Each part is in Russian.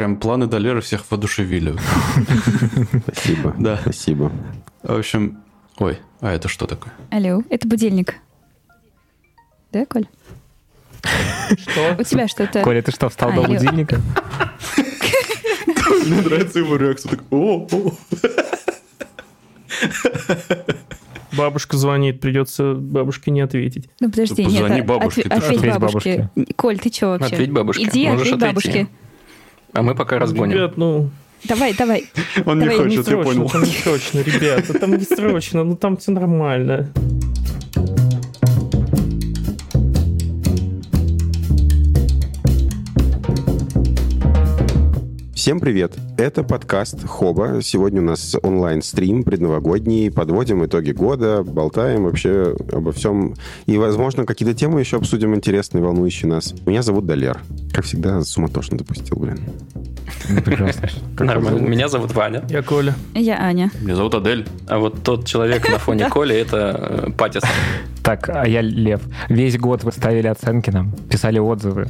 Прям планы Долеры всех воодушевили. Спасибо. Да. Спасибо. В общем, ой, а это что такое? Алло, это будильник. Да, Коль? Что? У тебя что-то... Коля, ты что, встал а, до будильника? Мне нравится его реакция. Так, о, о. Бабушка звонит, придется бабушке не ответить. Ну подожди, нет, Позвони бабушке, ответь, бабушке. Коль, ты что вообще? Ответь бабушке. Иди, ответь бабушке. А мы пока разгоним. Ребят, ну... Давай, давай. Он давай, не хочет, не я понял. Там не срочно, ребята, там не срочно, ну там все нормально. Всем привет! Это подкаст Хоба. Сегодня у нас онлайн-стрим предновогодний. Подводим итоги года, болтаем вообще обо всем. И, возможно, какие-то темы еще обсудим интересные, волнующие нас. Меня зовут Далер. Как всегда, суматошно допустил, блин. Прекрасно. Нормально. Меня зовут Ваня. Я Коля. Я Аня. Меня зовут Адель. А вот тот человек на фоне Коли — это э, Патисон. Так, а я Лев. Весь год вы ставили оценки нам, писали отзывы,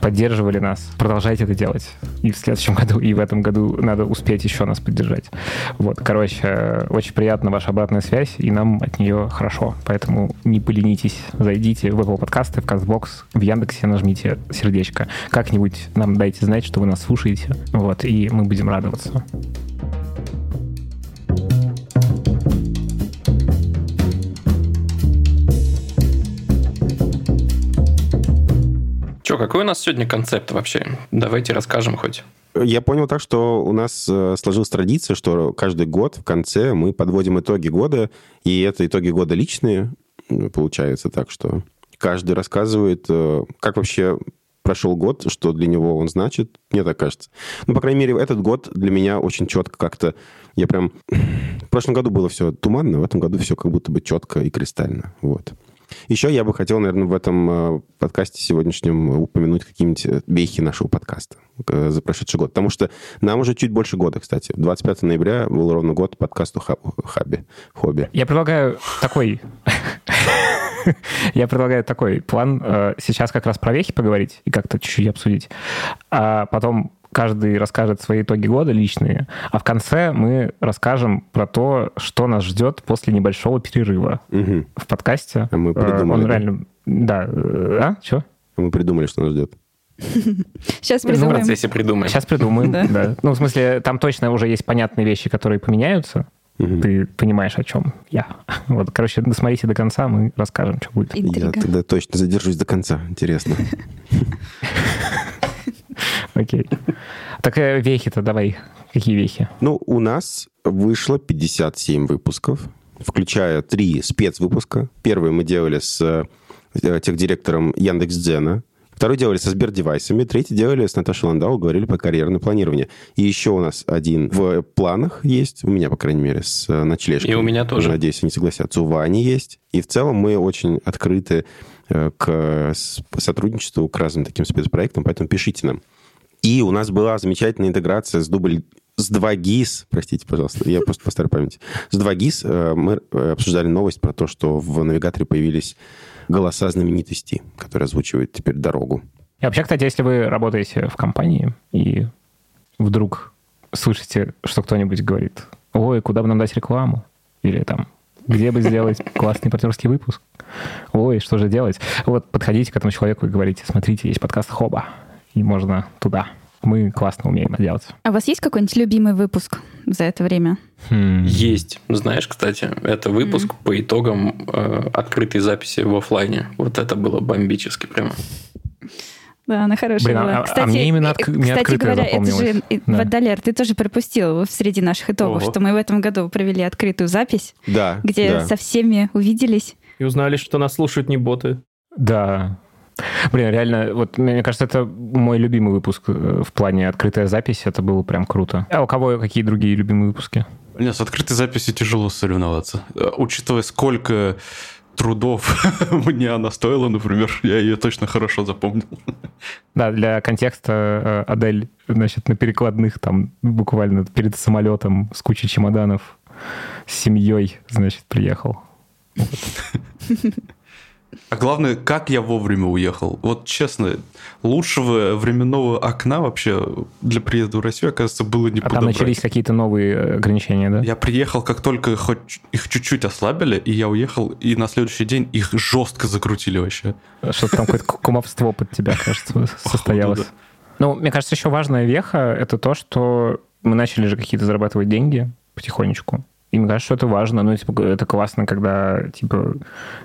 поддерживали нас. Продолжайте это делать. И в следующем году, и в этом году надо успеть еще нас поддержать. Вот, короче, очень приятна ваша обратная связь, и нам от нее хорошо. Поэтому не поленитесь, зайдите в Apple подкасты, в CastBox, в Яндексе нажмите сердечко. Как-нибудь нам дайте знать, что вы нас слушаете. Вот, и мы будем радоваться. Че, какой у нас сегодня концепт вообще? Давайте расскажем хоть. Я понял так, что у нас э, сложилась традиция, что каждый год в конце мы подводим итоги года, и это итоги года личные, получается так, что каждый рассказывает, э, как вообще прошел год, что для него он значит, мне так кажется. Ну, по крайней мере, этот год для меня очень четко как-то... Я прям... В прошлом году было все туманно, в этом году все как будто бы четко и кристально. Вот. Еще я бы хотел, наверное, в этом э, подкасте сегодняшнем упомянуть какие-нибудь э, вехи нашего подкаста э, за прошедший год. Потому что нам уже чуть больше года, кстати. 25 ноября был ровно год подкасту Хаби. Хобби. Я предлагаю такой... Я предлагаю такой план. Сейчас как раз про вехи поговорить и как-то чуть-чуть обсудить. А потом каждый расскажет свои итоги года личные, а в конце мы расскажем про то, что нас ждет после небольшого перерыва угу. в подкасте. А мы придумали. Он реально... Да. А? Что? А мы придумали, что нас ждет. Сейчас придумаем. Ну, в процессе придумаем. Сейчас придумаем, да. Ну, в смысле, там точно уже есть понятные вещи, которые поменяются. Угу. Ты понимаешь, о чем я. Вот, короче, досмотрите до конца, мы расскажем, что будет. Интрига. Я тогда точно задержусь до конца. Интересно. Окей. Так э, вехи-то давай. Какие вехи? Ну, у нас вышло 57 выпусков, включая три спецвыпуска. Первый мы делали с э, техдиректором Яндекс.Дзена. Второй делали со Сбердевайсами, третий делали с Наташей Ландау, говорили по карьерное планирование. И еще у нас один в планах есть, у меня, по крайней мере, с э, ночлежкой. И у меня тоже. Надеюсь, они согласятся. У Вани есть. И в целом мы очень открыты к сотрудничеству, к разным таким спецпроектам, поэтому пишите нам. И у нас была замечательная интеграция с дубль с 2GIS, простите, пожалуйста, я просто по старой памяти. С 2GIS э, мы э, обсуждали новость про то, что в навигаторе появились голоса знаменитостей, которые озвучивают теперь дорогу. И вообще, кстати, если вы работаете в компании и вдруг слышите, что кто-нибудь говорит, ой, куда бы нам дать рекламу? Или там, где бы сделать классный партнерский выпуск? Ой, что же делать? Вот подходите к этому человеку и говорите, смотрите, есть подкаст Хоба и можно туда. Мы классно умеем это делать. А у вас есть какой-нибудь любимый выпуск за это время? Хм. Есть. Знаешь, кстати, это выпуск mm. по итогам э, открытой записи в офлайне. Вот это было бомбически прямо. Да, она хорошая Блин, была. А, кстати, а мне именно от, не кстати говоря, это же, да. Водолер, ты тоже пропустил среди наших итогов, Ого. что мы в этом году провели открытую запись, да, где да. со всеми увиделись. И узнали, что нас слушают не боты. Да, Блин, реально, вот мне кажется, это мой любимый выпуск э, в плане открытая запись. Это было прям круто. А у кого какие другие любимые выпуски? Нет, с открытой записью тяжело соревноваться. Э, учитывая, сколько трудов мне она стоила, например, я ее точно хорошо запомнил. Да, для контекста э, Адель, значит, на перекладных там буквально перед самолетом с кучей чемоданов с семьей, значит, приехал. А главное, как я вовремя уехал. Вот честно, лучшего временного окна вообще для приезда в Россию, оказывается, было не А там подобрать. начались какие-то новые э, ограничения, да? Я приехал, как только хоть их чуть-чуть ослабили, и я уехал, и на следующий день их жестко закрутили вообще. Что-то там какое-то кумовство под тебя, кажется, состоялось. Ну, мне кажется, еще важная веха — это то, что мы начали же какие-то зарабатывать деньги потихонечку. И мне кажется, что это важно. Ну, типа, это классно, когда, типа,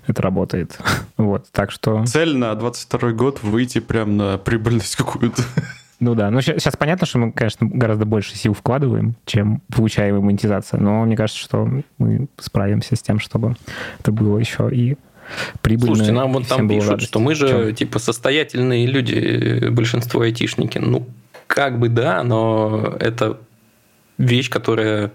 это работает. Вот, так что... Цель на 22 год выйти прям на прибыльность какую-то. Ну да, ну сейчас понятно, что мы, конечно, гораздо больше сил вкладываем, чем получаемая монетизация, но мне кажется, что мы справимся с тем, чтобы это было еще и прибыльно. Слушайте, нам вот там пишут, радость. что мы же Чё? типа состоятельные люди, большинство айтишники. Ну, как бы да, но это вещь, которая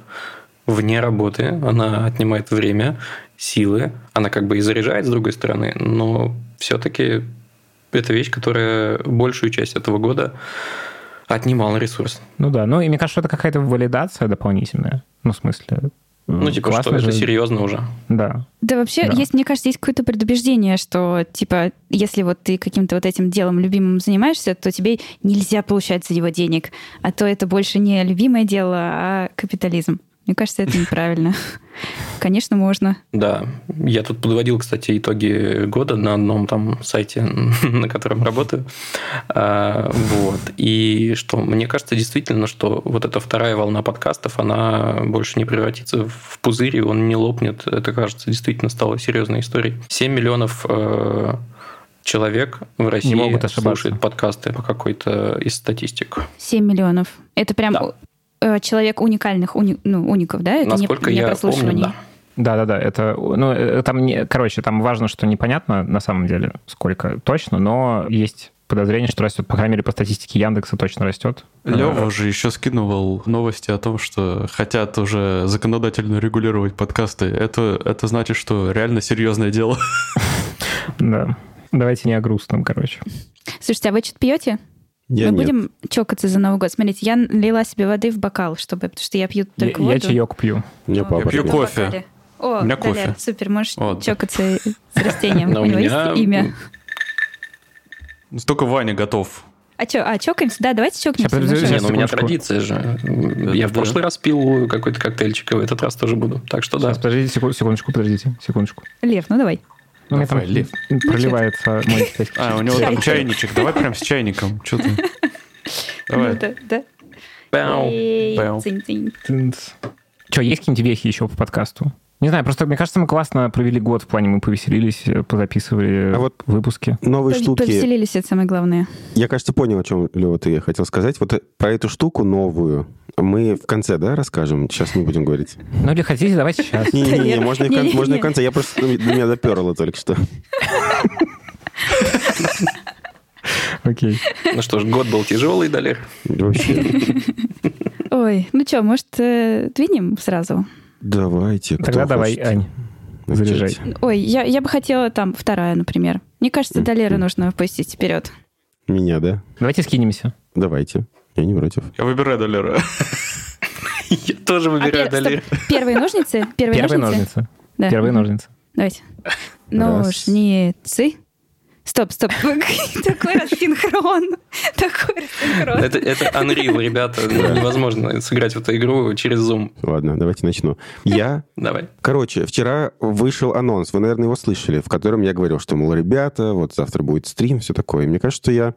вне работы, она отнимает время, силы, она как бы и заряжает с другой стороны, но все-таки это вещь, которая большую часть этого года отнимала ресурс. Ну да, ну и мне кажется, что это какая-то валидация дополнительная. Ну, в смысле... Ну, типа, что классно это же. серьезно уже. Да. Да вообще, Да. есть, мне кажется, есть какое-то предубеждение, что, типа, если вот ты каким-то вот этим делом любимым занимаешься, то тебе нельзя получать за него денег, а то это больше не любимое дело, а капитализм. Мне кажется, это неправильно. Конечно, можно. Да, я тут подводил, кстати, итоги года на одном там сайте, на котором работаю. А, Вот. И что, мне кажется, действительно, что вот эта вторая волна подкастов, она больше не превратится в пузырь, и он не лопнет. Это, кажется, действительно стало серьезной историей. 7 миллионов э, человек в России могут ошибаться. слушают подкасты по какой-то из статистик. 7 миллионов. Это прям Да. Э, человек уникальных, уни- ну, уников, да? Это не- Насколько не, я помню, прослушивание. да. Да-да-да, это, ну, э, там, не, короче, там важно, что непонятно на самом деле, сколько точно, но есть подозрение, что растет, по крайней мере, по статистике Яндекса точно растет. Лева Э, уже еще скидывал новости о том, что хотят уже законодательно регулировать подкасты. Это, это значит, что реально серьезное дело. Да. Давайте не о грустном, короче. Слушайте, а вы что-то пьете? Я Мы нет. будем чокаться за Новый год. Смотрите, я налила себе воды в бокал, чтобы, потому что я пью Я, только я воду. чаек пью. О, папа. пью в пьет. кофе. бокале. О, У меня Далер, кофе. супер, можешь Вот. чокаться с растением. У него есть имя. Только Ваня готов. А что, а, чокаемся? Да, давайте чокнемся. Сейчас, Ну ну у меня традиция же. Я в прошлый раз пил какой-то коктейльчик, и в этот раз тоже буду. Так что да. Подождите, секу- секундочку, подождите, секундочку. Лев, ну давай. Ну, у меня там Лев. проливается мой китайский А, у него там чайничек. Давай прям с чайником. Что ты? Ну Давай. да, да. Че, есть какие-нибудь вехи еще по подкасту? Не знаю, просто мне кажется, мы классно провели год в плане, мы повеселились, э, позаписывали А вот- выпуски. Новые Пов- штуки. Повеселились, это самое главное. Я, кажется, понял, о чем, Лева, ты хотел сказать. Вот э, про эту штуку новую мы в конце, да, расскажем? Сейчас не будем говорить. Ну или хотите, давайте сейчас. Не-не-не, можно и в конце. Я просто до меня доперло только что. Окей. Ну что ж, год был тяжелый, Далер. Вообще. Ой, ну что, может, э, двинем сразу? Давайте. кто Тогда давай, хочет Ань, заряжай. Ой, я, я бы хотела там вторая, например. Мне кажется, Далера Мгм. нужно выпустить вперед. Меня, да? Давайте скинемся. Давайте. Я не против. Я выбираю Долера. Я тоже А выбираю Далер. Первые ножницы? Первые, ножницы? Первые ножницы. Давайте. Ножницы. Стоп, стоп. Такой рассинхрон. Такой рассинхрон. Это, это Unreal, ребята. Невозможно сыграть в эту игру через Zoom. Ладно, давайте начну. Я Давай. Короче, вчера вышел анонс, вы, наверное, его слышали, в котором я говорил, что, мол, ребята, вот завтра будет стрим, все такое. И мне кажется, что я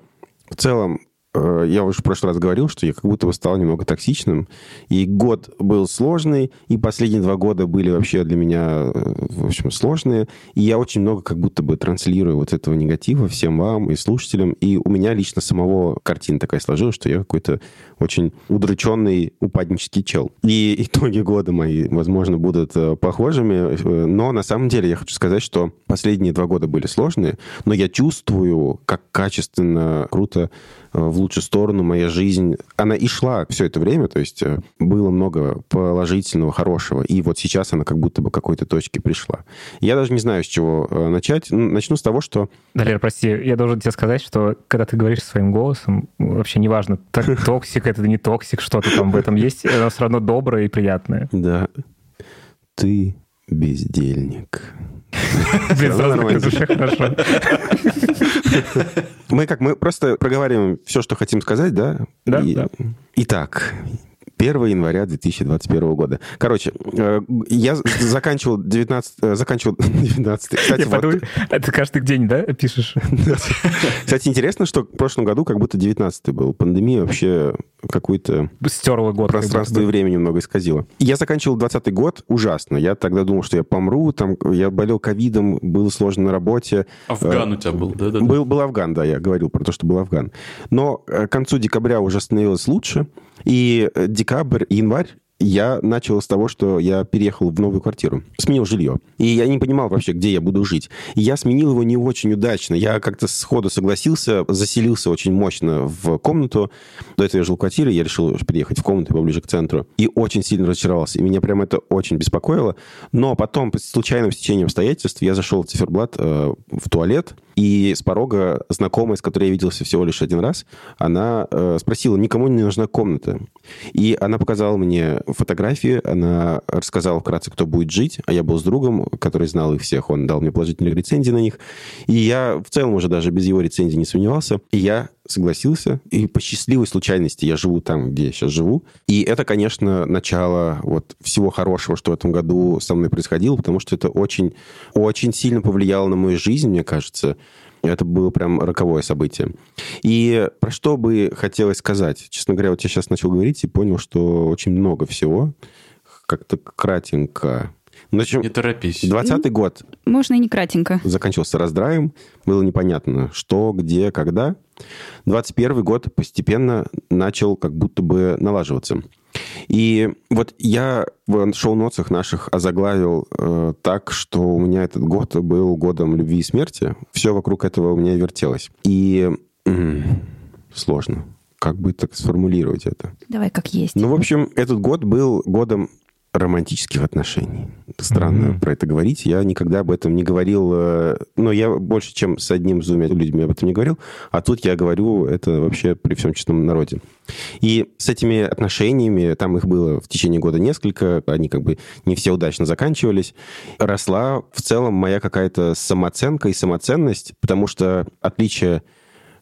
в целом, я уже в прошлый раз говорил, что я как будто бы стал немного токсичным. И год был сложный, и последние два года были вообще для меня, э, в общем, сложные. И я очень много как будто бы транслирую вот этого негатива всем вам и слушателям. И у меня лично самого картина такая сложилась, что я какой-то очень удрученный упаднический чел. И итоги года мои, возможно, будут э, похожими, э, но на самом деле я хочу сказать, что последние два года были сложные, но я чувствую, как качественно, круто э, в лучшую сторону моя жизнь, она и шла все это время, то есть э, было много положительного, хорошего, и вот сейчас она как будто бы к какой-то точке пришла. Я даже не знаю, с чего э, начать. Ну, Начну с того, что Далер, прости, я должен тебе сказать, что когда ты говоришь своим голосом, вообще неважно, toxic это не toxic, что-то там в этом есть, оно все равно доброе и приятное. Да. Ты бездельник. Блин, сразу хорошо. Мы как, мы просто проговариваем все, что хотим сказать, да? Да, да. Итак, 1 января 2021 года. Короче, э, я заканчивал 19... э, Заканчивал 19 Кстати, Я вот- подумаю, а ты каждый день, да, пишешь? Кстати, интересно, что в прошлом году как будто 19 был. Пандемия вообще какой-то Стерла год. пространство и время немного исказило. Я заканчивал 20 год ужасно. Я тогда думал, что я помру. Там, я болел ковидом, было сложно на работе. Афган у тебя был, да-да-да? Был, был Афган, да, я говорил про то, что был Афган. Но э, к концу декабря уже становилось лучше. И э, декабрь, январь я начал с того, что я переехал в новую квартиру, сменил жилье. И я не понимал вообще, где я буду жить. И я сменил его не очень удачно. Я как-то сходу согласился, заселился очень мощно в комнату. До этого я жил в квартире, я решил переехать в комнату поближе к центру. И очень сильно разочаровался. И меня прям это очень беспокоило. Но потом, по случайным стечением обстоятельств, я зашел в циферблат э, в туалет, и с порога знакомая, с которой я виделся всего лишь один раз, она э, спросила, никому не нужна комната. И она показала мне фотографии, она рассказала вкратце, кто будет жить, а я был с другом, который знал их всех, он дал мне положительные рецензии на них. И я в целом уже даже без его рецензий не сомневался. И я согласился, и по счастливой случайности я живу там, где я сейчас живу. И это, конечно, начало вот всего хорошего, что в этом году со мной происходило, потому что это очень, очень сильно повлияло на мою жизнь, мне кажется. Это было прям роковое событие. И про что бы хотелось сказать? Честно говоря, вот я сейчас начал говорить и понял, что очень много всего. Как-то кратенько. Ну, в общем, Не торопись. 20 год Можно и не кратенько. заканчивался раздраем, было непонятно, что, где, когда. 21 год постепенно начал как будто бы налаживаться. И вот я в шоу-ноцах наших озаглавил э, так, что у меня этот год был годом любви и смерти. Все вокруг этого у меня вертелось. И м, сложно. Как бы так сформулировать это? Давай как есть. Ну, в общем, этот год был годом романтических отношений. Странно Мгм. про это говорить. Я никогда об этом не говорил. э, Но я больше, чем с одним, двумя людьми об этом не говорил. А тут я говорю это вообще при всем честном народе. И с этими отношениями, там их было в течение года несколько, они как бы не все удачно заканчивались, росла в целом моя какая-то самооценка и самоценность, потому что отличие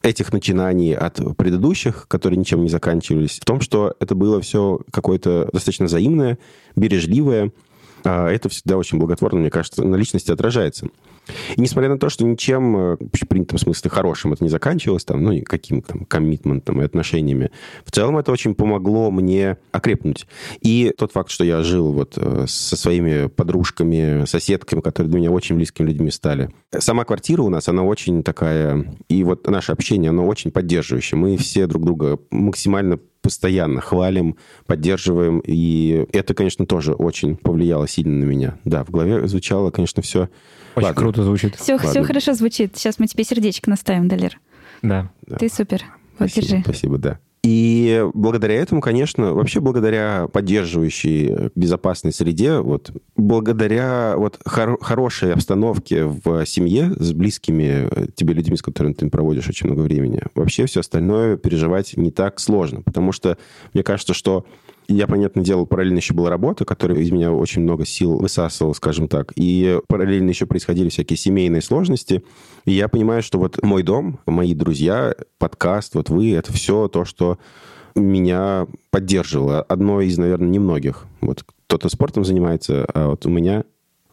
этих начинаний от предыдущих, которые ничем не заканчивались, в том, что это было все какое-то достаточно взаимное, бережливое. А Это всегда очень благотворно, мне кажется, на личности отражается. И несмотря на то, что ничем э, в принятом смысле хорошим это не заканчивалось, там, ну, никаким там коммитментом и отношениями, в целом это очень помогло мне окрепнуть. И тот факт, что я жил вот э, со своими подружками, соседками, которые для меня очень близкими людьми стали. Сама квартира у нас, она очень такая, и вот наше общение, оно очень поддерживающее. Мы все друг друга максимально постоянно хвалим, поддерживаем, и это, конечно, тоже очень повлияло сильно на меня. Да, в голове звучало, конечно, все... Очень Ладно. круто звучит. Все, все Ладно. хорошо звучит. Сейчас мы тебе сердечко наставим, Далер. Да. Да. Ты супер. Вот, Спасибо, держи. Спасибо, да. И благодаря этому, конечно, вообще благодаря поддерживающей безопасной среде, вот, благодаря вот хор- хорошей обстановке в семье с близкими тебе людьми, с которыми ты проводишь очень много времени, вообще все остальное переживать не так сложно. Потому что мне кажется, что я, понятно, делал параллельно еще была работа, которая из меня очень много сил высасывала, скажем так. И параллельно еще происходили всякие семейные сложности. И я понимаю, что вот мой дом, мои друзья, подкаст, вот вы, это все то, что меня поддерживало. Одно из, наверное, немногих. Вот кто-то спортом занимается, а вот у меня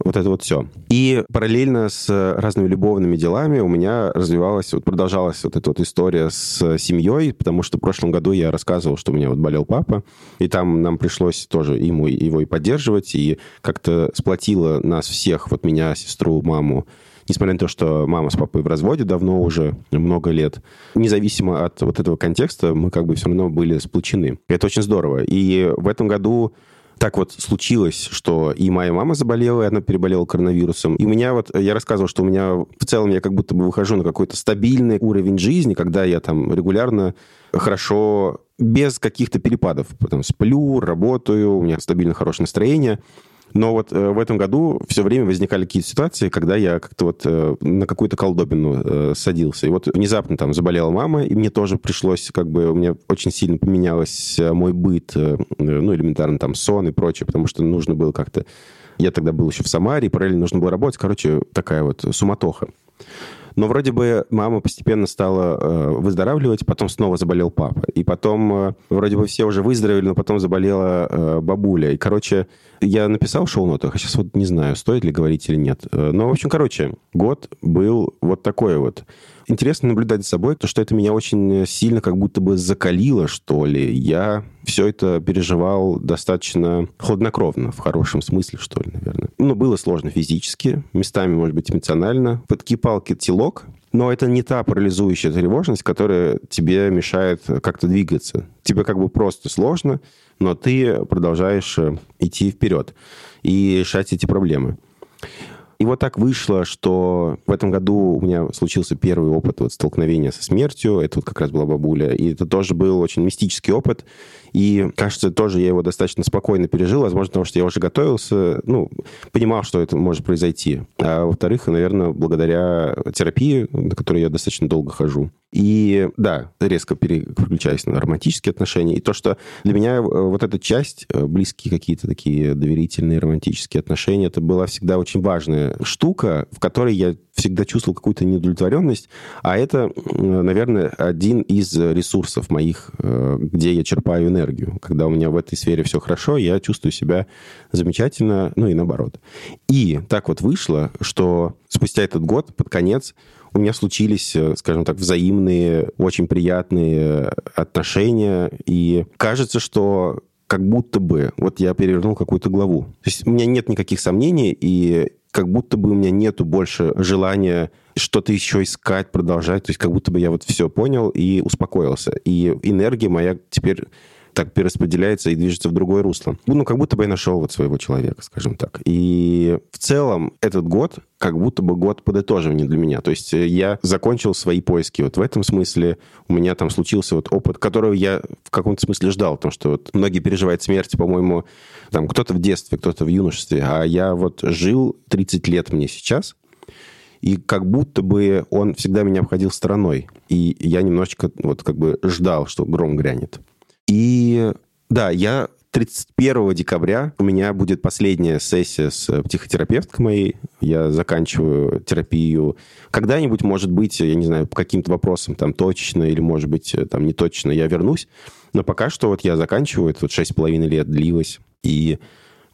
вот это вот все. И параллельно с разными любовными делами у меня развивалась, вот продолжалась вот эта вот история с семьей, потому что в прошлом году я рассказывал, что у меня вот болел папа, и там нам пришлось тоже ему его и поддерживать, и как-то сплотило нас всех, вот меня, сестру, маму, несмотря на то, что мама с папой в разводе давно уже, много лет, независимо от вот этого контекста, мы как бы все равно были сплочены. Это очень здорово. И в этом году так вот случилось, что и моя мама заболела, и она переболела коронавирусом. И у меня вот, я рассказывал, что у меня в целом я как будто бы выхожу на какой-то стабильный уровень жизни, когда я там регулярно хорошо, без каких-то перепадов. Потом сплю, работаю, у меня стабильно хорошее настроение. Но вот э, в этом году все время возникали какие-то ситуации, когда я как-то вот э, на какую-то колдобину э, садился. И вот внезапно там заболела мама, и мне тоже пришлось, как бы, у меня очень сильно поменялось э, мой быт, э, ну, элементарно там сон и прочее, потому что нужно было как-то Я тогда был еще в Самаре, параллельно нужно было работать. Короче, такая вот суматоха. Но вроде бы мама постепенно стала э, выздоравливать, потом снова заболел папа. И потом э, вроде бы все уже выздоровели, но потом заболела э, бабуля. И, короче, я написал шоу-нотах, а сейчас вот не знаю, стоит ли говорить или нет. Э, но, в общем, короче, год был вот такой вот интересно наблюдать за собой, то что это меня очень сильно как будто бы закалило, что ли. Я все это переживал достаточно хладнокровно, в хорошем смысле, что ли, наверное. Ну, было сложно физически, местами, может быть, эмоционально. Подкипал телок, но это не та парализующая тревожность, которая тебе мешает как-то двигаться. Тебе как бы просто сложно, но ты продолжаешь э, идти вперед и решать эти проблемы. И вот так вышло, что в этом году у меня случился первый опыт вот столкновения со смертью. Это вот как раз была бабуля. И это тоже был очень мистический опыт. И, кажется, тоже я его достаточно спокойно пережил, возможно, потому что я уже готовился, ну, понимал, что это может произойти. А во-вторых, наверное, благодаря терапии, на которой я достаточно долго хожу. И да, резко переключаюсь на романтические отношения. И то, что для меня э, вот эта часть, э, близкие какие-то такие доверительные романтические отношения, это была всегда очень важная штука, в которой я всегда чувствовал какую-то неудовлетворенность, а это, наверное, один из ресурсов моих, э, где я черпаю энергию. Когда у меня в этой сфере все хорошо, я чувствую себя замечательно, ну и наоборот. И так вот вышло, что спустя этот год, под конец, у меня случились, э, скажем так, взаимные, очень приятные отношения, и кажется, что как будто бы вот я перевернул какую-то главу. То есть у меня нет никаких сомнений, и как будто бы у меня нету больше желания что-то еще искать, продолжать. То есть как будто бы я вот все понял и успокоился. И энергия моя теперь так перераспределяется и движется в другое русло. Ну, как будто бы я нашел вот своего человека, скажем так. И в целом этот год как будто бы год подытоживания для меня. То есть э, я закончил свои поиски. Вот в этом смысле у меня там случился вот опыт, которого я в каком-то смысле ждал. Потому что вот многие переживают смерть, по-моему, там кто-то в детстве, кто-то в юношестве. А я вот жил 30 лет мне сейчас, и как будто бы он всегда меня обходил стороной. И я немножечко вот как бы ждал, что гром грянет. И да, я 31 декабря у меня будет последняя сессия с психотерапевткой моей. Я заканчиваю терапию. Когда-нибудь, может быть, я не знаю, по каким-то вопросам там точечно или, может быть, там не точно я вернусь. Но пока что вот я заканчиваю, это вот 6,5 лет длилось, и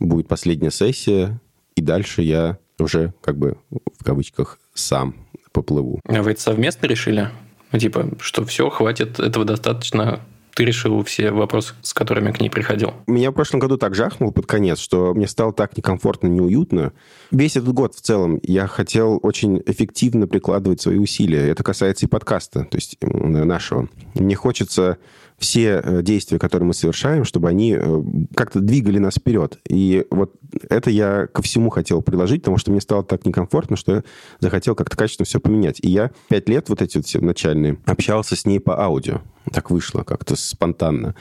будет последняя сессия, и дальше я уже как бы в кавычках сам поплыву. А вы это совместно решили? Ну, типа, что все, хватит, этого достаточно, ты решил все вопросы, с которыми к ней приходил? Меня в прошлом году так жахнул под конец, что мне стало так некомфортно, неуютно. Весь этот год в целом я хотел очень эффективно прикладывать свои усилия. Это касается и подкаста, то есть нашего. Мне хочется все э, действия, которые мы совершаем, чтобы они э, как-то двигали нас вперед. И вот это я ко всему хотел приложить, потому что мне стало так некомфортно, что я захотел как-то качественно все поменять. И я пять лет вот эти вот все начальные общался с ней по аудио. Так вышло как-то спонтанно.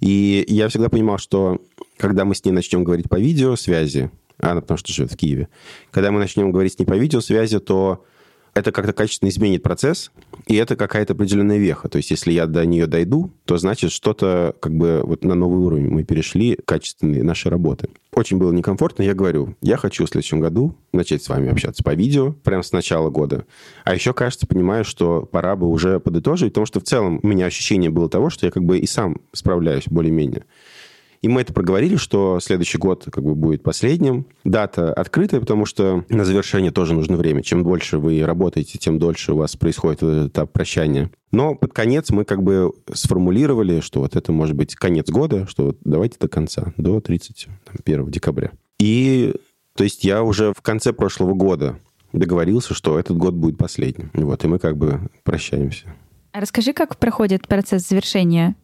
И я всегда понимал, что когда мы с ней начнем говорить по видеосвязи, она потому что живет в Киеве, когда мы начнем говорить с ней по видеосвязи, то это как-то качественно изменит процесс, и это какая-то определенная веха. То есть, если я до нее дойду, то значит, что-то как бы вот на новый уровень мы перешли качественные наши работы. Очень было некомфортно. Я говорю, я хочу в следующем году начать с вами общаться по видео, прямо с начала года. А еще, кажется, понимаю, что пора бы уже подытожить, потому что в целом у меня ощущение было того, что я как бы и сам справляюсь более-менее. И мы это проговорили, что следующий год как бы будет последним. Дата открытая, потому что на завершение тоже нужно время. Чем больше вы работаете, тем дольше у вас происходит этот этап прощания. Но под конец мы как бы сформулировали, что вот это может быть конец года, что вот давайте до конца, до 31 декабря. И то есть я уже в конце прошлого года договорился, что этот год будет последним. Вот, и мы как бы прощаемся. А расскажи, как проходит процесс завершения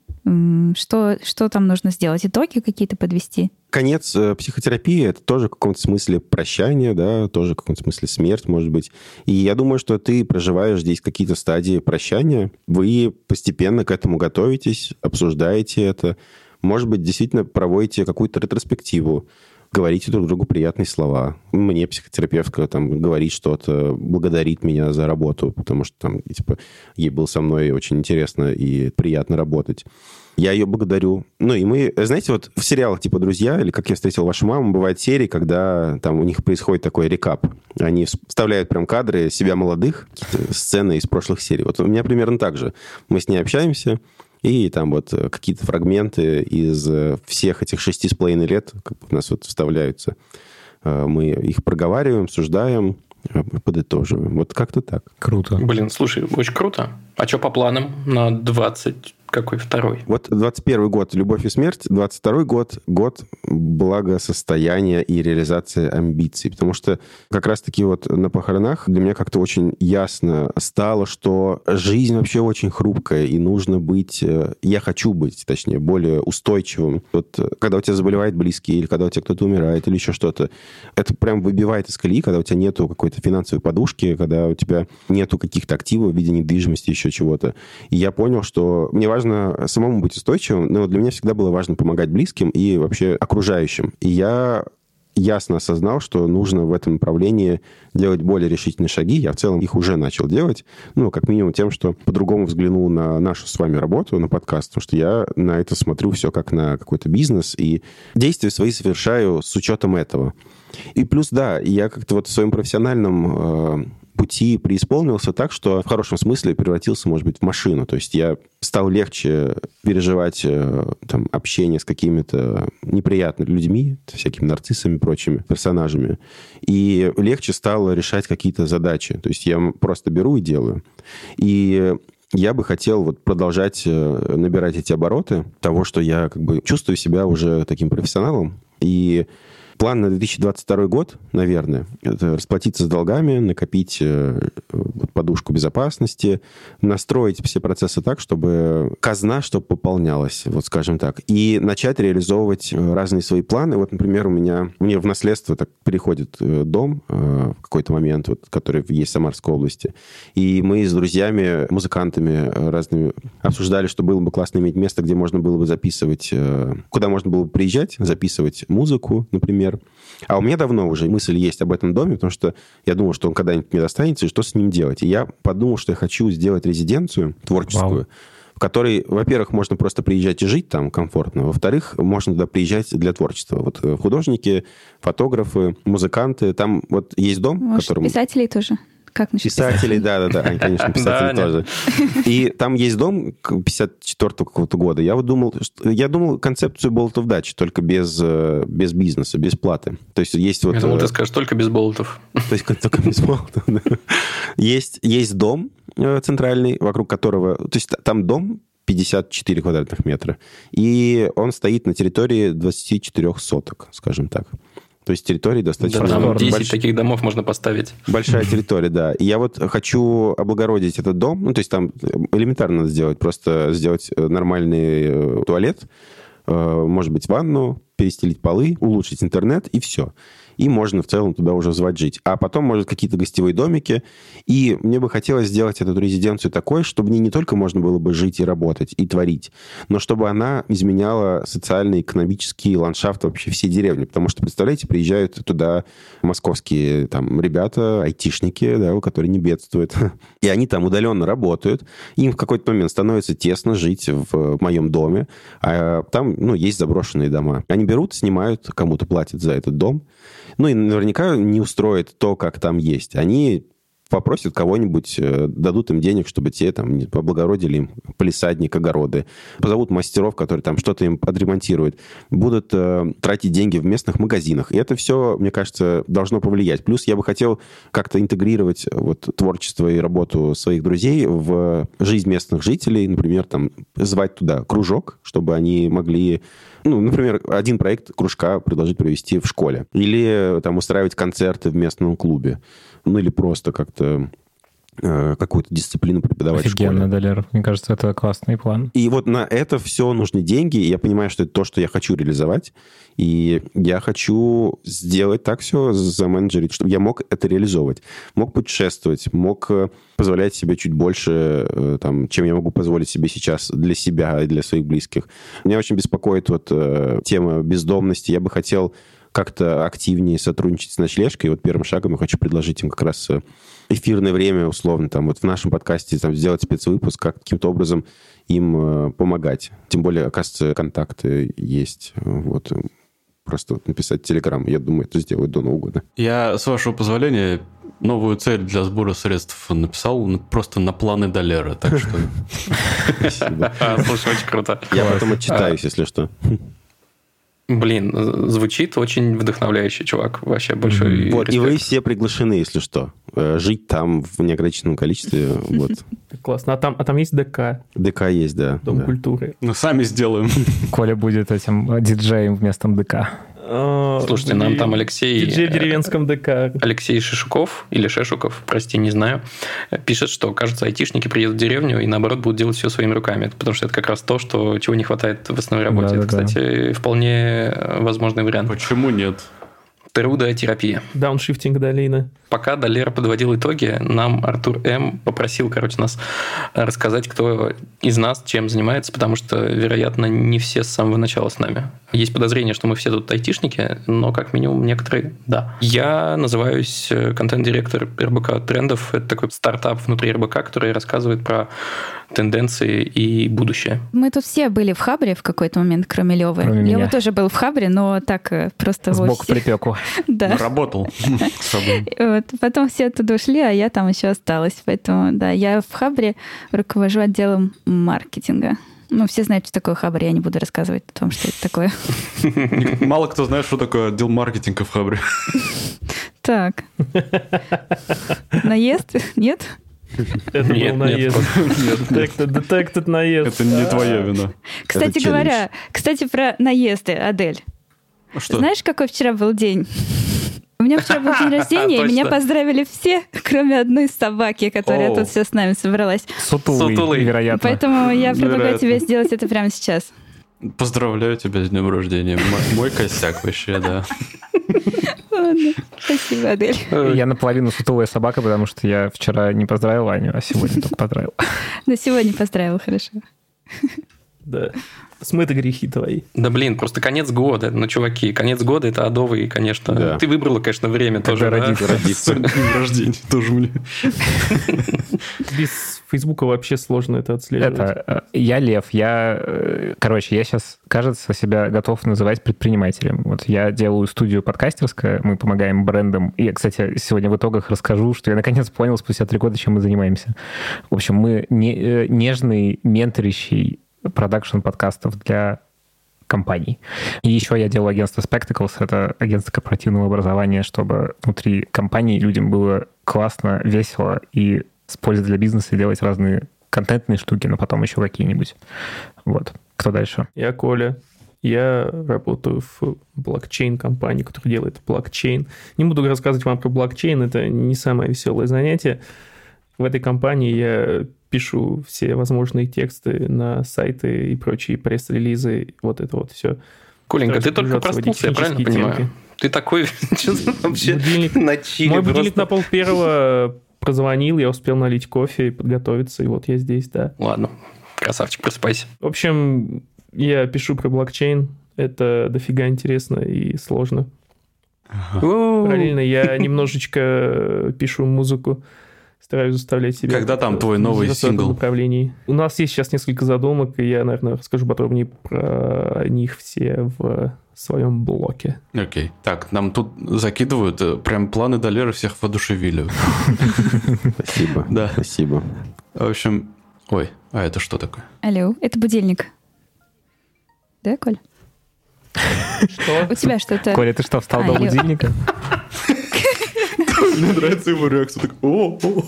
что, что там нужно сделать? Итоги какие-то подвести? Конец э, психотерапии — это тоже в каком-то смысле прощание, да, тоже в каком-то смысле смерть, может быть. И я думаю, что ты проживаешь здесь какие-то стадии прощания. Вы постепенно к этому готовитесь, обсуждаете это. Может быть, действительно проводите какую-то ретроспективу говорите друг другу приятные слова. Мне психотерапевтка там говорит что-то, благодарит меня за работу, потому что там, типа, ей было со мной очень интересно и приятно работать. Я ее благодарю. Ну, и мы, знаете, вот в сериалах типа «Друзья» или «Как я встретил вашу маму» бывают серии, когда там у них происходит такой рекап. Они вставляют прям кадры себя молодых, сцены из прошлых серий. Вот у меня примерно так же. Мы с ней общаемся, и там вот какие-то фрагменты из всех этих шести с половиной лет как бы у нас вот вставляются. Э, мы их проговариваем, обсуждаем, э, подытоживаем. Вот как-то так. Круто. Блин, слушай, очень круто. А что по планам на 20 какой второй? Вот 21 год «Любовь и смерть», 22 год – год благосостояния и реализации амбиций. Потому что как раз-таки вот на похоронах для меня как-то очень ясно стало, что жизнь вообще очень хрупкая, и нужно быть, э, я хочу быть, точнее, более устойчивым. Вот э, когда у тебя заболевает близкий, или когда у тебя кто-то умирает, или еще что-то, это прям выбивает из колеи, когда у тебя нету какой-то финансовой подушки, когда у тебя нету каких-то активов в виде недвижимости, еще чего-то. И я понял, что мне важно самому быть устойчивым, но для меня всегда было важно помогать близким и вообще окружающим. И я ясно осознал, что нужно в этом направлении делать более решительные шаги. Я в целом их уже начал делать. Ну, как минимум тем, что по-другому взглянул на нашу с вами работу, на подкаст, потому что я на это смотрю все как на какой-то бизнес, и действия свои совершаю с учетом этого. И плюс, да, я как-то вот в своем профессиональном э, пути преисполнился так, что в хорошем смысле превратился, может быть, в машину. То есть я стал легче переживать э, там, общение с какими-то неприятными людьми, всякими нарциссами, прочими персонажами. И легче стало решать какие-то задачи. То есть я просто беру и делаю. И я бы хотел вот продолжать э, набирать эти обороты того, что я как бы чувствую себя уже таким профессионалом. И План на 2022 год, наверное, это расплатиться с долгами, накопить э, подушку безопасности, настроить все процессы так, чтобы казна, чтобы пополнялась, вот скажем так, и начать реализовывать э, разные свои планы. Вот, например, у меня мне в наследство так приходит э, дом в какой-то момент, вот, который есть в Самарской области, и мы с друзьями, музыкантами разными обсуждали, что было бы классно иметь место, где можно было бы записывать, куда можно было бы приезжать, записывать музыку, например, например. А у меня давно уже мысль есть об этом доме, потому что я думал, что он когда-нибудь мне достанется, и что с ним делать. И я подумал, что я хочу сделать резиденцию творческую, Вау в которой, во-первых, можно просто приезжать и жить там комфортно, во-вторых, можно туда приезжать для творчества. Вот э, художники, фотографы, музыканты, там вот есть дом, Может, которым... писателей тоже? Как насчет писателей? да, да, да, конечно, писатели тоже. И там есть дом 54-го какого-то года. Я вот думал, я думал концепцию болотов дачи, только без, э, без бизнеса, без платы. То есть есть вот... Я думал, ты э, скажешь, только без болотов. То есть только без болотов, Есть, есть дом э, центральный, вокруг которого... То есть там дом 54 квадратных метра. И он стоит на территории 24 соток, скажем так. То есть территории достаточно... Да, там 10 больш... таких домов можно поставить. Большая территория, да. И я вот хочу облагородить этот дом. Ну, то есть там элементарно надо сделать. Просто сделать э, нормальный э, туалет, э, может быть, ванну, перестелить полы, улучшить интернет, и все и можно в целом туда уже звать жить. А потом, может, какие-то гостевые домики. И мне бы хотелось сделать эту резиденцию такой, чтобы не, не только можно было бы жить и работать, и творить, но чтобы она изменяла социальный, экономический ландшафт вообще всей деревни. Потому что, представляете, приезжают туда московские там ребята, айтишники, да, которые не бедствуют. И они там удаленно работают. Им в какой-то момент становится тесно жить в моем доме. А там, ну, есть заброшенные дома. Они берут, снимают, кому-то платят за этот дом. Ну и наверняка не устроит то, как там есть. Они попросят кого-нибудь, э, дадут им денег, чтобы те там поблагородили им полисадник, огороды. Позовут мастеров, которые там что-то им отремонтируют. Будут э, тратить деньги в местных магазинах. И это все, мне кажется, должно повлиять. Плюс я бы хотел как-то интегрировать вот творчество и работу своих друзей в жизнь местных жителей. Например, там звать туда кружок, чтобы они могли ну, например, один проект кружка предложить провести в школе. Или там устраивать концерты в местном клубе. Ну, или просто как-то Э, какую-то дисциплину преподавать Офигенно, в школе. Далер. Мне кажется, это классный план. И вот на это все нужны деньги. И я понимаю, что это то, что я хочу реализовать. И я хочу сделать так все, заменеджерить, чтобы я мог это реализовывать. Мог путешествовать, мог э, позволять себе чуть больше, э, там, чем я могу позволить себе сейчас для себя и для своих близких. Меня очень беспокоит вот тема бездомности. Я бы хотел как-то активнее сотрудничать с ночлежкой. И вот первым шагом я хочу предложить им как раз э, эфирное время, условно, там вот в нашем подкасте там, сделать спецвыпуск, как каким-то образом им э, помогать. Тем более, оказывается, контакты есть. Вот. Просто вот написать телеграм. Я думаю, это сделают до Нового года. Я, с вашего позволения, новую цель для сбора средств написал просто на планы Долера, так что... Спасибо. А, Слушай, очень круто. Я потом отчитаюсь, если что. Блин, звучит очень вдохновляющий, чувак. Вообще большой Вот, и вы все приглашены, если что. Э, Жить там в неограниченном количестве. Вот. Классно. А там, а там есть ДК, ДК есть, да. Дом да. культуры. Ну, сами сделаем. Коля будет этим диджеем вместо МДК. А, Слушайте, нам там Алексей... Диджей в э, деревенском ДК. Алексей Шишуков или Шешуков, прости, не знаю, пишет, что, кажется, айтишники приедут в деревню и, наоборот, будут делать все своими руками. Потому что это как раз то, что, чего не хватает в основной работе. это, Да-да-да. кстати, вполне э, возможный вариант. Почему нет? Трудотерапия. Дауншифтинг долины. Пока Долер подводил итоги, нам Артур М. попросил, короче, нас рассказать, кто из нас чем занимается, потому что, вероятно, не все с самого начала с нами. Есть подозрение, что мы все тут айтишники, но как минимум некоторые – да. Я называюсь э, контент-директор РБК Трендов. Это такой стартап внутри РБК, который рассказывает про тенденции и будущее. Мы тут все были в Хабре в какой-то момент, кроме Левы. Кроме Лева меня. тоже был в Хабре, но так э, просто... Сбоку припеку. Да. Работал с собой. Вот. Потом все оттуда ушли, а я там еще осталась. Поэтому, да, я в Хабре руковожу отделом маркетинга. Ну, все знают, что такое Хабр, я не буду рассказывать о том, что это такое. Мало кто знает, что такое отдел маркетинга в Хабре. Так. Наезд? Нет? Это Нет, был наезд. Detected, detected наезд. Это не твоя вина. Кстати говоря, кстати, про наезды, Адель. Что? Знаешь, какой вчера был день? У меня вчера был день рождения, и меня поздравили все, кроме одной собаки, которая тут все с нами собралась. Сутулый, вероятно. Поэтому я предлагаю тебе сделать это прямо сейчас. Поздравляю тебя с днем рождения. Мой косяк вообще, да. Ладно. Спасибо, Адель. Я наполовину сутулая собака, потому что я вчера не поздравил Аню, а сегодня только поздравил. На сегодня поздравил, хорошо. Да. Смыты грехи твои. Да блин, просто конец года. Ну, чуваки, конец года это адовый, конечно. Да. Ты выбрала, конечно, время тоже. да? родиться. Родиться. День рождения тоже мне. Без Фейсбука вообще сложно это отслеживать. Это э, я Лев, я, э, короче, я сейчас, кажется, себя готов называть предпринимателем. Вот я делаю студию подкастерская, мы помогаем брендам. И, кстати, сегодня в итогах расскажу, что я наконец понял спустя три года, чем мы занимаемся. В общем, мы не, э, нежный, менторящий продакшн подкастов для компаний. И еще я делаю агентство Spectacles, это агентство корпоративного образования, чтобы внутри компании людям было классно, весело и с пользой для бизнеса делать разные контентные штуки, но потом еще какие-нибудь. Вот. Кто дальше? Я Коля. Я работаю в блокчейн-компании, которая делает блокчейн. Не буду рассказывать вам про блокчейн, это не самое веселое занятие. В этой компании я пишу все возможные тексты на сайты и прочие пресс-релизы, вот это вот все. Коленька, ты только проснулся, я правильно технические понимаю? темки. Ты такой вообще Будильник- на чиле Мой будильник просто. на пол первого прозвонил, я успел налить кофе и подготовиться, и вот я здесь, да. Ладно, красавчик, просыпайся. В общем, я пишу про блокчейн, это дофига интересно и сложно. Параллельно я немножечко пишу музыку, стараюсь заставлять себя... Когда там твой новый сингл? направлении. У нас есть сейчас несколько задумок, и я, наверное, расскажу подробнее про них все в своем блоке. Окей. Так, нам тут закидывают, э, прям планы Долера всех воодушевили. Спасибо. Да. Спасибо. В общем, ой, а это что такое? Алло, это будильник. Да, Коль? Что? У тебя что-то... Коля, ты что, встал до будильника? Мне нравится его реакция. Так, о, о.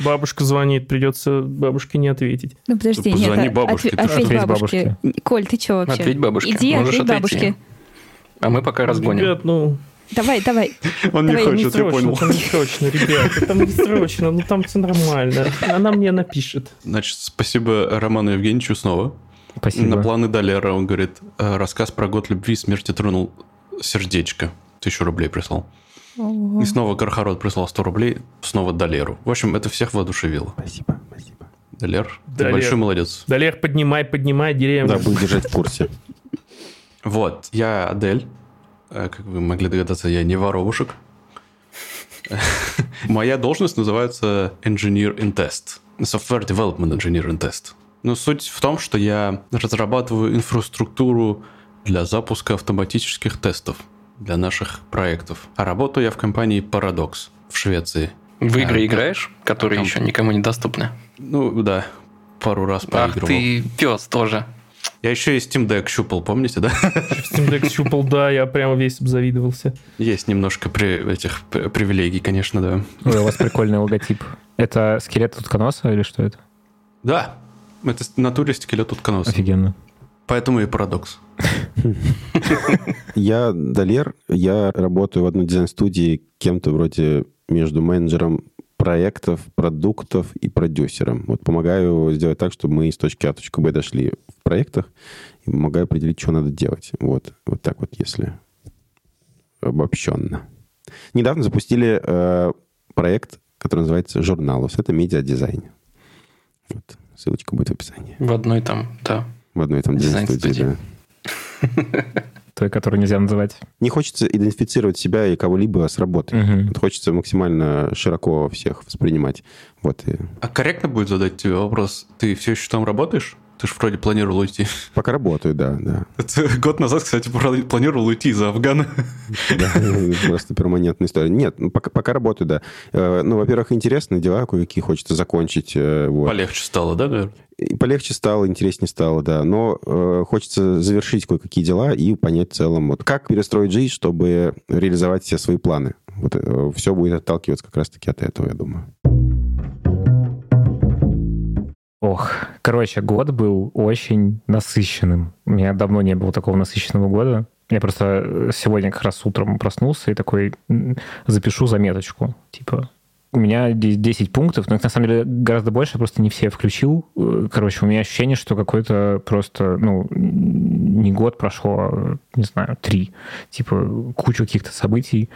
Бабушка звонит, придется бабушке не ответить. Ну, подожди, Позвони нет, а- бабушке, ты ответь? Ответь бабушке. Коль, ты что вообще? Ответь бабушке. Иди, Можешь ответь отойти. бабушке. А мы пока разгоним. Ребят, ну, Давай, давай. Он не Давай, не хочет, я срочно, понял. там не срочно, ребят, там не срочно, ну там все нормально. Она мне напишет. Значит, спасибо Роману Евгеньевичу снова. Спасибо. На планы Долера он говорит, «Э, рассказ про год любви и смерти тронул сердечко. Тысячу рублей прислал. И снова Кархарот прислал 100 рублей, снова Долеру. В общем, это всех воодушевило. Спасибо. Спасибо. Долер, ты Долер. большой молодец. Далер, поднимай, поднимай деревню. Да, буду держать в курсе. Вот, я Адель. Э, Как вы могли догадаться, я не воробушек. Моя должность называется Engineer in Test. Software Development Engineer in Test. Но суть в том, что я разрабатываю инфраструктуру для запуска автоматических тестов для наших проектов. А работаю я в компании Paradox в Швеции. В игры А, играешь, которые там- еще никому не доступны? Ну, да, пару раз Ах поигрывал. ты, пес тоже. Я еще и Steam Deck щупал, помните, да? Steam Deck щупал, да, я прямо весь обзавидовался. Есть немножко при, этих при- привилегий, конечно, да. Ой, у вас прикольный логотип. Это скелет утконоса или что это? Да, это натуре стекелет утконоса. Офигенно. Поэтому и парадокс. Я Далер, я работаю в одной дизайн-студии кем-то вроде между менеджером проектов, продуктов и продюсером. Вот помогаю сделать так, чтобы мы из точки А в точку Б дошли в проектах и помогаю определить, что надо делать. Вот, вот так вот, если обобщенно. Недавно запустили э, проект, который называется «Журналус». Это медиадизайн. Вот, ссылочка будет в описании. В одной там, да. В одной там дизайн-студии, да. Той, которую нельзя называть. Не хочется идентифицировать себя и кого-либо с работой. Мгм. Вот хочется максимально широко всех воспринимать. Вот. И А корректно будет задать тебе вопрос, ты все еще там работаешь? Ты же вроде планировал уйти. пока работаю, да, да. Это год назад, кстати, пла- планировал уйти из Афгана. Да, Просто перманентная история. Нет, ну, пока, пока работаю, да. Э, Ну, во-первых, интересные дела кое-какие хочется закончить. э, вот. Полегче стало, да, наверное? И полегче стало, интереснее стало, да. Но э, хочется завершить кое-какие дела и понять в целом, вот как перестроить жизнь, чтобы реализовать все свои планы. Вот все будет отталкиваться как раз-таки от этого, я думаю. Ох, короче, год был очень насыщенным. У меня давно не было такого насыщенного года. Я просто сегодня как раз утром проснулся и такой запишу заметочку. Типа, у меня де- 10 пунктов, но их на самом деле гораздо больше, я просто не все включил. Э, Короче, у меня ощущение, что какой-то просто, ну, не год прошло, а, не знаю, три. Типа, кучу каких-то событий.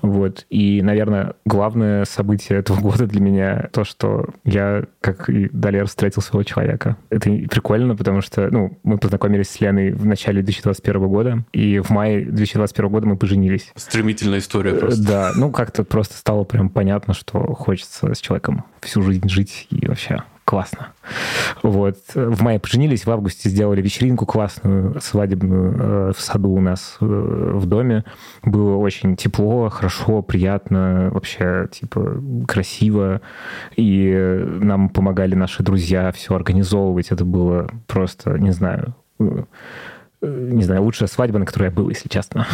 Вот. И, наверное, главное событие этого года для меня то, что я, как и Далер, встретил своего человека. Это прикольно, потому что, ну, мы познакомились с Леной в начале 2021 года, и в мае 2021 года мы поженились. Стремительная история Э, просто. Да, ну как-то просто стало прям понятно, что хочется с человеком всю жизнь жить и вообще классно. Вот. В мае поженились, в августе сделали вечеринку классную, свадебную э, в саду у нас э, в доме. Было очень тепло, хорошо, приятно, вообще, типа, красиво. И нам помогали наши друзья все организовывать. Это было просто, не знаю, не знаю, лучшая свадьба, на которой я был, если честно.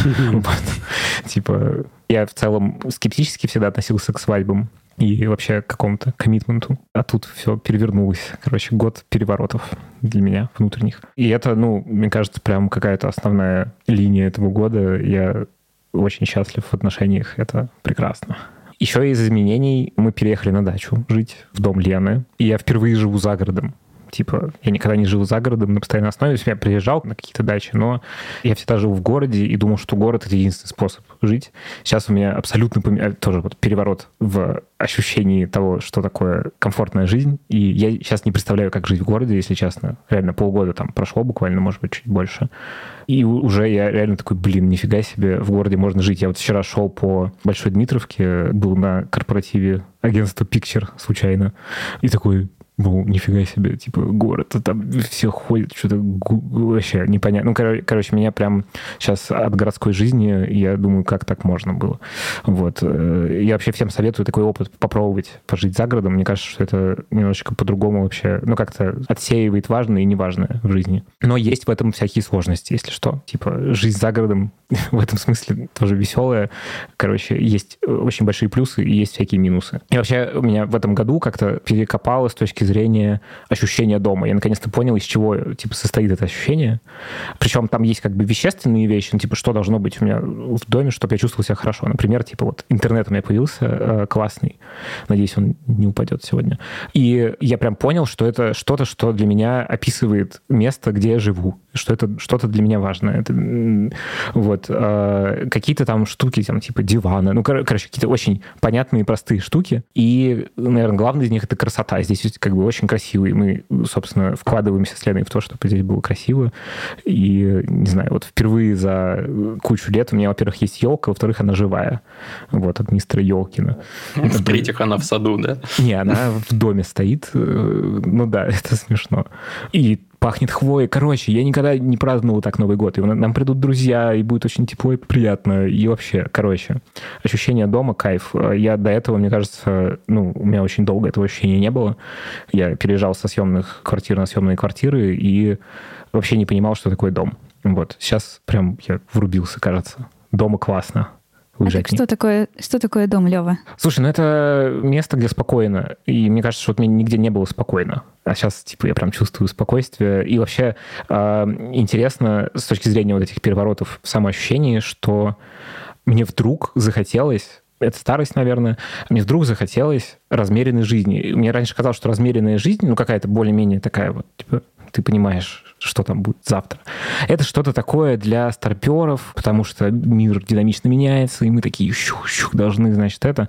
Типа, я в целом скептически всегда относился к свадьбам и вообще к какому-то коммитменту. А тут все перевернулось. Короче, год переворотов для меня внутренних. И это, ну, мне кажется, прям какая-то основная линия этого года. Я очень счастлив в отношениях. Это прекрасно. Еще из изменений мы переехали на дачу жить в дом Лены. И я впервые живу за городом. Типа, я никогда не жил за городом на постоянной основе. То есть я приезжал на какие-то дачи, но я всегда жил в городе и думал, что город — это единственный способ жить. Сейчас у меня абсолютно поме- тоже вот переворот в ощущении того, что такое комфортная жизнь. И я сейчас не представляю, как жить в городе, если честно. Реально полгода там прошло буквально, может быть, чуть больше. И уже я реально такой, блин, нифига себе, в городе можно жить. Я вот вчера шел по Большой Дмитровке, был на корпоративе агентства Picture случайно, и такой, ну, нифига себе, типа, город, а там все ходят, что-то вообще непонятно. Ну, кор- короче, меня прям сейчас от городской жизни, я думаю, как так можно было. Вот. Э, Я вообще всем советую такой опыт попробовать пожить за городом. Мне кажется, что это немножечко по-другому вообще, ну, как-то отсеивает важное и неважное в жизни. Но есть в этом всякие сложности, если что. Типа, жизнь за городом в этом смысле тоже веселая. Короче, есть э, очень большие плюсы и есть всякие минусы. И вообще у меня в этом году как-то перекопало с точки зрения ощущения дома. Я наконец-то понял, из чего типа состоит это ощущение. Причем там есть как бы вещественные вещи, ну, типа, что должно быть у меня в доме, чтобы я чувствовал себя хорошо. Например, типа, вот интернет у меня появился э, классный. Надеюсь, он не упадет сегодня. И я прям понял, что это что-то, что для меня описывает место, где я живу. Что это что-то для меня важное. Это, вот. э, какие-то там штуки, там, типа дивана. Ну, кор- короче, какие-то очень понятные, простые штуки. И, наверное, главное из них — это красота. Здесь как бы бы очень красивый. Мы, собственно, вкладываемся с Леной в то, чтобы здесь было красиво. И, не знаю, вот впервые за кучу лет у меня, во-первых, есть елка, во-вторых, она живая. Вот, от мистера Елкина. В-третьих, она в саду, да? Не, она в доме стоит. Э, ну да, это смешно. И пахнет хвоей. Короче, я никогда не праздновал так Новый год. И нам придут друзья, и будет очень тепло и приятно. И вообще, короче, ощущение дома, кайф. Я до этого, мне кажется, ну, у меня очень долго этого ощущения не было. Я переезжал со съемных квартир на съемные квартиры и вообще не понимал, что такое дом. Вот. Сейчас прям я врубился, кажется. Дома классно уезжать. А что такое, что такое дом, Лева? Слушай, ну это место, где спокойно. И мне кажется, что вот мне нигде не было спокойно. А сейчас, типа, я прям чувствую спокойствие. И вообще э, интересно с точки зрения вот этих переворотов в самоощущении, что мне вдруг захотелось это старость, наверное, мне вдруг захотелось размеренной жизни. Мне раньше казалось, что размеренная жизнь, ну, какая-то более-менее такая вот, типа, ты понимаешь, что там будет завтра. Это что-то такое для старперов, потому что мир динамично меняется, и мы такие щух-щух должны, значит, это.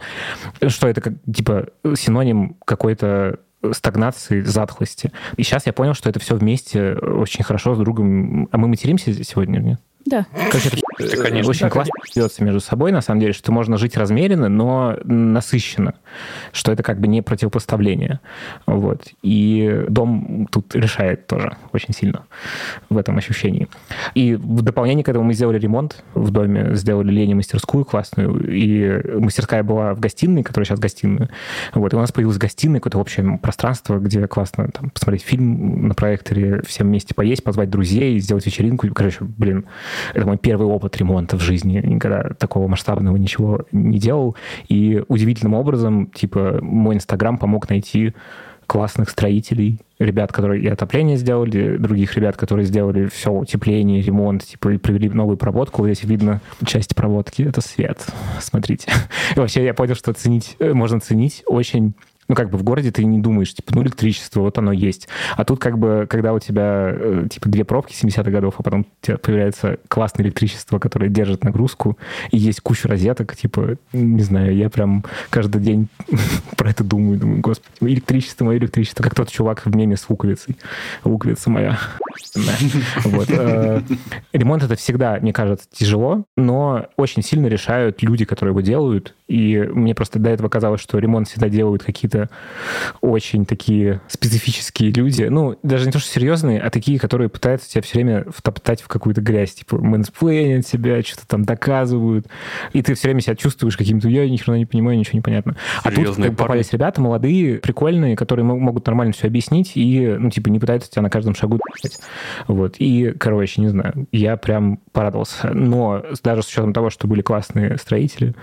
Что это как, типа, синоним какой-то стагнации, затхлости. И сейчас я понял, что это все вместе очень хорошо с другом. А мы материмся сегодня, нет? Да. Короче, это конечно, очень классно делается между собой, на самом деле, что можно жить размеренно, но насыщенно, что это как бы не противопоставление. Вот. И дом тут решает тоже очень сильно в этом ощущении. И в дополнение к этому мы сделали ремонт в доме, сделали Лене мастерскую классную, и мастерская была в гостиной, которая сейчас гостиная. Вот. И у нас появилась гостиная, какое-то общее пространство, где классно там, посмотреть фильм на проекторе, всем вместе поесть, позвать друзей, сделать вечеринку. Короче, блин, это мой первый опыт ремонта в жизни. Никогда такого масштабного ничего не делал. И удивительным образом, типа, мой Инстаграм помог найти классных строителей, ребят, которые и отопление сделали, других ребят, которые сделали все утепление, ремонт, типа, и провели новую проводку. Вот здесь видно часть проводки, это свет. Смотрите. И вообще я понял, что ценить, э, можно ценить очень ну, как бы в городе ты не думаешь, типа, ну, электричество, вот оно есть. А тут как бы, когда у тебя, э, типа, две пробки 70-х годов, а потом у тебя появляется классное электричество, которое держит нагрузку, и есть куча розеток, типа, не знаю, я прям каждый день про это думаю, думаю, господи, электричество, мое электричество, как тот чувак в меме с луковицей. Луковица моя. Вот. Э, ремонт это всегда, мне кажется, тяжело, но очень сильно решают люди, которые его делают. И мне просто до этого казалось, что ремонт всегда делают какие-то очень такие специфические люди. Ну, даже не то, что серьезные, а такие, которые пытаются тебя все время втоптать в какую-то грязь. Типа мэнсплейнят тебя, что-то там доказывают. И ты все время себя чувствуешь каким-то, я ни хрена не понимаю, ничего не понятно. А тут как, попались ребята молодые, прикольные, которые могут нормально все объяснить и, ну, типа, не пытаются тебя на каждом шагу вот. И, короче, не знаю, я прям порадовался. Но даже с учетом того, что были классные строители,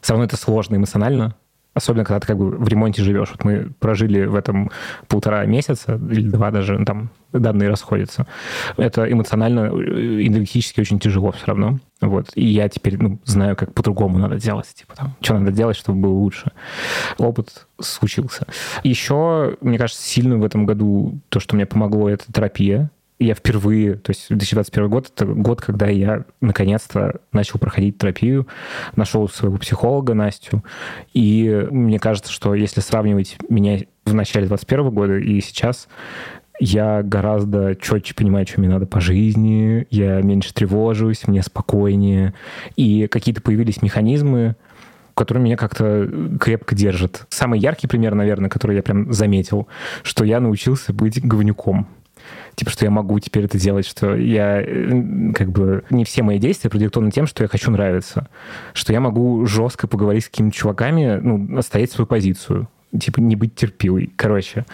все равно это сложно эмоционально. Особенно, когда ты как бы в ремонте живешь. Вот мы прожили в этом полтора месяца или два даже, ну, там данные расходятся. Это эмоционально, э, энергетически очень тяжело все равно. Вот. И я теперь ну, знаю, как по-другому надо делать. Типа там, что надо делать, чтобы было лучше. Опыт случился. Еще, мне кажется, сильно в этом году то, что мне помогло, это терапия я впервые, то есть 2021 год, это год, когда я наконец-то начал проходить терапию, нашел своего психолога Настю, и мне кажется, что если сравнивать меня в начале 2021 года и сейчас, я гораздо четче понимаю, что мне надо по жизни, я меньше тревожусь, мне спокойнее, и какие-то появились механизмы, которые меня как-то крепко держат. Самый яркий пример, наверное, который я прям заметил, что я научился быть говнюком типа, что я могу теперь это делать, что я, э, как бы, не все мои действия продиктованы тем, что я хочу нравиться, что я могу жестко поговорить с какими-то чуваками, ну, отстоять свою позицию, типа, не быть терпилой. Короче,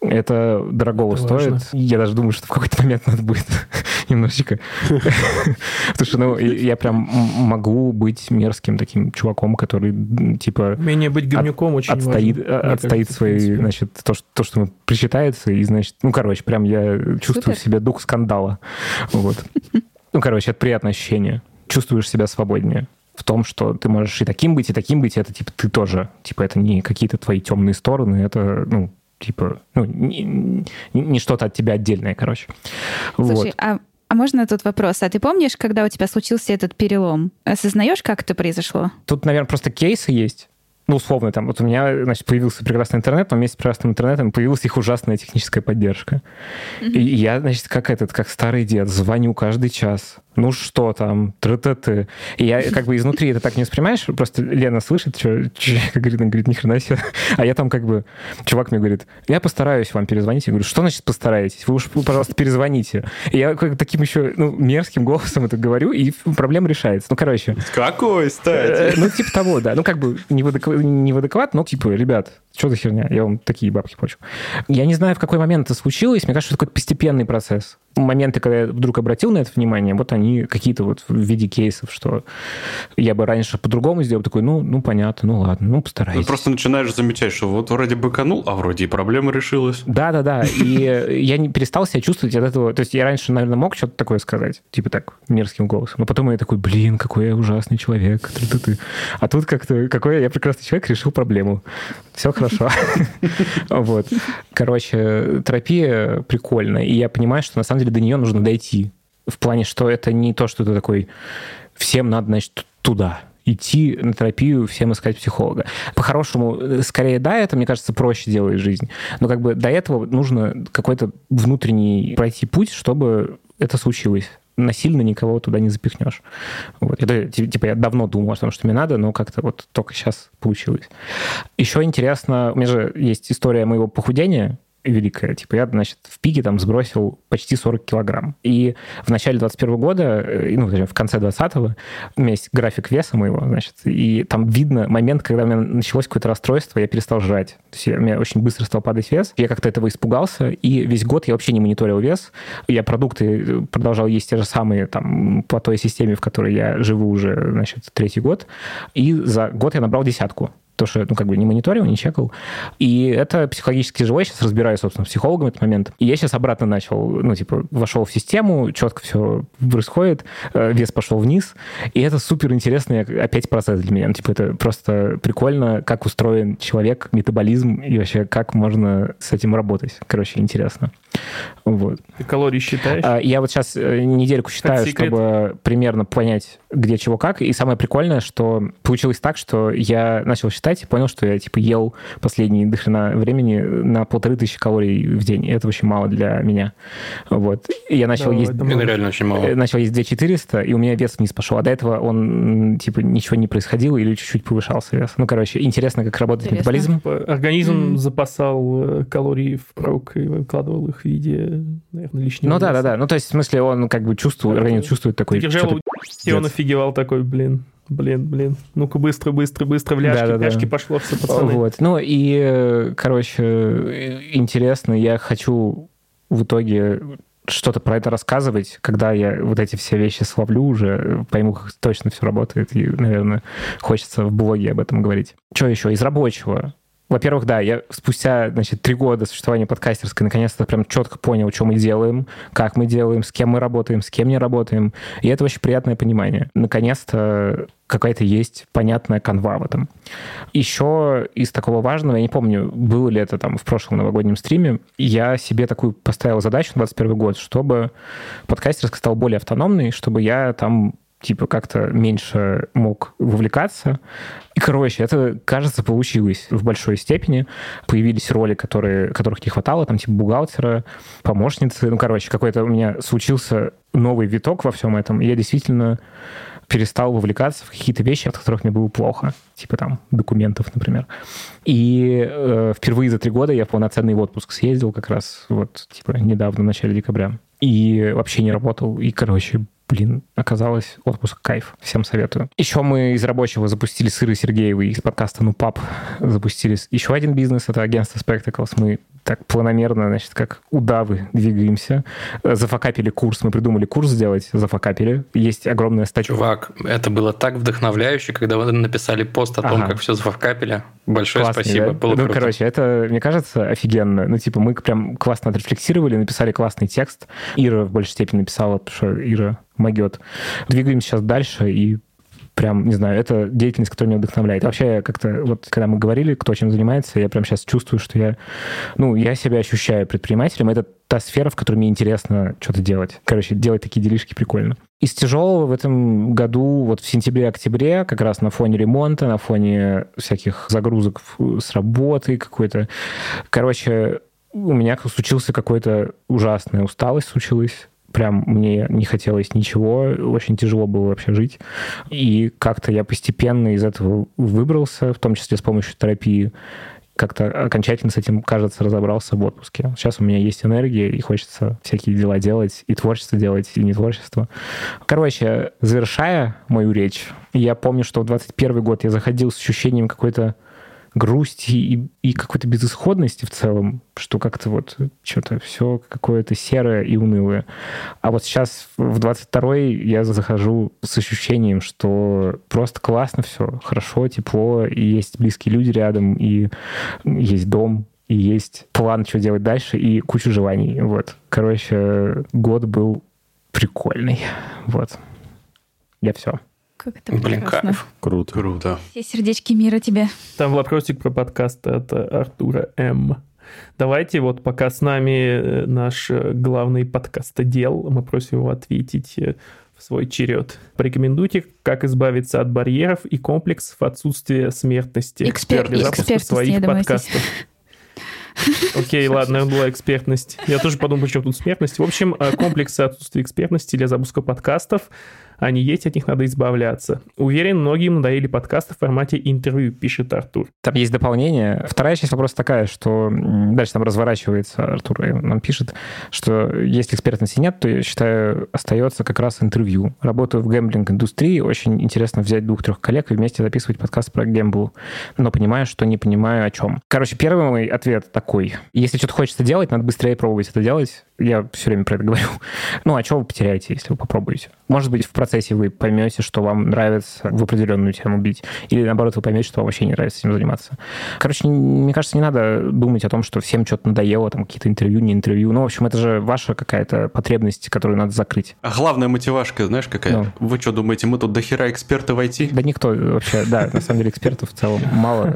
это дорого это стоит. Важно. Я даже думаю, что в какой-то момент надо будет немножечко... Потому что, ну, я прям могу быть мерзким таким чуваком, который, типа... Умение быть говнюком очень отстоит. Отстоит свои, значит, то, что, то, что ему причитается, и, значит, ну, короче, прям я чувствую в себе дух скандала. Вот. Ну, короче, это приятное ощущение. Чувствуешь себя свободнее в том, что ты можешь и таким быть, и таким быть, и это типа ты тоже. Типа это не какие-то твои темные стороны, это, ну, типа, ну, не, не что-то от тебя отдельное, короче. Слушай, вот. а а можно тут вопрос? А ты помнишь, когда у тебя случился этот перелом? Осознаешь, как это произошло? Тут, наверное, просто кейсы есть. Ну, условно, там, вот у меня, значит, появился прекрасный интернет, но вместе с прекрасным интернетом появилась их ужасная техническая поддержка. Mm-hmm. И я, значит, как этот, как старый дед, звоню каждый час ну что там, тры-ты-ты. И я как бы изнутри это так не воспринимаешь, просто Лена слышит, что, что говорит, она говорит, ни хрена себе. А я там как бы, чувак мне говорит, я постараюсь вам перезвонить. Я говорю, что значит постараетесь? Вы уж, пожалуйста, перезвоните. И я как таким еще, ну, мерзким голосом это говорю, и проблема решается. Ну, короче. Какой, кстати? Э, ну, типа того, да. Ну, как бы не в адекват, но типа, ребят, что за херня? Я вам такие бабки плачу. Я не знаю, в какой момент это случилось. Мне кажется, что это какой-то постепенный процесс. Моменты, когда я вдруг обратил на это внимание, вот они какие-то вот в виде кейсов, что я бы раньше по-другому сделал, такой, ну, ну понятно, ну ладно, ну постараюсь. Ты просто начинаешь замечать, что вот вроде быканул, а вроде и проблема решилась. Да-да-да, и я не перестал себя чувствовать от этого. То есть я раньше, наверное, мог что-то такое сказать, типа так, мерзким голосом, но потом я такой, блин, какой я ужасный человек. А тут как-то, какой я прекрасный человек, решил проблему. Все хорошо. Вот. Короче, терапия прикольная, и я понимаю, что на самом деле до нее нужно дойти. В плане, что это не то, что ты такой, всем надо, значит, туда идти на терапию, всем искать психолога. По-хорошему, скорее, да, это, мне кажется, проще делает жизнь. Но как бы до этого нужно какой-то внутренний пройти путь, чтобы это случилось насильно никого туда не запихнешь. Вот. Это, типа, я давно думал о том, что мне надо, но как-то вот только сейчас получилось. Еще интересно, у меня же есть история моего похудения, великая. Типа я, значит, в пике там сбросил почти 40 килограмм. И в начале 21 года, э, ну, в конце 20-го, у меня есть график веса моего, значит, и там видно момент, когда у меня началось какое-то расстройство, я перестал жрать. То есть у меня очень быстро стал падать вес. Я как-то этого испугался, и весь год я вообще не мониторил вес. Я продукты э, продолжал есть те же самые там по той системе, в которой я живу уже, значит, третий год. И за год я набрал десятку то, что, ну, как бы не мониторил, не чекал. И это психологически живой. Я сейчас разбираюсь, собственно, психологом этот момент. И я сейчас обратно начал, ну, типа, вошел в систему, четко все происходит, э, вес пошел вниз. И это супер интересный опять процесс для меня. Ну, типа, это просто прикольно, как устроен человек, метаболизм, и вообще, как можно с этим работать. Короче, интересно. Вот. Ты калории считаешь? А, я вот сейчас э, недельку считаю, чтобы примерно понять, где чего как. И самое прикольное, что получилось так, что я начал считать и понял, что я типа ел последние дохрена времени на полторы тысячи калорий в день. И это очень мало для меня. Вот. И я начал да, есть... Это реально очень мало. Э, начал есть 2400, и у меня вес вниз пошел. А до этого он, типа, ничего не происходило или чуть-чуть повышался вес. Ну, короче, интересно, как работает интересно. метаболизм. Типа, организм mm. запасал э, калории в прок и выкладывал их в виде, наверное, лишнего Ну, да-да-да. Ну, то есть, в смысле, он как бы чувствует, организм чувствует такой... Держал, и он офигевал такой, блин, Блин, блин. Ну-ка быстро, быстро, быстро в ляжки, да, да, ляжки да. пошло все, пацаны. Вот. Ну и, короче, интересно, я хочу в итоге что-то про это рассказывать, когда я вот эти все вещи словлю уже, пойму, как точно все работает, и, наверное, хочется в блоге об этом говорить. Что еще? Из рабочего. Во-первых, да, я спустя, значит, три года существования подкастерской наконец-то прям четко понял, что мы делаем, как мы делаем, с кем мы работаем, с кем не работаем. И это очень приятное понимание. Наконец-то какая-то есть понятная канва в этом. Еще из такого важного, я не помню, было ли это там в прошлом новогоднем стриме, я себе такую поставил задачу на 21 год, чтобы подкастерская стала более автономной, чтобы я там типа как-то меньше мог вовлекаться. И, короче, это, кажется, получилось в большой степени. Появились роли, которые, которых не хватало, там типа бухгалтера, помощницы. Ну, короче, какой-то у меня случился новый виток во всем этом. И я действительно перестал вовлекаться в какие-то вещи, от которых мне было плохо, типа там документов, например. И э, впервые за три года я в полноценный отпуск съездил как раз вот типа недавно, в начале декабря. И вообще не работал. И, короче, блин, оказалось отпуск кайф. Всем советую. Еще мы из рабочего запустили с Ирой Сергеевой из подкаста «Ну, пап» запустили еще один бизнес. Это агентство Spectacles. Мы так планомерно, значит, как удавы двигаемся. Зафакапили курс, мы придумали курс сделать, зафакапили. Есть огромная статья. Чувак, это было так вдохновляюще, когда вы написали пост о том, ага. как все зафакапили. Большое Классный, спасибо. Да? Было ну, круто. короче, это, мне кажется, офигенно. Ну, типа, мы прям классно отрефлексировали, написали классный текст. Ира в большей степени написала, потому что Ира могет. Двигаемся сейчас дальше и прям, не знаю, это деятельность, которая меня вдохновляет. Вообще, как-то вот, когда мы говорили, кто чем занимается, я прям сейчас чувствую, что я, ну, я себя ощущаю предпринимателем. Это та сфера, в которой мне интересно что-то делать. Короче, делать такие делишки прикольно. Из тяжелого в этом году, вот в сентябре-октябре, как раз на фоне ремонта, на фоне всяких загрузок с работы какой-то. Короче, у меня случился какой-то ужасная усталость случилась прям мне не хотелось ничего, очень тяжело было вообще жить. И как-то я постепенно из этого выбрался, в том числе с помощью терапии как-то окончательно с этим, кажется, разобрался в отпуске. Сейчас у меня есть энергия, и хочется всякие дела делать, и творчество делать, и не творчество. Короче, завершая мою речь, я помню, что в 21 год я заходил с ощущением какой-то грусти и, и какой-то безысходности в целом, что как-то вот что-то все какое-то серое и унылое. А вот сейчас в 22-й я захожу с ощущением, что просто классно все, хорошо, тепло, и есть близкие люди рядом, и есть дом, и есть план, что делать дальше, и куча желаний. Вот. Короче, год был прикольный. Вот. Я все. Как это Блин, прекрасно. кайф. Круто. Круто. Все сердечки мира тебе. Там вопросик про подкаст от Артура М. Давайте вот пока с нами э, наш э, главный подкастодел, мы просим его ответить э, в свой черед. Порекомендуйте, как избавиться от барьеров и комплексов отсутствия смертности Экспер- для запуска своих подкастов. Окей, ладно, была экспертность. Я тоже подумал, почему тут смертность. В общем, комплексы отсутствия экспертности для запуска подкастов. Они есть, от них надо избавляться. Уверен, многим надоели подкасты в формате интервью, пишет Артур. Там есть дополнение. Вторая часть вопроса такая, что дальше там разворачивается Артур, и нам пишет, что если экспертности нет, то, я считаю, остается как раз интервью. Работаю в гэмблинг-индустрии, очень интересно взять двух-трех коллег и вместе записывать подкаст про гэмбл, но понимаю, что не понимаю о чем. Короче, первый мой ответ такой. Если что-то хочется делать, надо быстрее пробовать это делать. Я все время про это говорю. Ну, а что вы потеряете, если вы попробуете? Может быть, в процессе вы поймете, что вам нравится в определенную тему бить, или наоборот, вы поймете, что вам вообще не нравится этим заниматься. Короче, мне кажется, не надо думать о том, что всем что-то надоело, там какие-то интервью, не интервью. Ну, в общем, это же ваша какая-то потребность, которую надо закрыть. А главная мотивашка, знаешь, какая? Ну. Вы что думаете, мы тут дохера эксперты в IT? Да никто вообще, да, на самом деле экспертов в целом мало.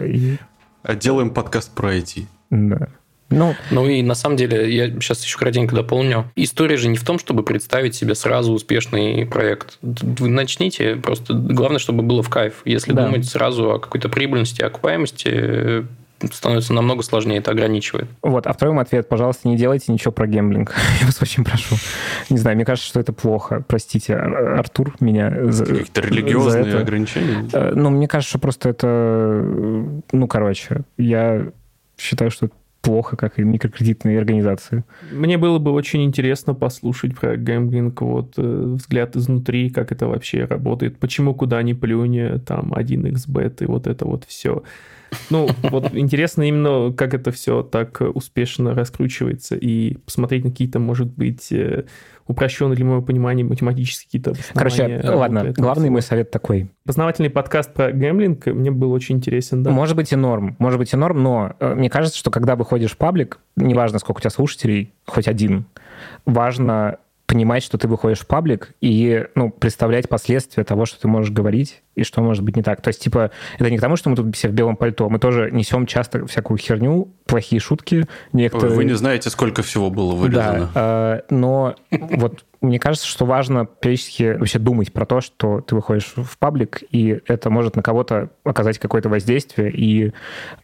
А делаем подкаст про IT. да. Ну, Ну и на самом деле, я сейчас еще кратенько дополню. История же не в том, чтобы представить себе сразу успешный проект. Вы начните, просто главное, чтобы было в кайф. Если Да. думать сразу о какой-то прибыльности, окупаемости, э, становится намного сложнее, это ограничивает. Вот, а второй мой ответ, пожалуйста, не делайте ничего про гемблинг. Я вас очень прошу. Не знаю, мне кажется, что это плохо. Простите, Ар- Артур, меня за, Какие-то за религиозные это. ограничения. Э, Ну, мне кажется, что просто это... э, Ну, короче, я считаю, что это плохо, как и микрокредитные организации. Мне было бы очень интересно послушать про гэмблинг, вот э, взгляд изнутри, как это вообще работает, почему куда ни плюнь, э, там 1xbet и вот это вот все. Ну, вот интересно именно, как это все так э, успешно раскручивается, и посмотреть на какие-то, может быть, упрощенные для моего понимания математические какие-то Короче, работы ладно, главный всего. мой совет такой. Познавательный подкаст про гэмблинг мне был очень интересен, да. Может быть и норм, может быть и норм, но э, мне кажется, что когда выходишь в паблик, неважно, сколько у тебя слушателей, хоть один, важно понимать, что ты выходишь в паблик и ну, представлять последствия того, что ты можешь говорить и что может быть не так. То есть, типа, это не к тому, что мы тут все в белом пальто, мы тоже несем часто всякую херню, плохие шутки, некоторые... Вы не знаете, сколько всего было вырезано. Да, э, но вот мне кажется, что важно периодически вообще думать про то, что ты выходишь в паблик, и это может на кого-то оказать какое-то воздействие, и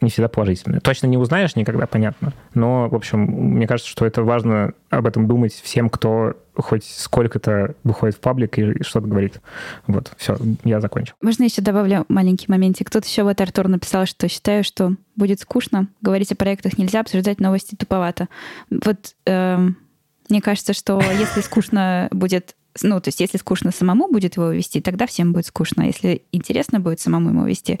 не всегда положительное. Точно не узнаешь никогда, понятно. Но, в общем, мне кажется, что это важно об этом думать всем, кто хоть сколько-то выходит в паблик и что-то говорит. Вот, все, я закончил. Можно еще добавлю маленький моментик. Тут еще вот Артур написал, что считаю, что будет скучно, говорить о проектах нельзя, обсуждать новости туповато. Вот эм, мне кажется, что если скучно будет, ну, то есть если скучно самому будет его вести, тогда всем будет скучно. Если интересно будет самому ему вести,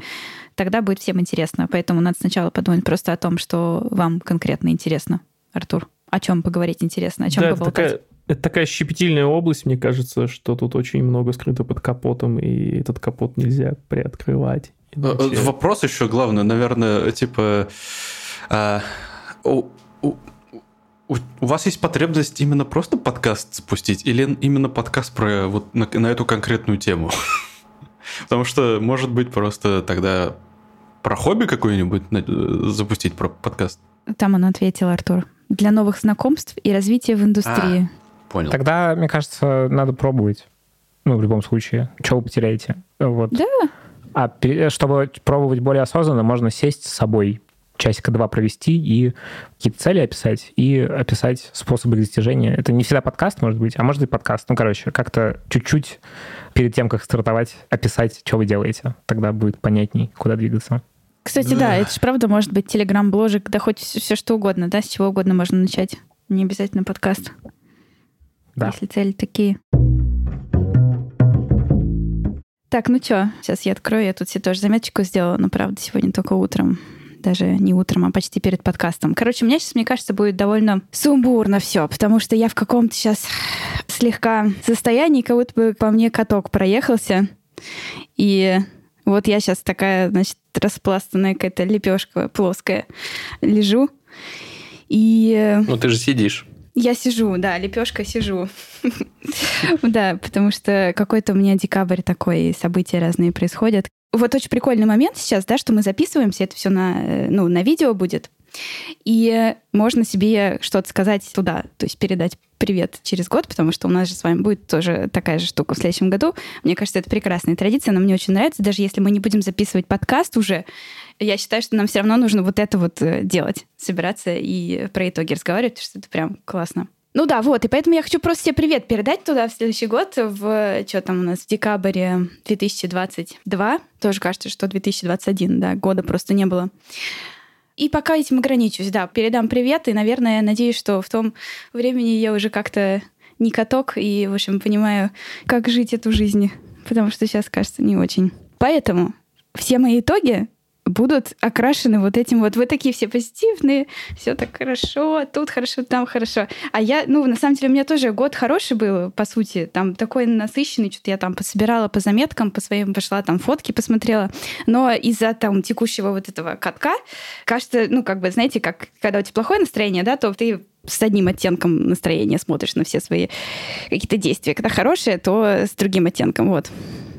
тогда будет всем интересно. Поэтому надо сначала подумать просто о том, что вам конкретно интересно, Артур. О чем поговорить интересно, о чем Да, это поболтать. такая, это такая щепетильная область, мне кажется, что тут очень много скрыто под капотом, и этот капот нельзя приоткрывать. Э, Иначе- Вопрос еще главный, наверное, типа... а, у, у- у- у вас есть потребность именно просто подкаст запустить или именно подкаст про вот на, на эту конкретную тему? Потому что, может быть, просто тогда про хобби какое-нибудь э, запустить про подкаст. Там он ответил, Артур. для новых знакомств и развития в индустрии. Понял. Тогда, мне кажется, надо пробовать. Ну, в любом случае. Чего вы потеряете? Вот. Да. А чтобы пробовать более осознанно, можно сесть с собой, часика два провести и какие-то цели описать, и описать способы их достижения. Это не всегда подкаст, может быть, а может и подкаст. Ну, короче, как-то чуть-чуть перед тем, как стартовать, описать, что вы делаете. Тогда будет понятней, куда двигаться. Кстати, да, это же правда может быть телеграм-бложик, да хоть все, что угодно, да, с чего угодно можно начать. Не обязательно подкаст, Да. если цели такие. Так, ну что, сейчас я открою, я тут себе тоже заметочку сделала, но правда сегодня только утром. Даже не утром, а почти перед подкастом. Короче, у меня сейчас, мне кажется, будет довольно сумбурно все, потому что я в каком-то сейчас слегка состоянии, как будто бы по мне каток проехался. И вот я сейчас такая, значит, распластанная какая-то лепешка плоская лежу. И Ну, ты же сидишь. Я сижу, да, лепешка сижу. Да, потому что какой-то у меня декабрь такой, события разные происходят. Вот очень прикольный момент сейчас, да, что мы записываемся, это все на, э, ну, на видео будет. И можно себе что-то сказать туда, то есть передать привет через год, потому что у нас же с вами будет тоже такая же штука в следующем году. Мне кажется, это прекрасная традиция, она мне очень нравится. Даже если мы не будем записывать подкаст уже, я считаю, что нам все равно нужно вот это вот э, делать, собираться и про итоги разговаривать, потому что это прям классно. Ну да, вот, и поэтому я хочу просто себе привет передать туда в следующий год, в, что там у нас, в декабре 2022. Тоже кажется, что 2021, да, года просто не было. И пока этим ограничусь, да, передам привет, и, наверное, надеюсь, что в том времени я уже как-то не каток, и, в общем, понимаю, как жить эту жизнь, потому что сейчас, кажется, не очень. Поэтому все мои итоги будут окрашены вот этим вот. Вы такие все позитивные, все так хорошо, тут хорошо, там хорошо. А я, ну, на самом деле, у меня тоже год хороший был, по сути. Там такой насыщенный, что-то я там пособирала по заметкам, по своим пошла там фотки посмотрела. Но из-за там текущего вот этого катка, кажется, ну, как бы, знаете, как когда у тебя плохое настроение, да, то ты с одним оттенком настроения смотришь на все свои какие-то действия. Когда хорошие, то с другим оттенком. Вот.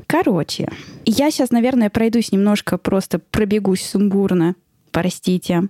Короче, я сейчас, наверное, пройдусь немножко, просто пробегусь сумбурно, простите,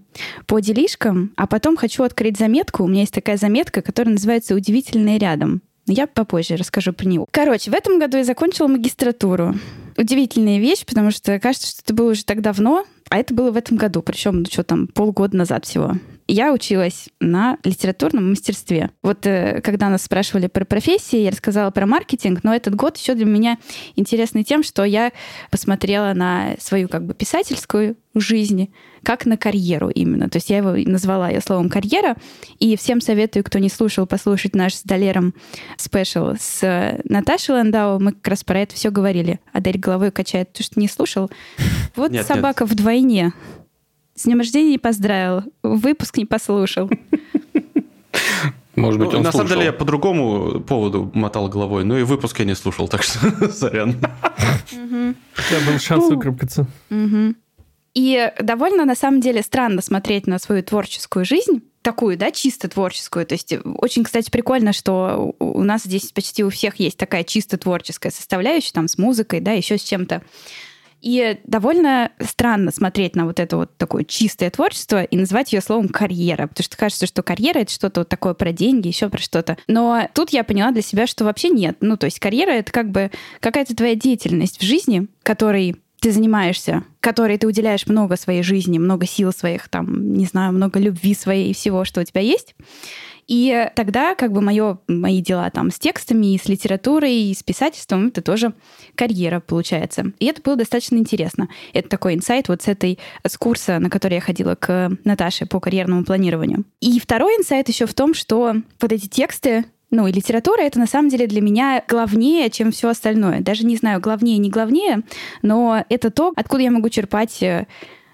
по делишкам, а потом хочу открыть заметку. У меня есть такая заметка, которая называется «Удивительное рядом». Я попозже расскажу про него. Короче, в этом году я закончила магистратуру. Удивительная вещь, потому что кажется, что это было уже так давно, а это было в этом году, причем, ну что там, полгода назад всего. Я училась на литературном мастерстве. Вот э, когда нас спрашивали про профессии, я рассказала про маркетинг, но этот год еще для меня интересный тем, что я посмотрела на свою как бы писательскую жизнь, как на карьеру именно. То есть я его назвала ее словом карьера, и всем советую, кто не слушал, послушать наш с Долером спешл с э, Наташей Ландау. Мы как раз про это все говорили. Адель головой качает, ты что не слушал? Вот Нет, собака вдвойне. С днем рождения не поздравил, выпуск не послушал. Может быть, Ну, он на самом деле я по другому поводу мотал головой, ну и выпуск я не слушал, так что сорян. У тебя был шанс Ну. И довольно, на самом деле, странно смотреть на свою творческую жизнь, такую, да, чисто творческую. То есть очень, кстати, прикольно, что у нас здесь почти у всех есть такая чисто творческая составляющая, там, с музыкой, да, еще с чем-то. И довольно странно смотреть на вот это вот такое чистое творчество и называть ее словом карьера, потому что кажется, что карьера это что-то вот такое про деньги, еще про что-то. Но тут я поняла для себя, что вообще нет. Ну, то есть карьера это как бы какая-то твоя деятельность в жизни, которой ты занимаешься, которой ты уделяешь много своей жизни, много сил своих, там, не знаю, много любви своей и всего, что у тебя есть. И тогда как бы моё, мои дела там с текстами, и с литературой, и с писательством, это тоже карьера получается. И это было достаточно интересно. Это такой инсайт вот с этой, с курса, на который я ходила к Наташе по карьерному планированию. И второй инсайт еще в том, что вот эти тексты, ну, и литература это на самом деле для меня главнее, чем все остальное. Даже не знаю, главнее, не главнее, но это то, откуда я могу черпать э,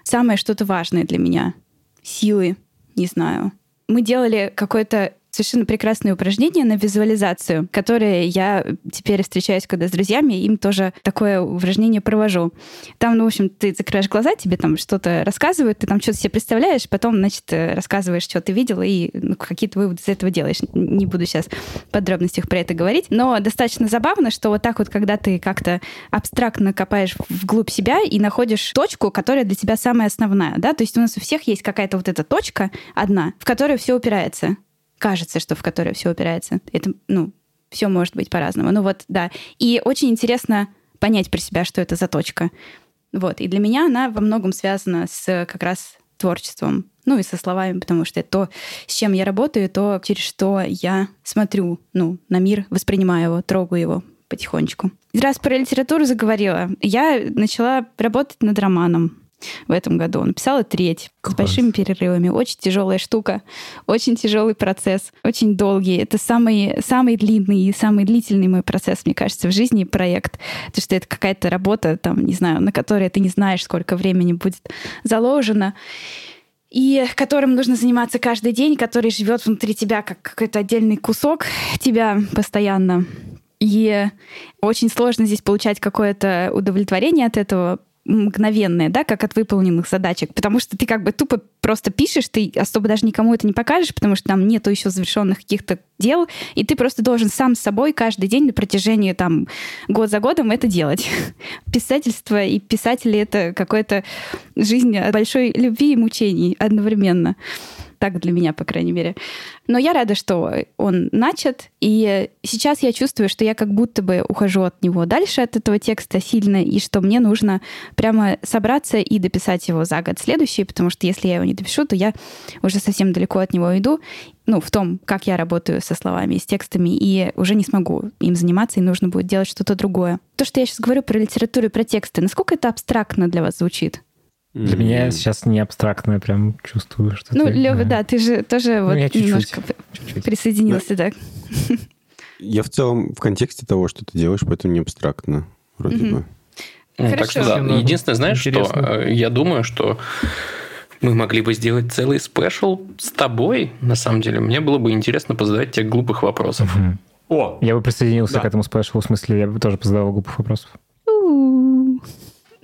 самое что-то важное для меня. Силы, не знаю. Мы делали какое-то совершенно прекрасное упражнение на визуализацию, которое я теперь встречаюсь, когда с друзьями, им тоже такое упражнение провожу. Там, ну, в общем, ты закрываешь глаза, тебе там что-то рассказывают, ты там что-то себе представляешь, потом, значит, э, рассказываешь, что ты видел, и ну, какие-то выводы из этого делаешь. Не буду сейчас в подробностях про это говорить, но достаточно забавно, что вот так вот, когда ты как-то абстрактно копаешь вглубь себя и находишь точку, которая для тебя самая основная, да, то есть у нас у всех есть какая-то вот эта точка одна, в которой все упирается кажется, что в которое все упирается. Это, ну, все может быть по-разному. Ну вот, да. И очень интересно понять про себя, что это за точка. Вот. И для меня она во многом связана с как раз творчеством, ну и со словами, потому что это то, с чем я работаю, то, через что я смотрю ну, на мир, воспринимаю его, трогаю его потихонечку. Раз про литературу заговорила, я начала работать над романом в этом году. Написала треть Класс. с большими перерывами. Очень тяжелая штука, очень тяжелый процесс, очень долгий. Это самый, самый длинный и самый длительный мой процесс, мне кажется, в жизни проект. Потому что это какая-то работа, там, не знаю, на которой ты не знаешь, сколько времени будет заложено и которым нужно заниматься каждый день, который живет внутри тебя как какой-то отдельный кусок тебя постоянно. И очень сложно здесь получать какое-то удовлетворение от этого, мгновенное, да, как от выполненных задачек, потому что ты как бы тупо просто пишешь, ты особо даже никому это не покажешь, потому что там нету еще завершенных каких-то дел, и ты просто должен сам с собой каждый день на протяжении там год за годом это делать. Писательство и писатели — это какая-то жизнь большой любви и мучений одновременно. Так для меня, по крайней мере. Но я рада, что он начат, и сейчас я чувствую, что я как будто бы ухожу от него дальше, от этого текста сильно, и что мне нужно прямо собраться и дописать его за год следующий, потому что если я его не допишу, то я уже совсем далеко от него иду, ну, в том, как я работаю со словами с текстами, и уже не смогу им заниматься, и нужно будет делать что-то другое. То, что я сейчас говорю про литературу и про тексты, насколько это абстрактно для вас звучит? Для mm. меня сейчас не абстрактно, я прям чувствую, что Ну, ты, Лёва, да. да, ты же тоже ну, вот чуть-чуть, немножко чуть-чуть. присоединился, да. да. Я в целом в контексте того, что ты делаешь, поэтому не абстрактно, вроде mm-hmm. бы. Ну, так что да. Единственное, знаешь, Интересно. что э, я думаю, что мы могли бы сделать целый спешл с тобой, на самом деле. Мне было бы интересно позадавать тебе глупых вопросов. Угу. О! Я бы присоединился да. к этому спешлу, в смысле, я бы тоже позадавал глупых вопросов.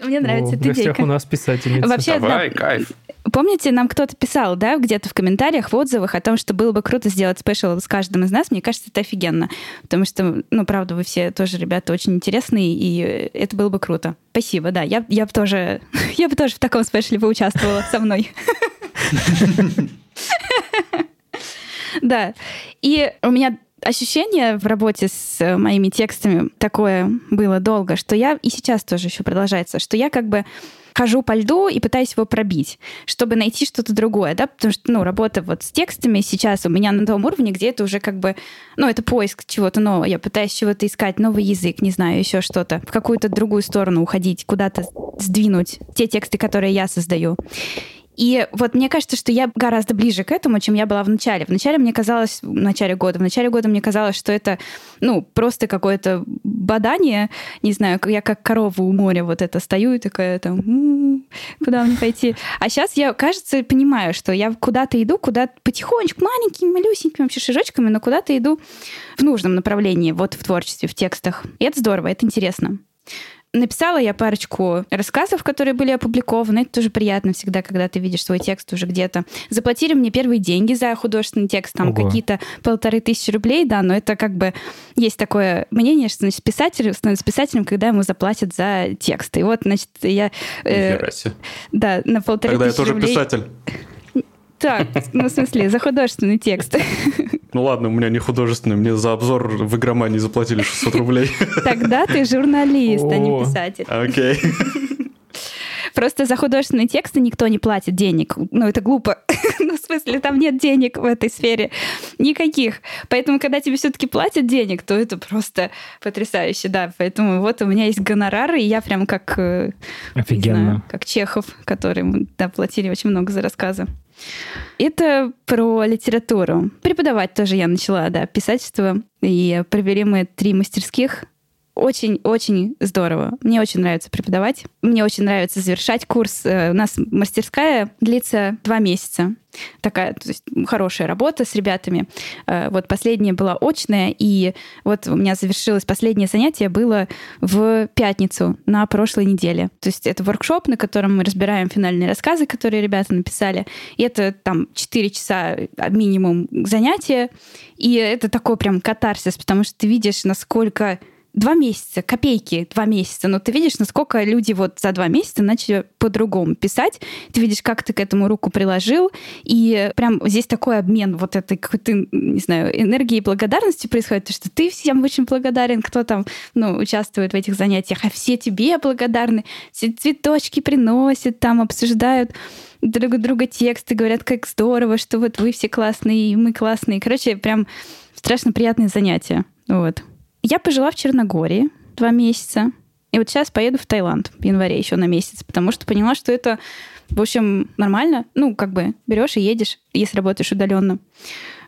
Мне нравится эта идейка. у нас писательница. Вообще, Давай, да, кайф. Помните, нам кто-то писал, да, где-то в комментариях, в отзывах о том, что было бы круто сделать спешл с каждым из нас. Мне кажется, это офигенно. Потому что, ну, правда, вы все тоже ребята очень интересные, и это было бы круто. Спасибо, да. Я, я бы тоже, я бы тоже в таком спешле поучаствовала со мной. Да. И у меня ощущение в работе с э, моими текстами такое было долго, что я и сейчас тоже еще продолжается, что я как бы хожу по льду и пытаюсь его пробить, чтобы найти что-то другое, да, потому что, ну, работа вот с текстами сейчас у меня на том уровне, где это уже как бы, ну, это поиск чего-то нового, я пытаюсь чего-то искать, новый язык, не знаю, еще что-то, в какую-то другую сторону уходить, куда-то сдвинуть те тексты, которые я создаю. И вот мне кажется, что я гораздо ближе к этому, чем я была в начале. В начале мне казалось, в начале года, в начале года мне казалось, что это, ну, просто какое-то бадание, не знаю, я как корова у моря вот это стою и такая там, м-м, куда мне пойти? А сейчас я, кажется, понимаю, что я куда-то иду, куда потихонечку, маленькими, малюсенькими вообще шажочками, но куда-то иду в нужном направлении, вот в творчестве, в текстах. И это здорово, это интересно. Написала я парочку рассказов, которые были опубликованы. Это тоже приятно всегда, когда ты видишь свой текст уже где-то. Заплатили мне первые деньги за художественный текст, там Ого. какие-то полторы тысячи рублей, да, но это как бы есть такое мнение, что значит, писатель становится писателем, когда ему заплатят за текст. И вот, значит, я... Э, да, на полторы Тогда тысячи я тоже рублей... писатель. Так, ну, в смысле, за художественный текст. Ну ладно, у меня не художественный, мне за обзор в игромании заплатили 600 рублей. Тогда ты журналист, а не писатель. Окей. Просто за художественные тексты никто не платит денег. Ну, это глупо. ну, в смысле, там нет денег в этой сфере. Никаких. Поэтому, когда тебе все-таки платят денег, то это просто потрясающе, да. Поэтому вот у меня есть гонорары, и я прям как... Э, Офигенно. Знаю, как Чехов, который да, платили очень много за рассказы. Это про литературу. Преподавать тоже я начала, да, писательство. И провели мы три мастерских очень-очень здорово. Мне очень нравится преподавать. Мне очень нравится завершать курс. Э, у нас мастерская длится два месяца такая то есть, хорошая работа с ребятами. Э, вот последняя была очная, и вот у меня завершилось последнее занятие было в пятницу на прошлой неделе. То есть это воркшоп, на котором мы разбираем финальные рассказы, которые ребята написали. И это там 4 часа минимум занятия. И это такой прям катарсис, потому что ты видишь, насколько два месяца, копейки, два месяца, но ты видишь, насколько люди вот за два месяца начали по-другому писать, ты видишь, как ты к этому руку приложил, и прям здесь такой обмен вот этой какой-то, не знаю, энергии и благодарности происходит, то что ты всем очень благодарен, кто там, ну, участвует в этих занятиях, а все тебе благодарны, все цветочки приносят, там обсуждают друг друга тексты, говорят, как здорово, что вот вы все классные, и мы классные. Короче, прям страшно приятные занятия. Вот. Я пожила в Черногории два месяца. И вот сейчас поеду в Таиланд в январе еще на месяц, потому что поняла, что это, в общем, нормально. Ну, как бы берешь и едешь, если работаешь удаленно.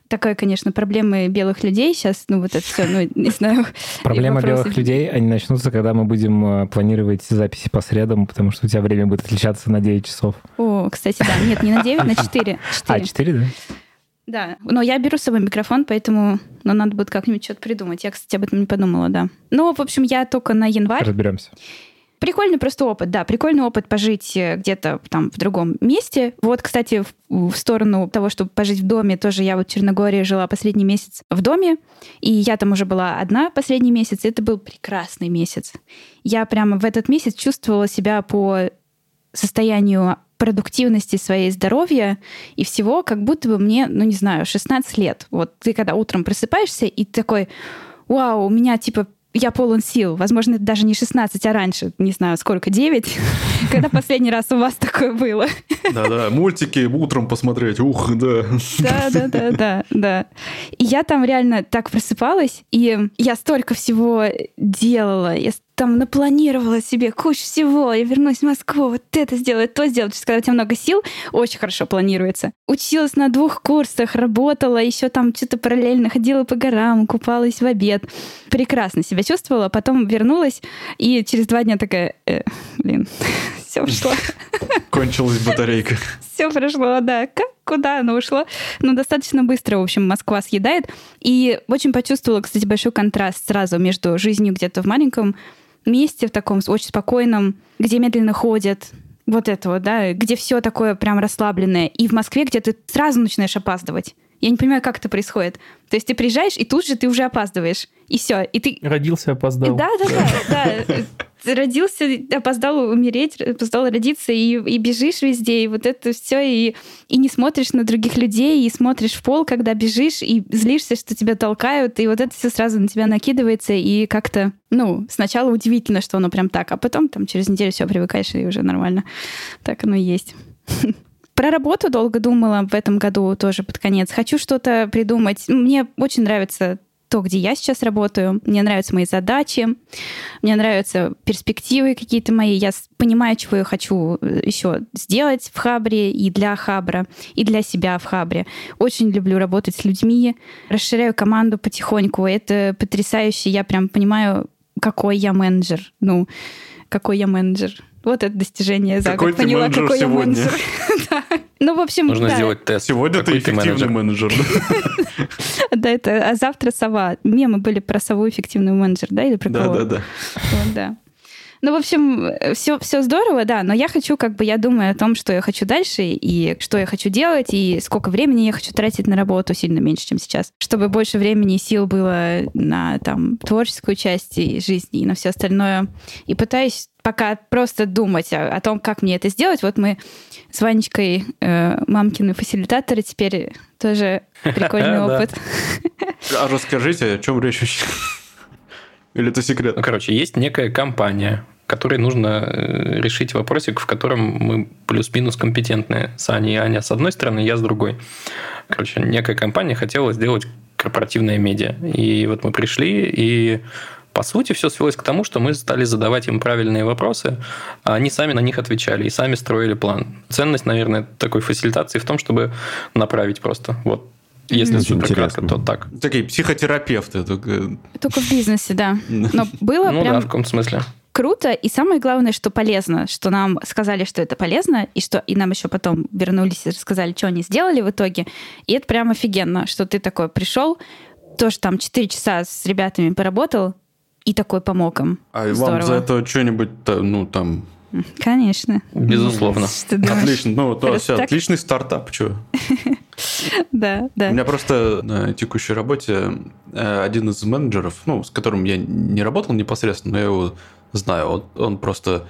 Такая, конечно, проблемы белых людей сейчас, ну, вот это все, ну, не знаю. Проблемы белых людей, они начнутся, когда мы будем э, планировать записи по средам, потому что у тебя время будет отличаться на 9 часов. О, кстати, да. Нет, не на 9, на 4. 4. А, 4, да? Да, но я беру с собой микрофон, поэтому ну, надо будет как-нибудь что-то придумать. Я, кстати, об этом не подумала, да. Ну, в общем, я только на январь. Разберемся. Прикольный просто опыт, да, прикольный опыт пожить э, где-то там в другом месте. Вот, кстати, в, в сторону того, чтобы пожить в доме, тоже я вот в Черногории жила последний месяц в доме, и я там уже была одна последний месяц, и это был прекрасный месяц. Я прямо в этот месяц чувствовала себя по состоянию продуктивности своей здоровья и всего, как будто бы мне, ну не знаю, 16 лет. Вот ты когда утром просыпаешься и такой, вау, у меня типа я полон сил. Возможно, это даже не 16, а раньше, не знаю, сколько, 9. Когда последний раз у вас такое было? Да-да, мультики утром посмотреть, ух, да. Да-да-да, да. И я там реально так просыпалась, и я столько всего делала, я там напланировала себе кучу всего, я вернусь в Москву, вот это сделать, то сделать. Когда у тебя много сил, очень хорошо планируется. Училась на двух курсах, работала, еще там что-то параллельно ходила по горам, купалась в обед. Прекрасно себя чувствовала, потом вернулась, и через два дня такая, э, блин, все ушло. Кончилась батарейка. Все прошло, да. Как, куда оно ушло? Ну, достаточно быстро, в общем, Москва съедает. И очень почувствовала, кстати, большой контраст сразу между жизнью где-то в маленьком месте, в таком очень спокойном, где медленно ходят, вот этого, да, где все такое прям расслабленное, и в Москве, где ты сразу начинаешь опаздывать. Я не понимаю, как это происходит. То есть ты приезжаешь, и тут же ты уже опаздываешь. И все. И ты... Родился, опоздал. Да, да, да. да. Родился, опоздал умереть, опоздал родиться, и, и бежишь везде, и вот это все, и, и не смотришь на других людей, и смотришь в пол, когда бежишь, и злишься, что тебя толкают, и вот это все сразу на тебя накидывается, и как-то, ну, сначала удивительно, что оно прям так, а потом там через неделю все привыкаешь, и уже нормально. Так оно и есть. Про работу долго думала в этом году тоже под конец. Хочу что-то придумать. Мне очень нравится то, где я сейчас работаю. Мне нравятся мои задачи, мне нравятся перспективы какие-то мои. Я понимаю, чего я хочу э, еще сделать в Хабре и для Хабра, и для себя в Хабре. Очень люблю работать с людьми, расширяю команду потихоньку. Это потрясающе. Я прям понимаю, какой я менеджер. Ну, какой я менеджер. Вот это достижение за Какой год. Поняла, менеджер какой сегодня? я менеджер. Да. Ну, в общем, Нужно да. сделать тест. Сегодня Какой ты эффективный менеджер. Да, это а завтра сова. Мемы были про сову эффективный менеджер, да, или про кого? Да-да-да. Вот, да. Ну, в общем, все, все здорово, да, но я хочу, как бы, я думаю о том, что я хочу дальше, и что я хочу делать, и сколько времени я хочу тратить на работу, сильно меньше, чем сейчас, чтобы больше времени и сил было на, там, творческую часть и жизни, и на все остальное. И пытаюсь пока просто думать о, о том, как мне это сделать. Вот мы с Ванечкой, э, мамкины фасилитаторы, теперь тоже прикольный опыт. А расскажите, о чем речь вообще? Или это секрет? Ну, короче, есть некая компания, которой нужно э, решить вопросик, в котором мы плюс-минус компетентны. с Аней и Аня с одной стороны, я с другой. Короче, некая компания хотела сделать корпоративное медиа. И вот мы пришли, и по сути все свелось к тому, что мы стали задавать им правильные вопросы, а они сами на них отвечали и сами строили план. Ценность, наверное, такой фасилитации в том, чтобы направить просто. Вот Если Очень супер кратко, интересно. то так. Такие психотерапевты. только- Только в бизнесе, да. Но было Ну да, прям в каком смысле. круто, и самое главное, что полезно, что нам сказали, что это полезно, и что и нам еще потом вернулись и рассказали, что они сделали в итоге. И это прям офигенно, что ты такой пришел, тоже там 4 часа с ребятами поработал, и такой помог им. А вам Здорово. за это что-нибудь, та- ну, там... Конечно. Безусловно. Отлично. Ну, то, так? отличный стартап, что? Да, да. У меня просто на текущей работе э, один из менеджеров, ну, с которым я не работал непосредственно, но я его знаю, он просто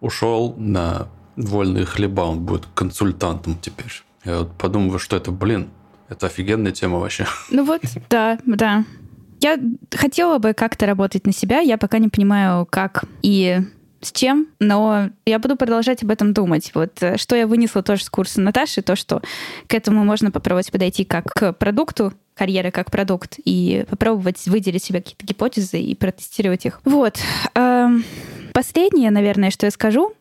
ушел на вольные хлеба, он будет консультантом теперь. Я вот подумываю, что это, блин, это офигенная тема вообще. Ну вот, да, да. Я хотела бы как-то работать на себя, я пока не понимаю, как и с чем, но я буду продолжать об этом думать. Вот э, что я вынесла тоже с курса Наташи, то, что к этому можно попробовать подойти как к продукту, карьеры как продукт, и попробовать выделить себе какие-то гипотезы и протестировать их. Вот. Эм, Последнее, наверное, что я скажу,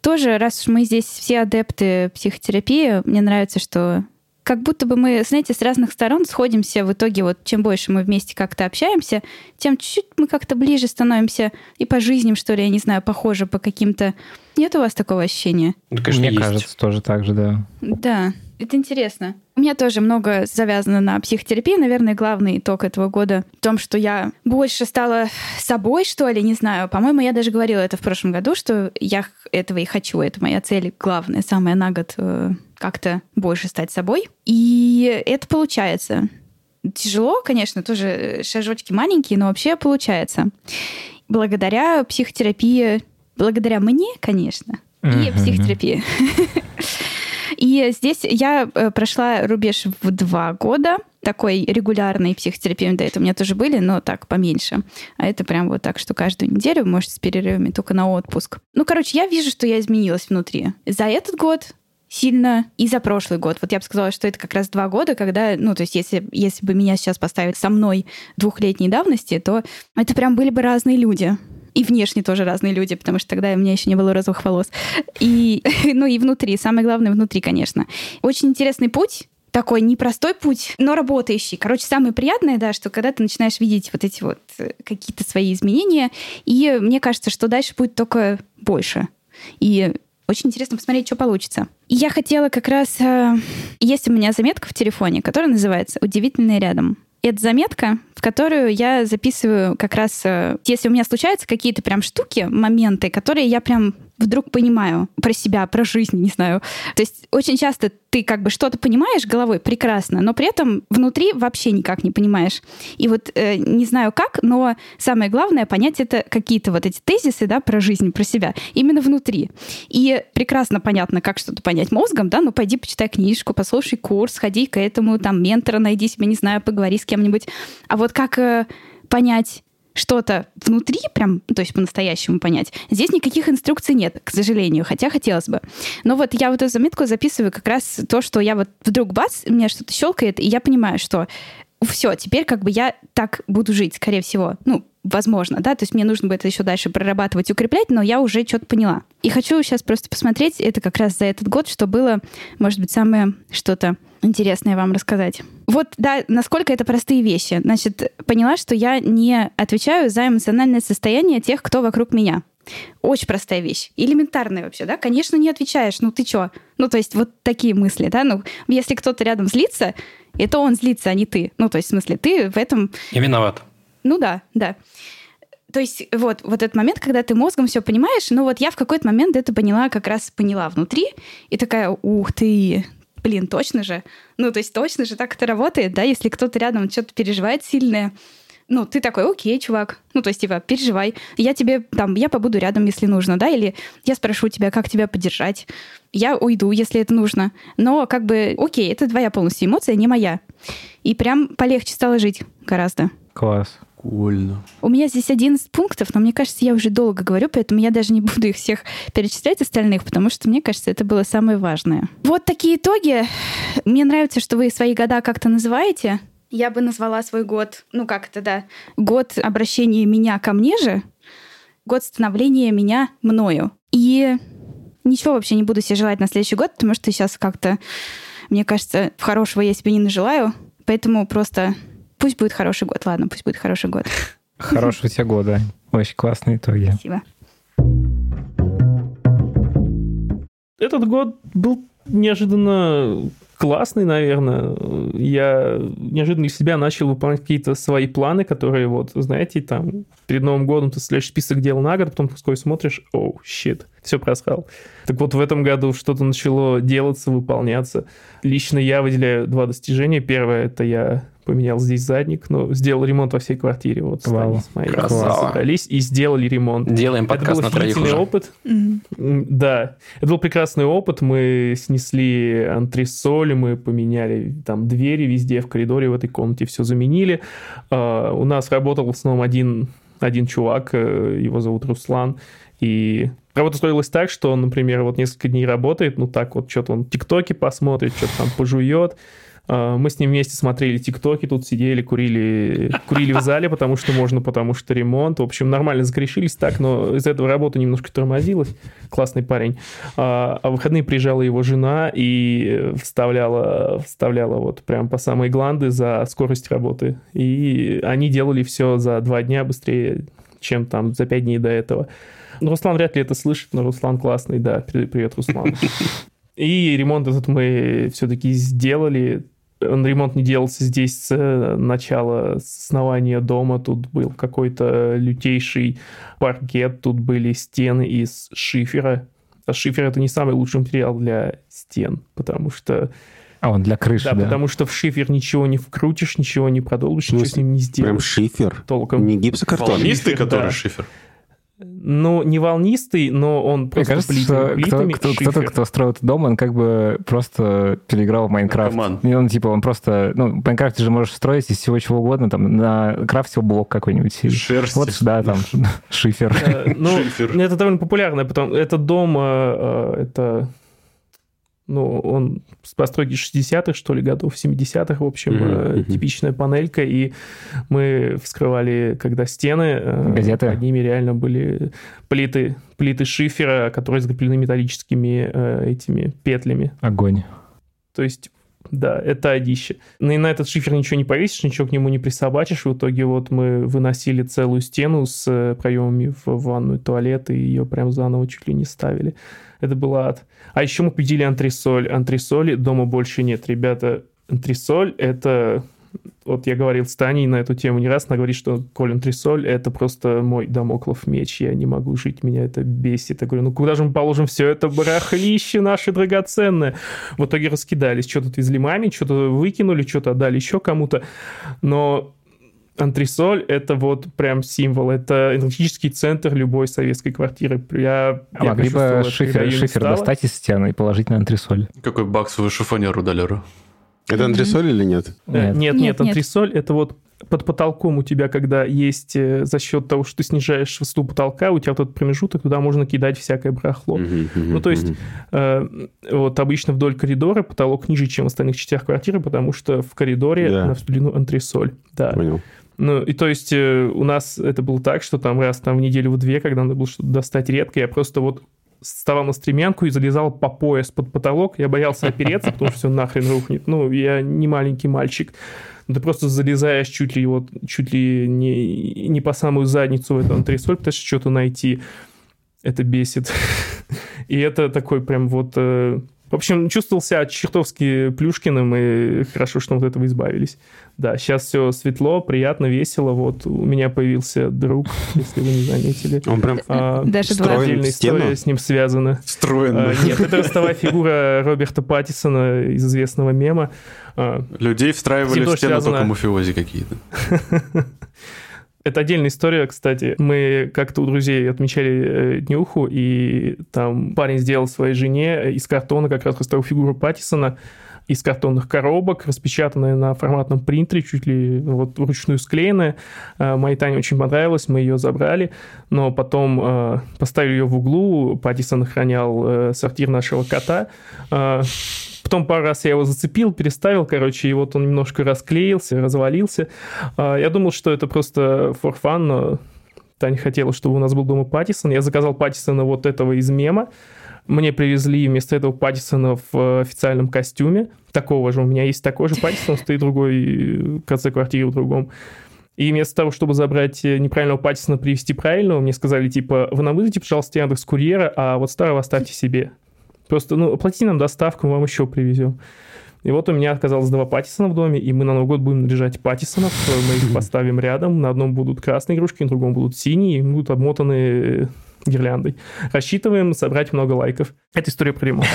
тоже, раз уж мы здесь все адепты психотерапии, мне нравится, что как будто бы мы, знаете, с разных сторон сходимся в итоге, вот чем больше мы вместе как-то общаемся, тем чуть-чуть мы как-то ближе становимся и по жизням, что ли, я не знаю, похоже по каким-то... Нет у вас такого ощущения? Ну, конечно, Мне есть. кажется, тоже так же, да. Да, это интересно. У меня тоже много завязано на психотерапии. Наверное, главный итог этого года в том, что я больше стала собой, что ли, не знаю. По-моему, я даже говорила это в прошлом году, что я этого и хочу. Это моя цель главная, самая на год э, как-то больше стать собой. И это получается. Тяжело, конечно, тоже э, шажочки маленькие, но вообще получается. Благодаря психотерапии, благодаря мне, конечно, и Мгм. психотерапии. И здесь я э, прошла рубеж в два года такой регулярной психотерапии. До этого у меня тоже были, но так, поменьше. А это прям вот так, что каждую неделю, может, с перерывами только на отпуск. Ну, короче, я вижу, что я изменилась внутри. За этот год сильно и за прошлый год. Вот я бы сказала, что это как раз два года, когда, ну, то есть если, если бы меня сейчас поставить со мной двухлетней давности, то это прям были бы разные люди. И внешне тоже разные люди, потому что тогда у меня еще не было розовых волос. И, ну и внутри, самое главное внутри, конечно. Очень интересный путь, такой непростой путь, но работающий. Короче, самое приятное, да, что когда ты начинаешь видеть вот эти вот э, какие-то свои изменения, и мне кажется, что дальше будет только больше. И очень интересно посмотреть, что получится. И я хотела как раз... э, есть у меня заметка в телефоне, которая называется «Удивительное рядом». Это заметка, в которую я записываю как раз, э, если у меня случаются какие-то прям штуки, моменты, которые я прям вдруг понимаю про себя, про жизнь, не знаю. То есть очень часто ты как бы что-то понимаешь головой прекрасно, но при этом внутри вообще никак не понимаешь. И вот э, не знаю как, но самое главное понять это какие-то вот эти тезисы, да, про жизнь, про себя, именно внутри. И прекрасно понятно, как что-то понять мозгом, да, ну пойди почитай книжку, послушай курс, ходи к этому, там, ментора найди себе, не знаю, поговори с кем-нибудь. А вот как э, понять что-то внутри, прям, ну, то есть по-настоящему понять, здесь никаких инструкций нет, к сожалению, хотя хотелось бы. Но вот я вот эту заметку записываю как раз то, что я вот вдруг бац, у меня что-то щелкает, и я понимаю, что все, теперь как бы я так буду жить, скорее всего. Ну, возможно, да, то есть мне нужно будет это еще дальше прорабатывать, укреплять, но я уже что-то поняла. И хочу сейчас просто посмотреть, это как раз за этот год, что было, может быть, самое что-то интересное вам рассказать. Вот, да, насколько это простые вещи. Значит, поняла, что я не отвечаю за эмоциональное состояние тех, кто вокруг меня. Очень простая вещь. Элементарная вообще, да? Конечно, не отвечаешь. Ну ты чё? Ну, то есть вот такие мысли, да? Ну, если кто-то рядом злится, это он злится, а не ты. Ну, то есть, в смысле, ты в этом... Я виноват. Ну да, да. То есть вот, вот этот момент, когда ты мозгом все понимаешь, ну вот я в какой-то момент это поняла, как раз поняла внутри, и такая, ух ты, блин, точно же. Ну, то есть точно же так это работает, да, если кто-то рядом что-то переживает сильное, ну, ты такой, окей, чувак, ну, то есть, типа, переживай, я тебе, там, я побуду рядом, если нужно, да, или я спрошу тебя, как тебя поддержать, я уйду, если это нужно, но, как бы, окей, это твоя полностью эмоция, не моя. И прям полегче стало жить гораздо. Класс. Прикольно. У меня здесь 11 пунктов, но мне кажется, я уже долго говорю, поэтому я даже не буду их всех перечислять остальных, потому что мне кажется, это было самое важное. Вот такие итоги. Мне нравится, что вы свои года как-то называете. Я бы назвала свой год, ну как это, да, год обращения меня ко мне же, год становления меня мною. И ничего вообще не буду себе желать на следующий год, потому что сейчас как-то Мне кажется, хорошего я себе не нажелаю, поэтому просто пусть будет хороший год. Ладно, пусть будет хороший год. Хорошего тебе года. Очень классные итоги. Спасибо. Этот год был неожиданно классный, наверное. Я неожиданно из себя начал выполнять какие-то свои планы, которые вот, знаете, там перед Новым годом ты следующий список дел на год, потом такой смотришь, оу, oh, щит, все просрал. Так вот в этом году что-то начало делаться, выполняться. Лично я выделяю два достижения. Первое, это я поменял здесь задник, но сделал ремонт во всей квартире. Вот Вау. с моей собрались и сделали ремонт. Делаем Это подкаст был на троих офигительный уже. опыт. М, Да, это был прекрасный опыт. Мы снесли антресоли, мы поменяли там двери везде в коридоре в этой комнате, все заменили. А, У нас работал в основном один, один чувак, э, его зовут Руслан, и работа строилась так, что он, например, вот несколько дней работает, ну так вот, что-то он тиктоки посмотрит, что-то там пожует, Мы с ним вместе смотрели ТикТоки, тут сидели, курили, курили в зале, потому что можно, потому что ремонт. В общем, нормально закрешились так, но из этого работа немножко тормозилась. Классный парень. А, а в выходные приезжала его жена и вставляла, вставляла вот прям по самой гланды за скорость работы. И они делали все за два дня быстрее, чем там за пять дней до этого. Ну, Руслан вряд ли это слышит, но Руслан классный, да. Привет, Руслан. И ремонт этот мы все-таки сделали. Он ремонт не делался здесь с э, начала, с основания дома. Тут был какой-то лютейший паркет, тут были стены из шифера. А шифер это не самый лучший материал для стен, потому что, А он для крыши, да, да. потому что в шифер ничего не вкрутишь, ничего не продолжишь, ничего с ним не Прям сделаешь. шифер. Толком. Не гипсокартон. Волнистый, Шифер, который да. шифер. Ну, не волнистый, но он Мне просто кажется, плитами- кто, плитами кто, шифер. кто-то, кто строил этот дом, он как бы просто переиграл в Майнкрафт. Наркоман. И он типа, он просто... Ну, в Майнкрафте же можешь строить из всего чего угодно, там, на крафте блок какой-нибудь. И Шерсть. Вот, да, там, шифер. Э, Ну, это довольно популярно, потому этот дом, э, э, это, ну, он с постройки 60-х, что ли, годов, 70-х, в общем, Мгм, э, типичная панелька, и мы вскрывали, когда стены, э, Газеты. под ними реально были плиты, плиты шифера, которые закреплены металлическими э, этими петлями. Огонь. То есть, да, это одище. Ну и на этот шифер ничего не повесишь, ничего к нему не присобачишь. В итоге вот мы выносили целую стену с э, проемами в ванную, туалет, и ее прям заново чуть ли не ставили. Это был ад. А еще мы победили антресоль. Антресоли дома больше нет. Ребята, антресоль — это... Вот я говорил с Таней на эту тему не раз, она говорит, что Коль антресоль — это просто мой домоклов меч, я не могу жить, меня это бесит. Я говорю, ну куда же мы положим все это барахлище наше драгоценное? В итоге раскидались, что-то отвезли маме, что-то выкинули, что-то отдали еще кому-то. Но антресоль — это вот прям символ, это энергетический центр любой советской квартиры. Я, А я могли бы шифер, шифер стало. достать из стены и положить на антресоль. Какой баксовый шифонер у Долера? Это антресоль или нет? Э, Нет. Нет, нет, Нет, нет. антресоль это вот под потолком у тебя, когда есть э, за счет того, что ты снижаешь высоту потолка, у тебя вот этот промежуток, туда можно кидать всякое барахло. Мгм, мгм, Ну, то есть, э, вот обычно вдоль коридора потолок ниже, чем в остальных частях квартиры, потому что в коридоре Да. на всю длину антресоль. Да. Понял. Ну, и то есть э, у нас это было так, что там раз там в неделю в две, когда надо было что-то достать редко, я просто вот вставал на стремянку и залезал по пояс под потолок. Я боялся опереться, потому что все нахрен рухнет. Ну, я не маленький мальчик. Ты просто залезаешь чуть ли, вот, чуть ли не, не по самую задницу в эту антресоль, пытаешься что-то найти. Это бесит. И это такой прям вот... э, В общем, чувствовал себя чертовски Плюшкиным, и хорошо, что мы от этого избавились. Да, сейчас все светло, приятно, весело. Вот у меня появился друг, если вы не заметили. Он прям А, Даже Отдельная стену? история с ним связана. Встроенный. А, Нет, это ростовая фигура Роберта Паттисона из известного мема. А, Людей встраивали в стену тоже только связано. мафиози какие-то. Это отдельная история, кстати. Мы как-то у друзей отмечали э, днюху, и там парень сделал своей жене из картона как раз ростовую фигуру Паттисона из картонных коробок, распечатанная на форматном принтере, чуть ли вот вручную склеенная. А, Моей Тане очень понравилось, мы ее забрали, но потом э, поставили ее в углу, Паттисон охранял э, сортир нашего кота. А, Потом пару раз я его зацепил, переставил, короче, и вот он немножко расклеился, развалился. А, Я думал, что это просто for fun, но Таня хотела, чтобы у нас был дома Паттисон. Я заказал Паттисона вот этого из мема. Мне привезли вместо этого Паттисона в официальном костюме. Такого же. У меня есть такой же Паттисон, стоит в другой конце квартиры в другом. И вместо того, чтобы забрать неправильного Паттисона, привезти правильного, мне сказали, типа, вы нам вызовите, пожалуйста, Яндекс Курьера, а вот старого оставьте себе. Просто, ну, оплати нам доставку, мы вам еще привезем. И вот у меня оказалось два Паттисона в доме, и мы на Новый год будем наряжать Паттисонов. Мы их поставим рядом. На одном будут красные игрушки, на другом будут синие, и будут обмотаны гирляндой. Рассчитываем собрать много лайков. Это история про ремонт.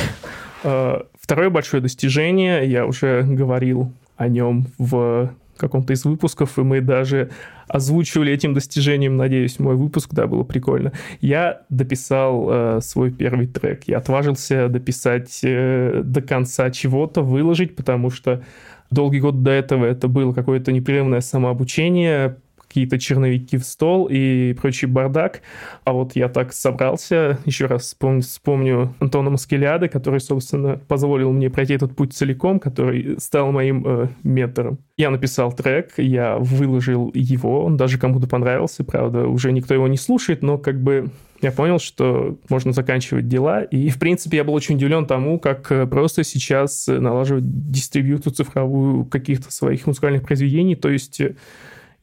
А, второе большое достижение, я уже говорил о нем в каком-то из выпусков, и мы даже озвучивали этим достижением, надеюсь, мой выпуск, да, было прикольно. Я дописал э, свой первый трек. Я отважился дописать э, до конца чего-то, выложить, потому что долгий год до этого это было какое-то непрерывное самообучение, какие-то черновики в стол и прочий бардак. А вот я так собрался, еще раз вспомню, вспомню Антона Маскеляда, который, собственно, позволил мне пройти этот путь целиком, который стал моим э, ментором. Я написал трек, я выложил его, он даже кому-то понравился, правда, уже никто его не слушает, но как бы я понял, что можно заканчивать дела. И, в принципе, я был очень удивлен тому, как э, просто сейчас налаживать дистрибьюцию цифровую каких-то своих музыкальных произведений. То есть э,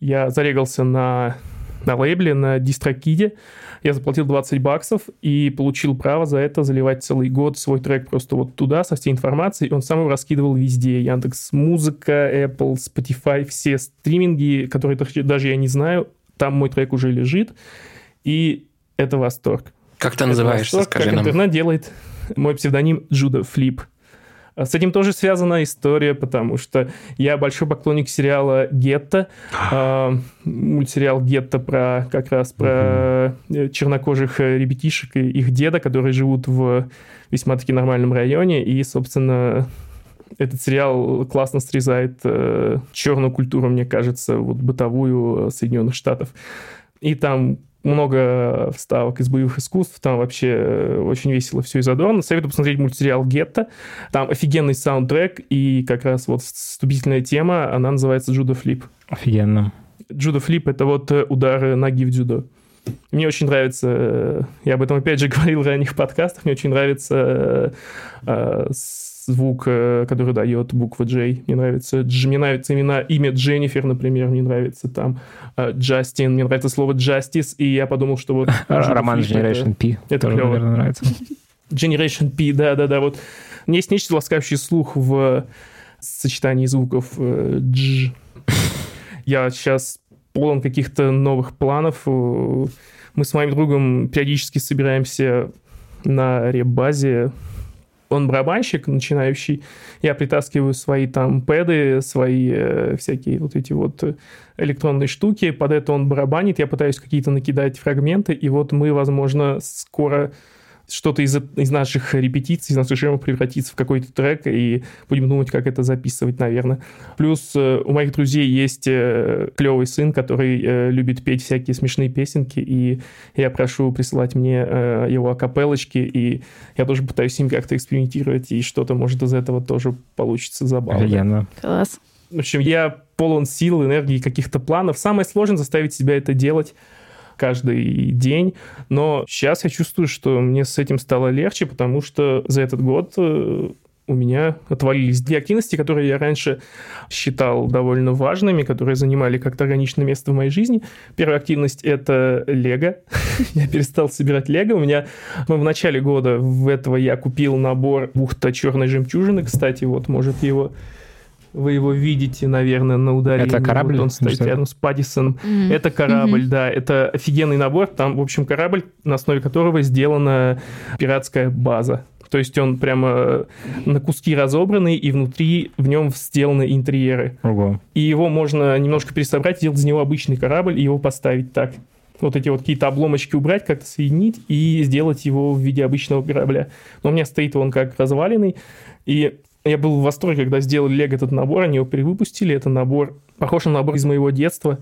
я зарегался на, на лейбле, на дистрокиде. Я заплатил 20 баксов и получил право за это заливать целый год свой трек просто вот туда со всей информацией. Он сам его раскидывал везде. Яндекс Музыка, Apple, Spotify, все стриминги, которые даже я не знаю, там мой трек уже лежит. И это восторг. Как ты называешься, восторг, скажи как нам? интернет делает мой псевдоним Джуда Флип. С этим тоже связана история, потому что я большой поклонник сериала «Гетто». А, мультсериал «Гетто» про как раз про uh чернокожих ребятишек и их деда, которые живут в весьма-таки нормальном районе. И, собственно, этот сериал классно срезает э, черную культуру, мне кажется, вот бытовую Соединенных Штатов. И там много вставок из боевых искусств, там вообще э, очень весело все и задорно. Советую посмотреть мультсериал «Гетто». Там офигенный саундтрек, и как раз вот вступительная тема, она называется «Джудо Флип». Офигенно. Джудо Флип — это вот э, удары ноги в дзюдо. Мне очень нравится, э, я об этом опять же говорил в ранних подкастах, мне очень нравится звук, э, который дает буква J. Мне нравится, мне нравится именно имя Дженнифер, например, мне нравится там э, Джастин, мне нравится слово Justice, и я подумал, что вот... Роман Generation P. Это клево. наверное, нравится. Generation P, да-да-да, вот. У меня есть нечто ласкающий слух в сочетании звуков Дж. Э, я сейчас полон каких-то новых планов. Мы с моим другом периодически собираемся на ребазе он барабанщик начинающий, я притаскиваю свои там пэды, свои э, всякие вот эти вот электронные штуки, под это он барабанит, я пытаюсь какие-то накидать фрагменты, и вот мы, возможно, скоро что-то из, из наших репетиций, из наших жемов превратится в какой-то трек, и будем думать, как это записывать, наверное. Плюс э, у моих друзей есть э, клевый сын, который э, любит петь всякие смешные песенки, и я прошу присылать мне его акапелочки, и я тоже пытаюсь с ним как-то экспериментировать, и что-то, может, из этого тоже получится забавно. Офигенно. Класс. В общем, я полон сил, энергии, каких-то планов. Самое сложное заставить себя это делать каждый день. Но сейчас я чувствую, что мне с этим стало легче, потому что за этот год э, у меня отвалились две активности, которые я раньше считал довольно важными, которые занимали как-то органичное место в моей жизни. Первая активность — это Лего. я перестал собирать Лего. У меня ну, в начале года в этого я купил набор бухта черной жемчужины. Кстати, вот, может, его вы его видите, наверное, на ударе. Это корабль? Вот он стоит рядом с Паддисоном. Mm-hmm. Это корабль, mm-hmm. да. Это офигенный набор. Там, в общем, корабль, на основе которого сделана пиратская база. То есть он прямо на куски разобранный, и внутри в нем сделаны интерьеры. Ого. И его можно немножко пересобрать, сделать из него обычный корабль и его поставить так. Вот эти вот какие-то обломочки убрать, как-то соединить и сделать его в виде обычного корабля. Но у меня стоит он как разваленный. И я был в восторге, когда сделали Лего этот набор, они его перевыпустили. Это набор, похож на набор из моего детства.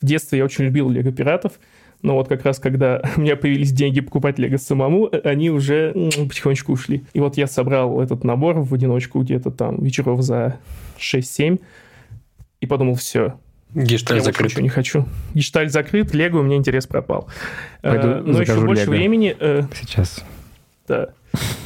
В детстве я очень любил Лего Пиратов. Но вот как раз, когда у меня появились деньги покупать Лего самому, они уже потихонечку ушли. И вот я собрал этот набор в одиночку где-то там вечеров за 6-7 и подумал, все, Гешталь Я закрыт. ничего не хочу. Гешталь закрыт, Лего, у меня интерес пропал. Пойду Э, Но еще больше Лего. времени... э, Сейчас. Да.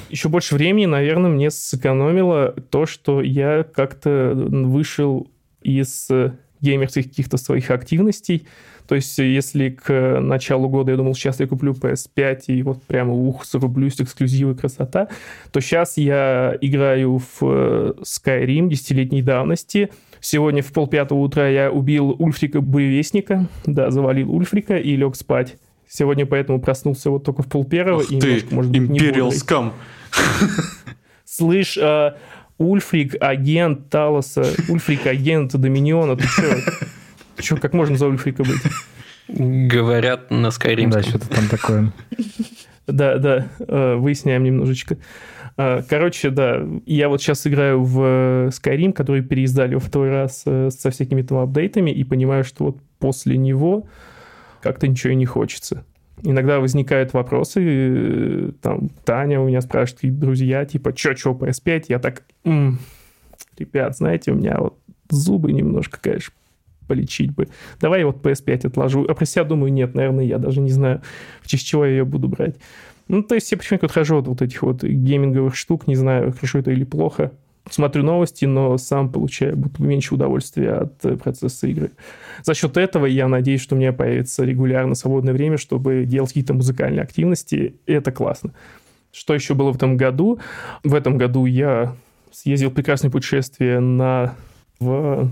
Еще больше времени, наверное, мне сэкономило то, что я как-то вышел из э, геймерских каких-то своих активностей. То есть, э, если к началу года я думал, сейчас я куплю PS5 и вот прямо ух, зарублюсь, эксклюзивы, красота, то сейчас я играю в э, Skyrim десятилетней давности. Сегодня в полпятого утра я убил Ульфрика-боевестника, да, завалил Ульфрика и лег спать. Сегодня поэтому проснулся вот только в полпервого. Ух и ты, немножко, может быть, Imperial. Scum. Слышь, а, Ульфрик, агент Талоса, Ульфрик, агент Доминиона, ты чё? Чё, как можно за Ульфрика быть? Говорят на Да, Skyrim. что-то там такое. Да, да, э, выясняем немножечко. Э, Короче, да, я вот сейчас играю в э, Skyrim, который переиздали во второй раз э, со всякими там апдейтами, и понимаю, что вот после него как-то ничего и не хочется. Иногда возникают вопросы, э, там, Таня у меня спрашивает, друзья, типа, чё, чё, PS5? Я так, «М, ребят, знаете, у меня вот зубы немножко, конечно, полечить бы. Давай я вот PS5 отложу. А про себя думаю, нет, наверное, я даже не знаю, в честь чего я ее буду брать. Ну, то есть я почему-то отхожу от вот этих вот гейминговых штук, не знаю, хорошо это или плохо. Смотрю новости, но сам получаю будто меньше удовольствия от э, процесса игры. За счет этого я надеюсь, что у меня появится регулярно свободное время, чтобы делать какие-то музыкальные активности. И это классно. Что еще было в этом году? В этом году я съездил в прекрасное путешествие на, в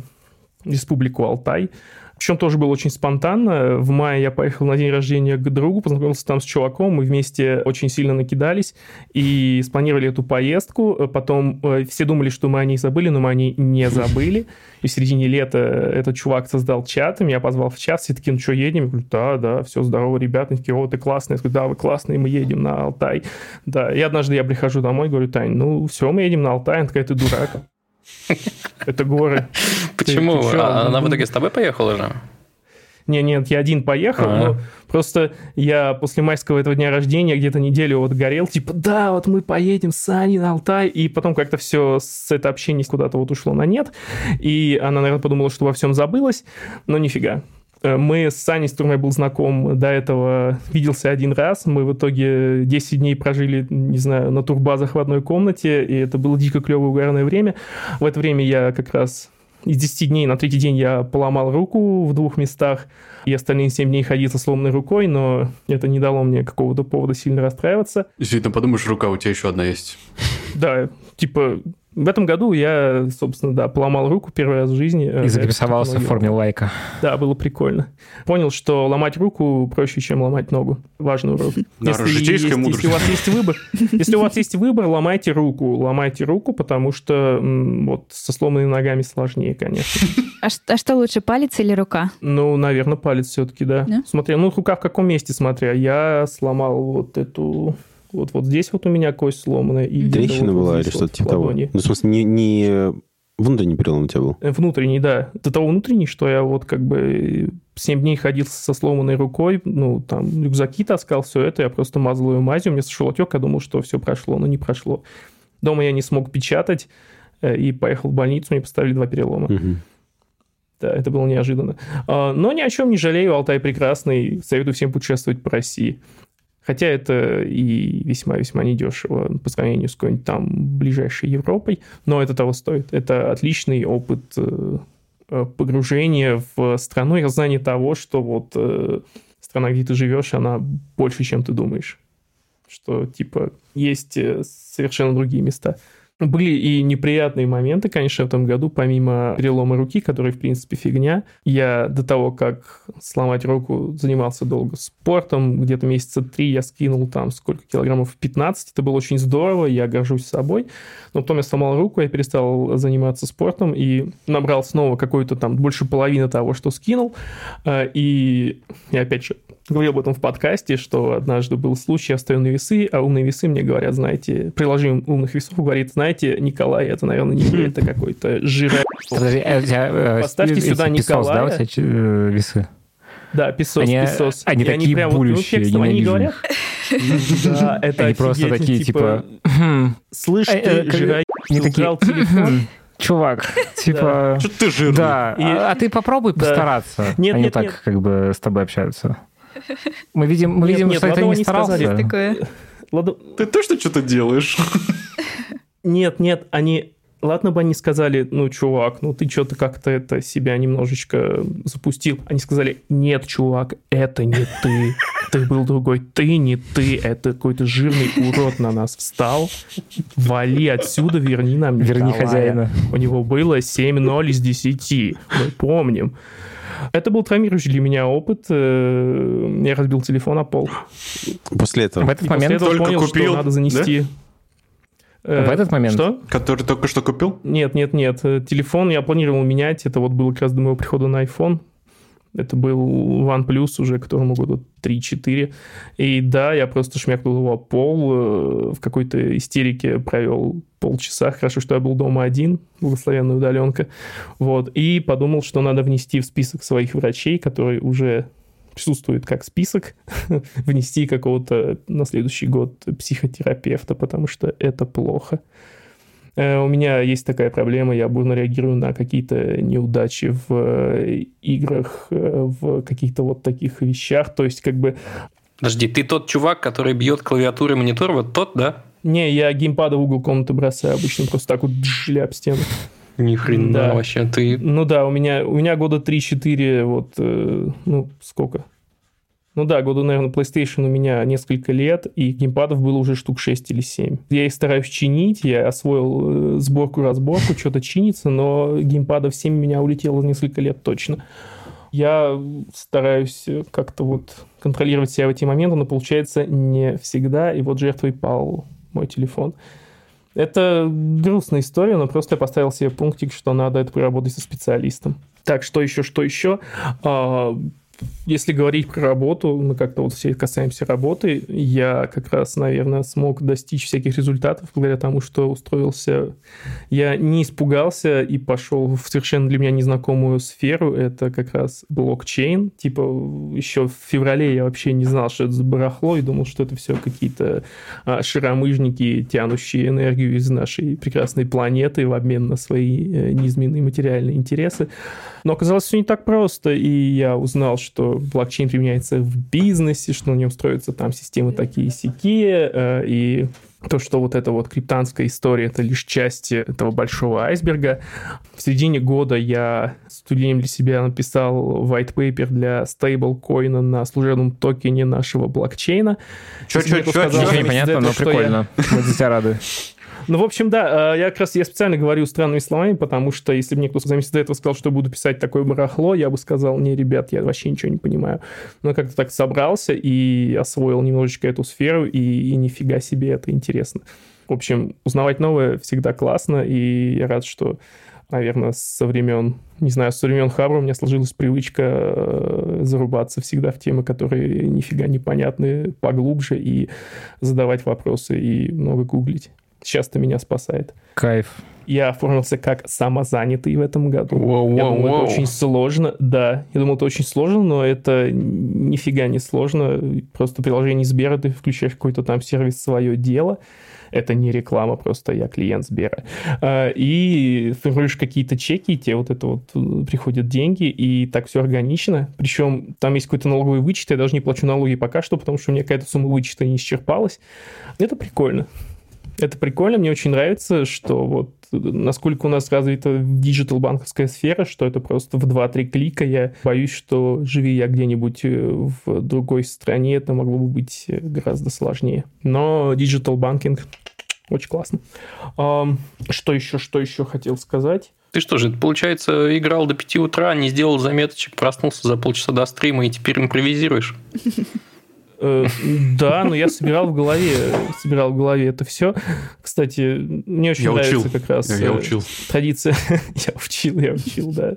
республику Алтай. Причем тоже было очень спонтанно. В мае я поехал на день рождения к другу, познакомился там с чуваком, мы вместе очень сильно накидались и спланировали эту поездку. Потом э, все думали, что мы о ней забыли, но мы о ней не забыли. И в середине лета этот чувак создал чат, и меня позвал в чат, все такие, ну что, едем? Я говорю, да, да, все, здорово, ребята. Они такие, о, ты классный. Я говорю, да, вы классные, мы едем на Алтай. Да, и однажды я прихожу домой, говорю, Тань, ну все, мы едем на Алтай. Она такая, ты дурак. Это горы. Почему? А она в итоге с тобой поехала же? Не, нет, я один поехал, А. но просто я после майского этого дня рождения где-то неделю вот горел, типа, да, вот мы поедем с Аней на Алтай, и потом как-то все с это общение куда-то вот ушло на нет, и она, наверное, подумала, что во всем забылось, но нифига. Э, Мы с Саней, с которым я был знаком до этого, виделся один раз. Мы в итоге 10 дней прожили, не знаю, на турбазах в одной комнате, и это было дико клевое угарное время. В это время я как раз из 10 дней на третий день я поломал руку в двух местах, и остальные 7 дней ходил со сломанной рукой, но это не дало мне какого-то повода сильно расстраиваться. Действительно, подумаешь, рука у тебя еще одна есть. Да, типа, в этом году я, собственно, да, поломал руку первый раз в жизни. Э, И я записывался в форме лайка. Да, было прикольно. Понял, что ломать руку проще, чем ломать ногу. Важный урок. Да, Если, есть- мудрость. если у вас есть выбор, если у вас есть выбор, ломайте руку. Ломайте руку, потому что вот со сломанными ногами сложнее, конечно. А, а что лучше, палец или рука? Ну, наверное, палец все-таки, да. Да? Смотря, ну, рука в каком месте, смотря. Я сломал вот эту... Вот, вот здесь вот у меня кость сломанная. И Трещина вот вот была здесь или что-то вот типа того? Ну, в смысле, не, не внутренний перелом у тебя был? Э, Внутренний, да. До того внутренний, что я вот как бы 7 дней ходил со сломанной рукой, ну, там, рюкзаки таскал, все это, я просто мазал ее мазью, у меня сошел отек, я думал, что все прошло, но не прошло. Дома я не смог печатать, э, и поехал в больницу, мне поставили два перелома. Да, это было неожиданно. А, Но ни о чем не жалею, Алтай прекрасный, советую всем путешествовать по России. Хотя это и весьма-весьма недешево по сравнению с какой-нибудь там ближайшей Европой, но это того стоит. Это отличный опыт э, э, погружения в страну и знание того, что вот э, страна, где ты живешь, она больше, чем ты думаешь. Что, типа, есть совершенно другие места. Были и неприятные моменты, конечно, в этом году, помимо перелома руки, который, в принципе, фигня. Я до того, как сломать руку, занимался долго спортом. Где-то месяца три я скинул там сколько килограммов? 15. Это было очень здорово, я горжусь собой. Но потом я сломал руку, я перестал заниматься спортом и набрал снова какой-то там больше половины того, что скинул. Э, И я опять же говорил об этом в подкасте, что однажды был случай, я стою на весы, а умные весы мне говорят, знаете, приложим умных весов, говорит, знаете, Николай, это, наверное, не вы, это какой-то жира... А тебя, э, Поставьте сюда да, Николая. у тебя ч- э, весы? Да, песос, Они- песос. они И такие прям вот, ну, булющие, они говорят. Да, это Они просто такие, типа... «Хм, Слышь, э, э, ты, жира... Они украл телефон. «Хм». чувак, типа... Что ты жирный? Да, И- а, а ты попробуй Да. постараться. Нет, Они нет, так нет. как бы с тобой общаются. Мы видим, мы Нет, видим нет, что это ладно, не старался. сказали. Такое. Ладно, Ты точно что-то делаешь? Нет, нет, они... Ладно бы они сказали, ну, чувак, ну ты что-то как-то это себя немножечко запустил. Они сказали, нет, чувак, это не ты. Ты был другой. Ты не ты. Это какой-то жирный урод на нас встал. Вали отсюда, верни нам Верни Николая. хозяина. У него было 7-0 из 10. Мы помним. Это был травмирующий для меня опыт. Э, Я разбил телефон о пол. После этого. В этот И после момент... этого только понял, купил, что надо занести... Э, В этот момент? Что? Который только что купил? Нет, нет, нет. Э, Телефон я планировал менять. Это вот было как раз до моего прихода на iPhone. Это был OnePlus уже, которому года 3-4. И да, я просто шмякнул его пол. э, В какой-то истерике провел полчаса. Хорошо, что я был дома один, благословенная удаленка. Вот. И подумал, что надо внести в список своих врачей, который уже присутствует как список, внести какого-то на следующий год психотерапевта, потому что это плохо. Э, У меня есть такая проблема, я бурно реагирую на какие-то неудачи в э, играх, э, в каких-то вот таких вещах. То есть, как бы, Подожди, ты тот чувак, который бьет клавиатуру и монитор, вот тот, да? не, я геймпада в угол комнаты бросаю обычно, просто так вот джля об стену. Ни хрена Да. вообще. Ты Ну да, у меня, у меня года 3-4, вот, э, ну, сколько? Ну да, года, наверное, PlayStation у меня несколько лет, и геймпадов было уже штук 6 или 7. Я их стараюсь чинить, я освоил э, сборку-разборку, что-то чинится, но геймпадов 7 у меня улетело несколько лет точно. Я стараюсь как-то вот контролировать себя в эти моменты, но получается не всегда, и вот жертвой пал мой телефон. Это грустная история, но просто я поставил себе пунктик, что надо это проработать со специалистом. Так, что еще, что еще? Если говорить про работу, мы как-то вот все касаемся работы, я как раз, наверное, смог достичь всяких результатов благодаря тому, что устроился. Я не испугался и пошел в совершенно для меня незнакомую сферу. Это как раз блокчейн. Типа еще в феврале я вообще не знал, что это за барахло, и думал, что это все какие-то а, шаромыжники, тянущие энергию из нашей прекрасной планеты в обмен на свои э, низменные материальные интересы. Но оказалось все не так просто, и я узнал, что блокчейн применяется в бизнесе, что на нем строятся там системы такие сякие, э, и то, что вот эта вот криптанская история, это лишь часть этого большого айсберга. В середине года я с удивлением для себя написал white paper для стейблкоина на служебном токене нашего блокчейна. Чё, Если мне чё, кто чё, сказал, Ничего не что понятно, это, но что прикольно. Мы за тебя рады. Ну, в общем, да, э, я как раз я специально говорю странными словами, потому что если бы мне кто-то за месяц до этого сказал, что буду писать такое барахло, я бы сказал, не, ребят, я вообще ничего не понимаю. Но как-то так собрался и освоил немножечко эту сферу, и, и нифига себе это интересно. В общем, узнавать новое всегда классно, и я рад, что наверное, со времен, не знаю, со времен Хабра у меня сложилась привычка э, зарубаться всегда в темы, которые нифига непонятны поглубже, и задавать вопросы, и много гуглить. Сейчас это меня спасает. Кайф. Я оформился как самозанятый в этом году. Воу, я воу, думал, воу. это очень сложно. Да, я думал, это очень сложно, но это нифига не сложно. Просто приложение Сбера, ты включаешь какой-то там сервис «Свое дело», это не реклама, просто я клиент Сбера. А, И формируешь какие-то чеки, и тебе вот это вот э, приходят деньги, и так все органично. Причем там есть какой-то налоговый вычет, я даже не плачу налоги пока что, потому что у меня какая-то сумма вычета не исчерпалась. Это прикольно. Это прикольно, мне очень нравится, что вот насколько у нас развита диджитал-банковская сфера, что это просто в 2-3 клика. Я боюсь, что живи я где-нибудь э, в другой стране, это могло бы быть э, гораздо сложнее. Но диджитал-банкинг очень классно. Что еще, что еще хотел сказать? Ты что же, получается, играл до 5 утра, не сделал заметочек, проснулся за полчаса до стрима и теперь импровизируешь? Э, Да, но я собирал в голове, собирал в голове это все. Кстати, мне очень Я нравится учил. как раз Я, я э, учил. традиция. я учил, я учил, да.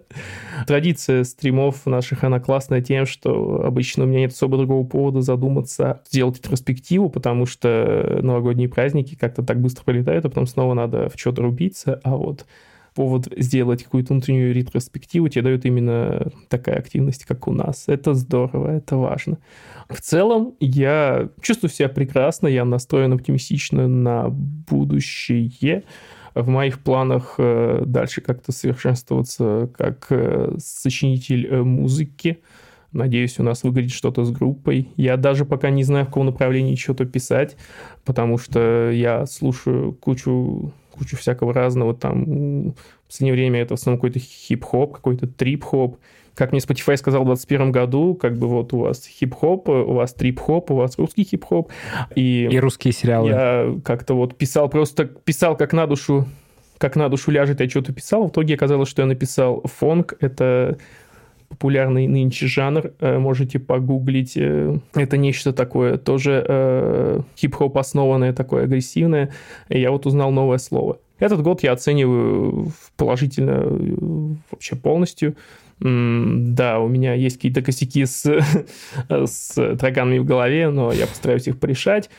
Традиция стримов наших, она классная тем, что обычно у меня нет особо другого повода задуматься, сделать ретроспективу, потому что новогодние праздники как-то так быстро пролетают, а потом снова надо в что-то рубиться, а вот повод сделать какую-то внутреннюю ретроспективу тебе дает именно такая активность, как у нас. Это здорово, это важно. В целом, я чувствую себя прекрасно, я настроен оптимистично на будущее. В моих планах э, дальше как-то совершенствоваться как э, сочинитель э, музыки. Надеюсь, у нас выгорит что-то с группой. Я даже пока не знаю, в каком направлении что-то писать, потому что я слушаю кучу, кучу всякого разного. Там в последнее время это в основном какой-то хип-хоп, какой-то трип-хоп. Как мне Spotify сказал в 2021 году, как бы вот у вас хип-хоп, у вас трип-хоп, у вас русский хип-хоп. И, И русские сериалы. я как-то вот писал, просто писал как на душу, как на душу ляжет, я что-то писал. В итоге оказалось, что я написал фонк. Это популярный нынче жанр. Э, Можете погуглить. Э, Это нечто такое, тоже э, хип-хоп основанное, такое агрессивное. Я вот узнал новое слово. Этот год я оцениваю положительно э, вообще полностью. Да, у меня есть какие-то косяки с, с тараганами в голове, но я постараюсь их порешать.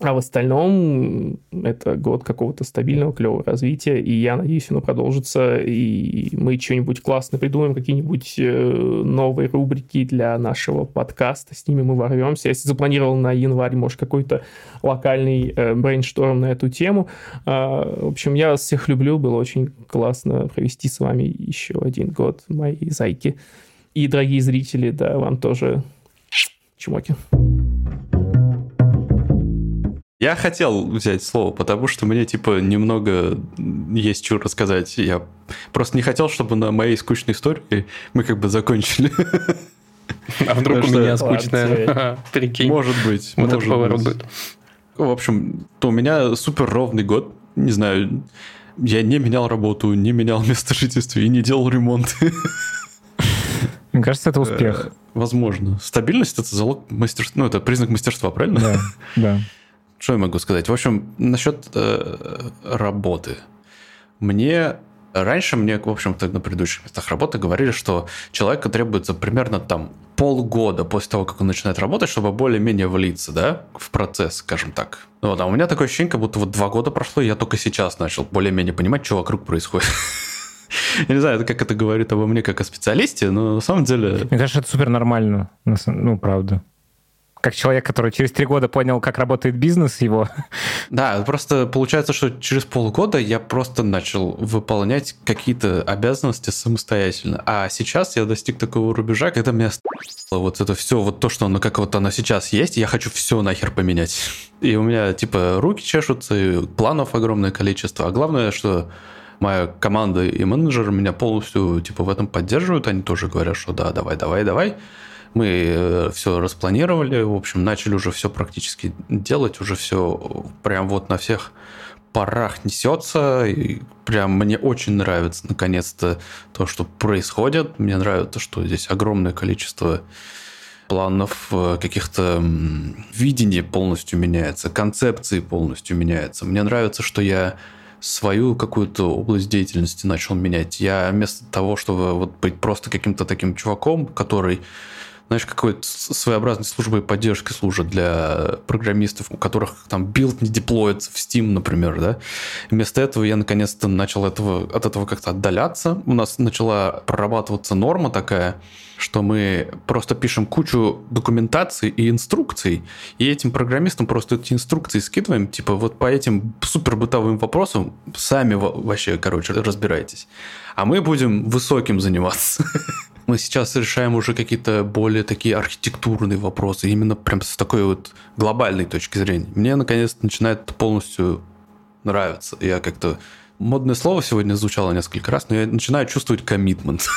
А, в остальном это год какого-то стабильного, клевого развития, и я надеюсь, оно продолжится, и мы что-нибудь классное придумаем, какие-нибудь э, новые рубрики для нашего подкаста, с ними мы ворвемся. Если запланировал на январь, может, какой-то локальный э, брейншторм на эту тему. А, в общем, я вас всех люблю, было очень классно провести с вами еще один год, мои зайки. И, дорогие зрители, да, вам тоже чмоки. Я хотел взять слово, потому что мне, типа, немного есть что рассказать. Я просто не хотел, чтобы на моей скучной истории мы как бы закончили. А вдруг у меня скучная? Прикинь. Может быть. Вот это может поворот будет. В общем, то у меня супер ровный год. Не знаю, я не менял работу, не менял место жительства и не делал ремонт. Мне кажется, это успех. Э, Возможно. Стабильность — это залог мастерства. Ну, это признак мастерства, правильно? Да, да. Что я могу сказать? В общем, насчет э, работы. Мне раньше мне, в общем-то, на предыдущих местах работы говорили, что человеку требуется примерно там полгода после того, как он начинает работать, чтобы более-менее влиться, да, в процесс, скажем так. Вот, а у меня такое ощущение, как будто вот два года прошло, и я только сейчас начал более-менее понимать, что вокруг происходит. Я не знаю, как это говорит обо мне как о специалисте, но на самом деле... Мне кажется, это супер нормально. Ну, правда. Как человек, который через три года понял, как работает бизнес его. Да, просто получается, что через полгода я просто начал выполнять какие-то обязанности самостоятельно. А сейчас я достиг такого рубежа, когда меня вот это все, вот то, что оно как вот оно сейчас есть, я хочу все нахер поменять. И у меня типа руки чешутся, и планов огромное количество. А главное, что моя команда и менеджер меня полностью типа в этом поддерживают. Они тоже говорят, что да, давай, давай, давай. Мы все распланировали, в общем, начали уже все практически делать, уже все прям вот на всех парах несется, и прям мне очень нравится наконец-то то, что происходит. Мне нравится, что здесь огромное количество планов, э, каких-то видений полностью меняется, концепции полностью меняется. Мне нравится, что я свою какую-то область деятельности начал менять. Я вместо того, чтобы вот быть просто каким-то таким чуваком, который знаешь, какой-то своеобразной службой поддержки служит для программистов, у которых там билд не деплоится в Steam, например, да. Вместо этого я наконец-то начал этого, от этого как-то отдаляться. У нас начала прорабатываться норма такая, что мы просто пишем кучу документаций и инструкций, и этим программистам просто эти инструкции скидываем, типа вот по этим супер бытовым вопросам сами во- вообще, короче, разбирайтесь. А мы будем высоким заниматься. Мы сейчас решаем уже какие-то более такие архитектурные вопросы, именно прям с такой вот глобальной точки зрения. Мне наконец начинает полностью нравиться. Я как-то... Модное слово сегодня звучало несколько раз, но я начинаю чувствовать коммитмент.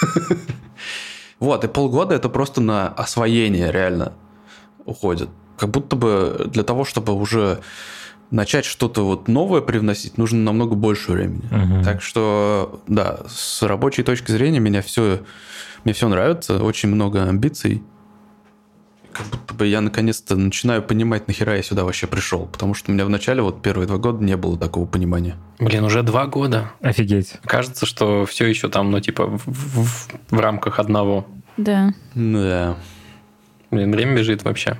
Вот, и полгода это просто на освоение реально уходит. Как будто бы для того, чтобы уже начать что-то вот новое привносить, нужно намного больше времени. Мгм. Так что, да, с рабочей точки зрения меня все, мне все нравится, очень много амбиций. Как будто бы я наконец-то начинаю понимать, нахера я сюда вообще пришел. Потому что у меня в начале, вот первые два года, не было такого понимания. Блин, уже два года. Офигеть. Кажется, что все еще там, ну, типа, в, в- в рамках одного. Да. Да. Блин, время бежит вообще.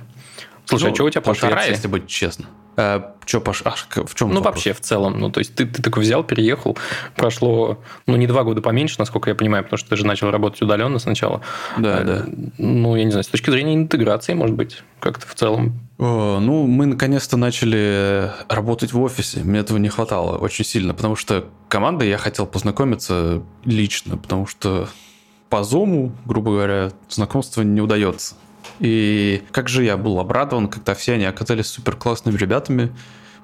Слушай, Ну, а что у тебя по полтора, Швеции? если быть честно. А, что, Паш, а, в чем Ну, вопрос? вообще, в целом. Ну, то есть, ты, ты такой взял, переехал, прошло, ну, не два года поменьше, насколько я понимаю, потому что ты же начал работать удаленно сначала. Да, Э, да. Ну, я не знаю, с точки зрения интеграции, может быть, как-то в целом. О, ну, мы наконец-то начали работать в офисе. Мне этого не хватало очень сильно, потому что командой я хотел познакомиться лично, потому что по Zoom, грубо говоря, знакомство не удается. И как же я был обрадован, когда все они оказались супер классными ребятами.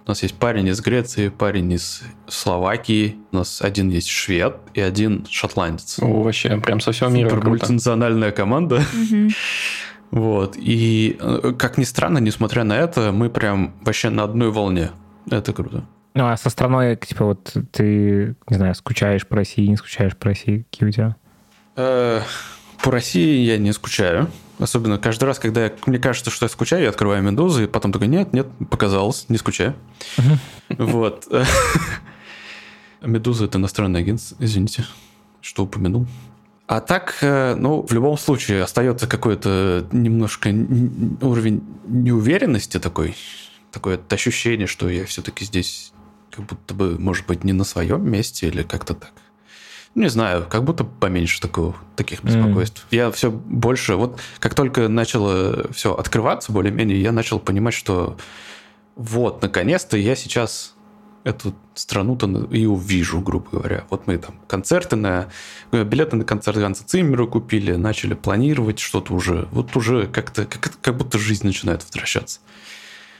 У нас есть парень из Греции, парень из Словакии, у нас один есть швед и один шотландец. О, вообще, прям со всего мира Супер мультинациональная команда. Вот. И, э, как ни странно, несмотря на это, мы прям вообще на одной волне. Это круто. Ну, а со страной, типа, вот ты, не знаю, скучаешь по России, не скучаешь по России, какие у тебя? Э, По России я не скучаю. Особенно каждый раз, когда я- мне кажется, что я скучаю, я открываю Медузу, и потом такой, нет, нет, показалось, не скучаю. Вот. Медуза — это иностранный агент, извините, что упомянул. А так, э, ну, в любом случае, остается какой-то немножко уровень неуверенности такой, такое ощущение, что я все-таки здесь как будто бы, может быть, не на своем месте или как-то так. Не знаю, как будто поменьше такого, таких беспокойств. Я все больше, вот как только начало все открываться более-менее, я начал понимать, что вот, наконец-то я сейчас эту страну-то и увижу, грубо говоря. Вот мы там концерты на... э, Билеты на концерт Ганса Циммера купили, начали планировать что-то уже. Вот уже как-то, как, как будто жизнь начинает возвращаться.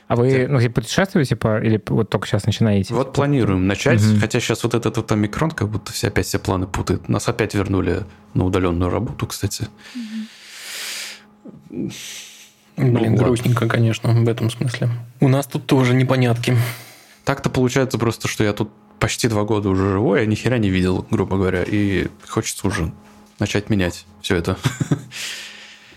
А вы, ну, типа, путешествуете, по, или вот только сейчас начинаете? Вот планируем начать, Мгм. хотя сейчас вот этот вот омикрон как будто все опять все планы путает. Нас опять вернули на удаленную работу, кстати. Блин, Ну, грустненько, конечно, в этом смысле. У нас тут тоже непонятки. Так-то получается просто, что я тут почти два года уже живу, я ни хера не видел, грубо говоря, и хочется уже начать менять все это.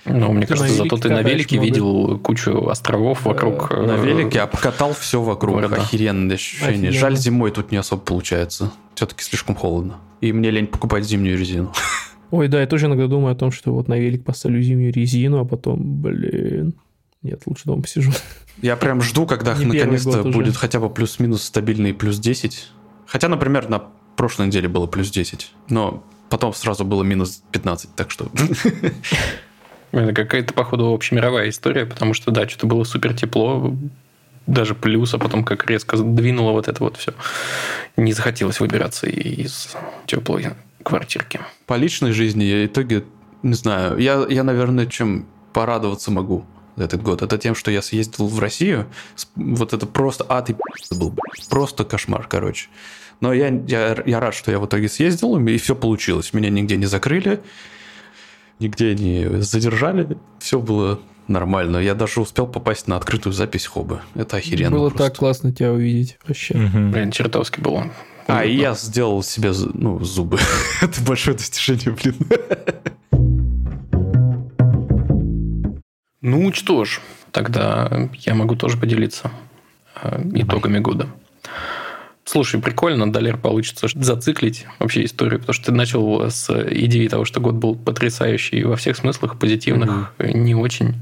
Ну, мне Ты кажется, зато ты на велике много. видел кучу островов вокруг. На э, велике я покатал все вокруг. города. Охеренное ощущение. Офигенно. Жаль, зимой тут не особо получается. Все-таки слишком холодно. И мне лень покупать зимнюю резину. Ой, да, я тоже иногда думаю о том, что вот на велик поставлю зимнюю резину, а потом, блин, нет, лучше дома посижу. Я прям жду, когда наконец-то год уже. будет хотя бы плюс-минус стабильный плюс 10. Хотя, например, на прошлой неделе было плюс 10. Но потом сразу было минус 15, так что... Это какая-то, походу, общемировая история, потому что, да, что-то было супер тепло, даже плюс, а потом как резко двинуло вот это вот все. Не захотелось выбираться из теплой квартирки. По личной жизни я итоге, не знаю, я, я, наверное, чем порадоваться могу за этот год. Это тем, что я съездил в Россию. Вот это просто ад и был. Просто кошмар, короче. Но я, я, я рад, что я в итоге съездил, и все получилось. Меня нигде не закрыли, нигде не задержали. Все было нормально. Я даже успел попасть на открытую запись хобы. Это охеренно Было просто. так классно тебя увидеть вообще. Мгм. Блин, чертовски было. А, и я сделал себе ну, зубы. Это большое достижение, блин. Ну что ж, тогда я могу тоже поделиться э, итогами года. Слушай, прикольно, Далер получится зациклить вообще историю, потому что ты начал с идеи того, что год был потрясающий во всех смыслах, позитивных, э, не очень.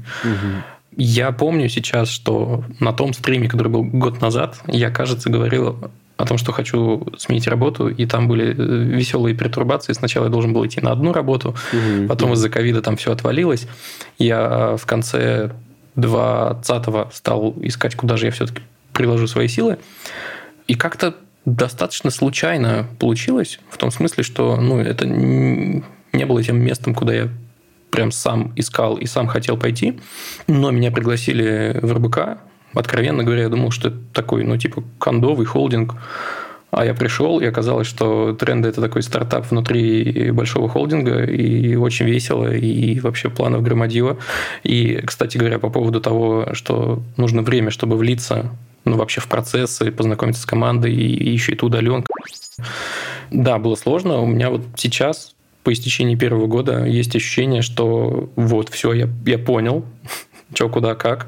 Я помню сейчас, что на том стриме, который был год назад, я, кажется, говорил о том, что хочу сменить работу, и там были э, веселые пертурбации. Сначала я должен был идти на одну работу, Потом из-за ковида там все отвалилось. Я в конце 20-го стал искать, куда же я все-таки приложу свои силы. И как-то достаточно случайно получилось, в том смысле, что ну, это не было тем местом, куда я прям сам искал и сам хотел пойти. Но меня пригласили в РБК. Откровенно говоря, я думал, что это такой, ну, типа, кондовый холдинг. А я пришел, и оказалось, что тренды это такой стартап внутри большого холдинга, и очень весело, и вообще планов громадило. И, кстати говоря, по поводу того, что нужно время, чтобы влиться ну, вообще в процессы, познакомиться с командой, и, и еще и ту удаленка. Да, было сложно. У меня вот сейчас, по истечении первого года, есть ощущение, что вот, все, я, я понял, что, куда, как.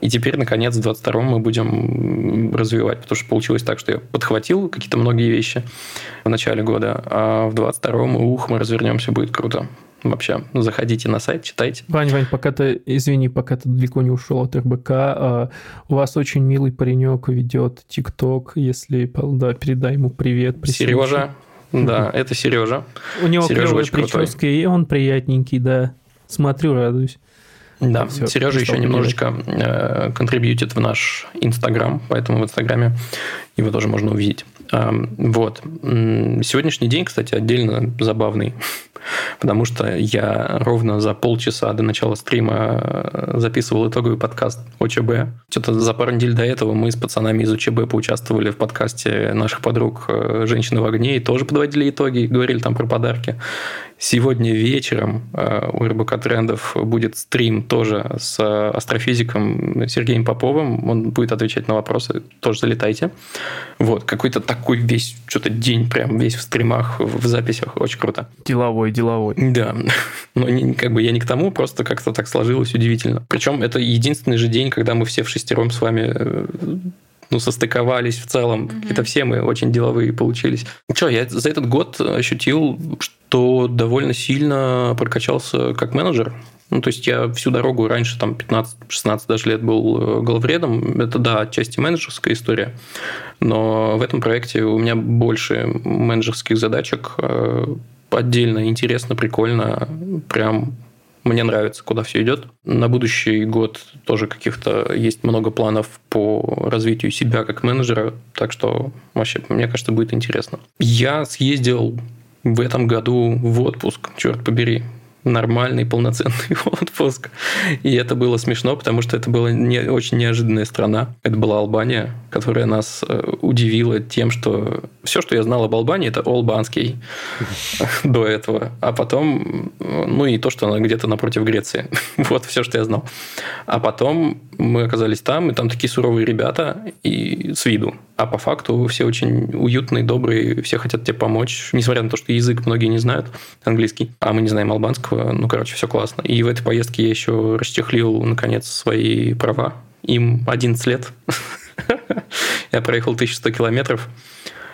И теперь, наконец, в 22-м мы будем развивать, потому что получилось так, что я подхватил какие-то многие вещи в начале года, а в 22-м, ух, мы развернемся, будет круто. Вообще, заходите на сайт, читайте. Вань, Вань, пока ты, извини, пока ты далеко не ушел от РБК, а, у вас очень милый паренек ведет ТикТок, если, да, передай ему привет. Сережа, да, это Сережа. У него Сережа клевая прическа, крутой. и он приятненький, да. Смотрю, радуюсь. Да, Все, Сережа еще немножечко э, контрибьютит в наш Инстаграм, поэтому в Инстаграме его тоже можно увидеть. Вот. Сегодняшний день, кстати, отдельно забавный, потому что я ровно за полчаса до начала стрима э, записывал итоговый подкаст ОЧБ. Что-то за пару недель до этого мы с пацанами из ОЧБ поучаствовали в подкасте наших подруг э, «Женщины в огне» и тоже подводили итоги, говорили там про подарки. Сегодня вечером э, у РБК Трендов будет стрим тоже с астрофизиком Сергеем Поповым. Он будет отвечать на вопросы. Тоже залетайте. Вот, какой-то такой весь, что-то день прям весь в стримах, в записях. Очень круто. Деловой, деловой. Да. Но не, как бы я не к тому, просто как-то так сложилось удивительно. Причем это единственный же день, когда мы все в шестером с вами э, ну, состыковались в целом. Mm-hmm. Это все мы очень деловые получились. Что, я за этот год ощутил, что довольно сильно прокачался как менеджер. Ну, то есть я всю дорогу раньше, там, 15-16 даже лет был э, главредом. Это, да, отчасти менеджерская история. Но в этом проекте у меня больше менеджерских задачек. Э, отдельно интересно, прикольно. Прям мне нравится, куда все идет. На будущий год тоже каких-то есть много планов по развитию себя как менеджера, так что вообще, мне кажется, будет интересно. Я съездил в этом году в отпуск, черт побери нормальный, полноценный отпуск. И это было смешно, потому что это была не, очень неожиданная страна. Это была Албания, которая нас э, удивила тем, что все, что я знал об Албании, это албанский до этого. А потом, ну и то, что она где-то напротив Греции. вот все, что я знал. А потом мы оказались там, и там такие суровые ребята и с виду. А по факту все очень уютные, добрые, все хотят тебе помочь, несмотря на то, что язык многие не знают, английский, а мы не знаем албанского. Ну, короче, все классно. И в этой поездке я еще расчехлил, наконец, свои права. Им 11 лет. Я проехал 1100 километров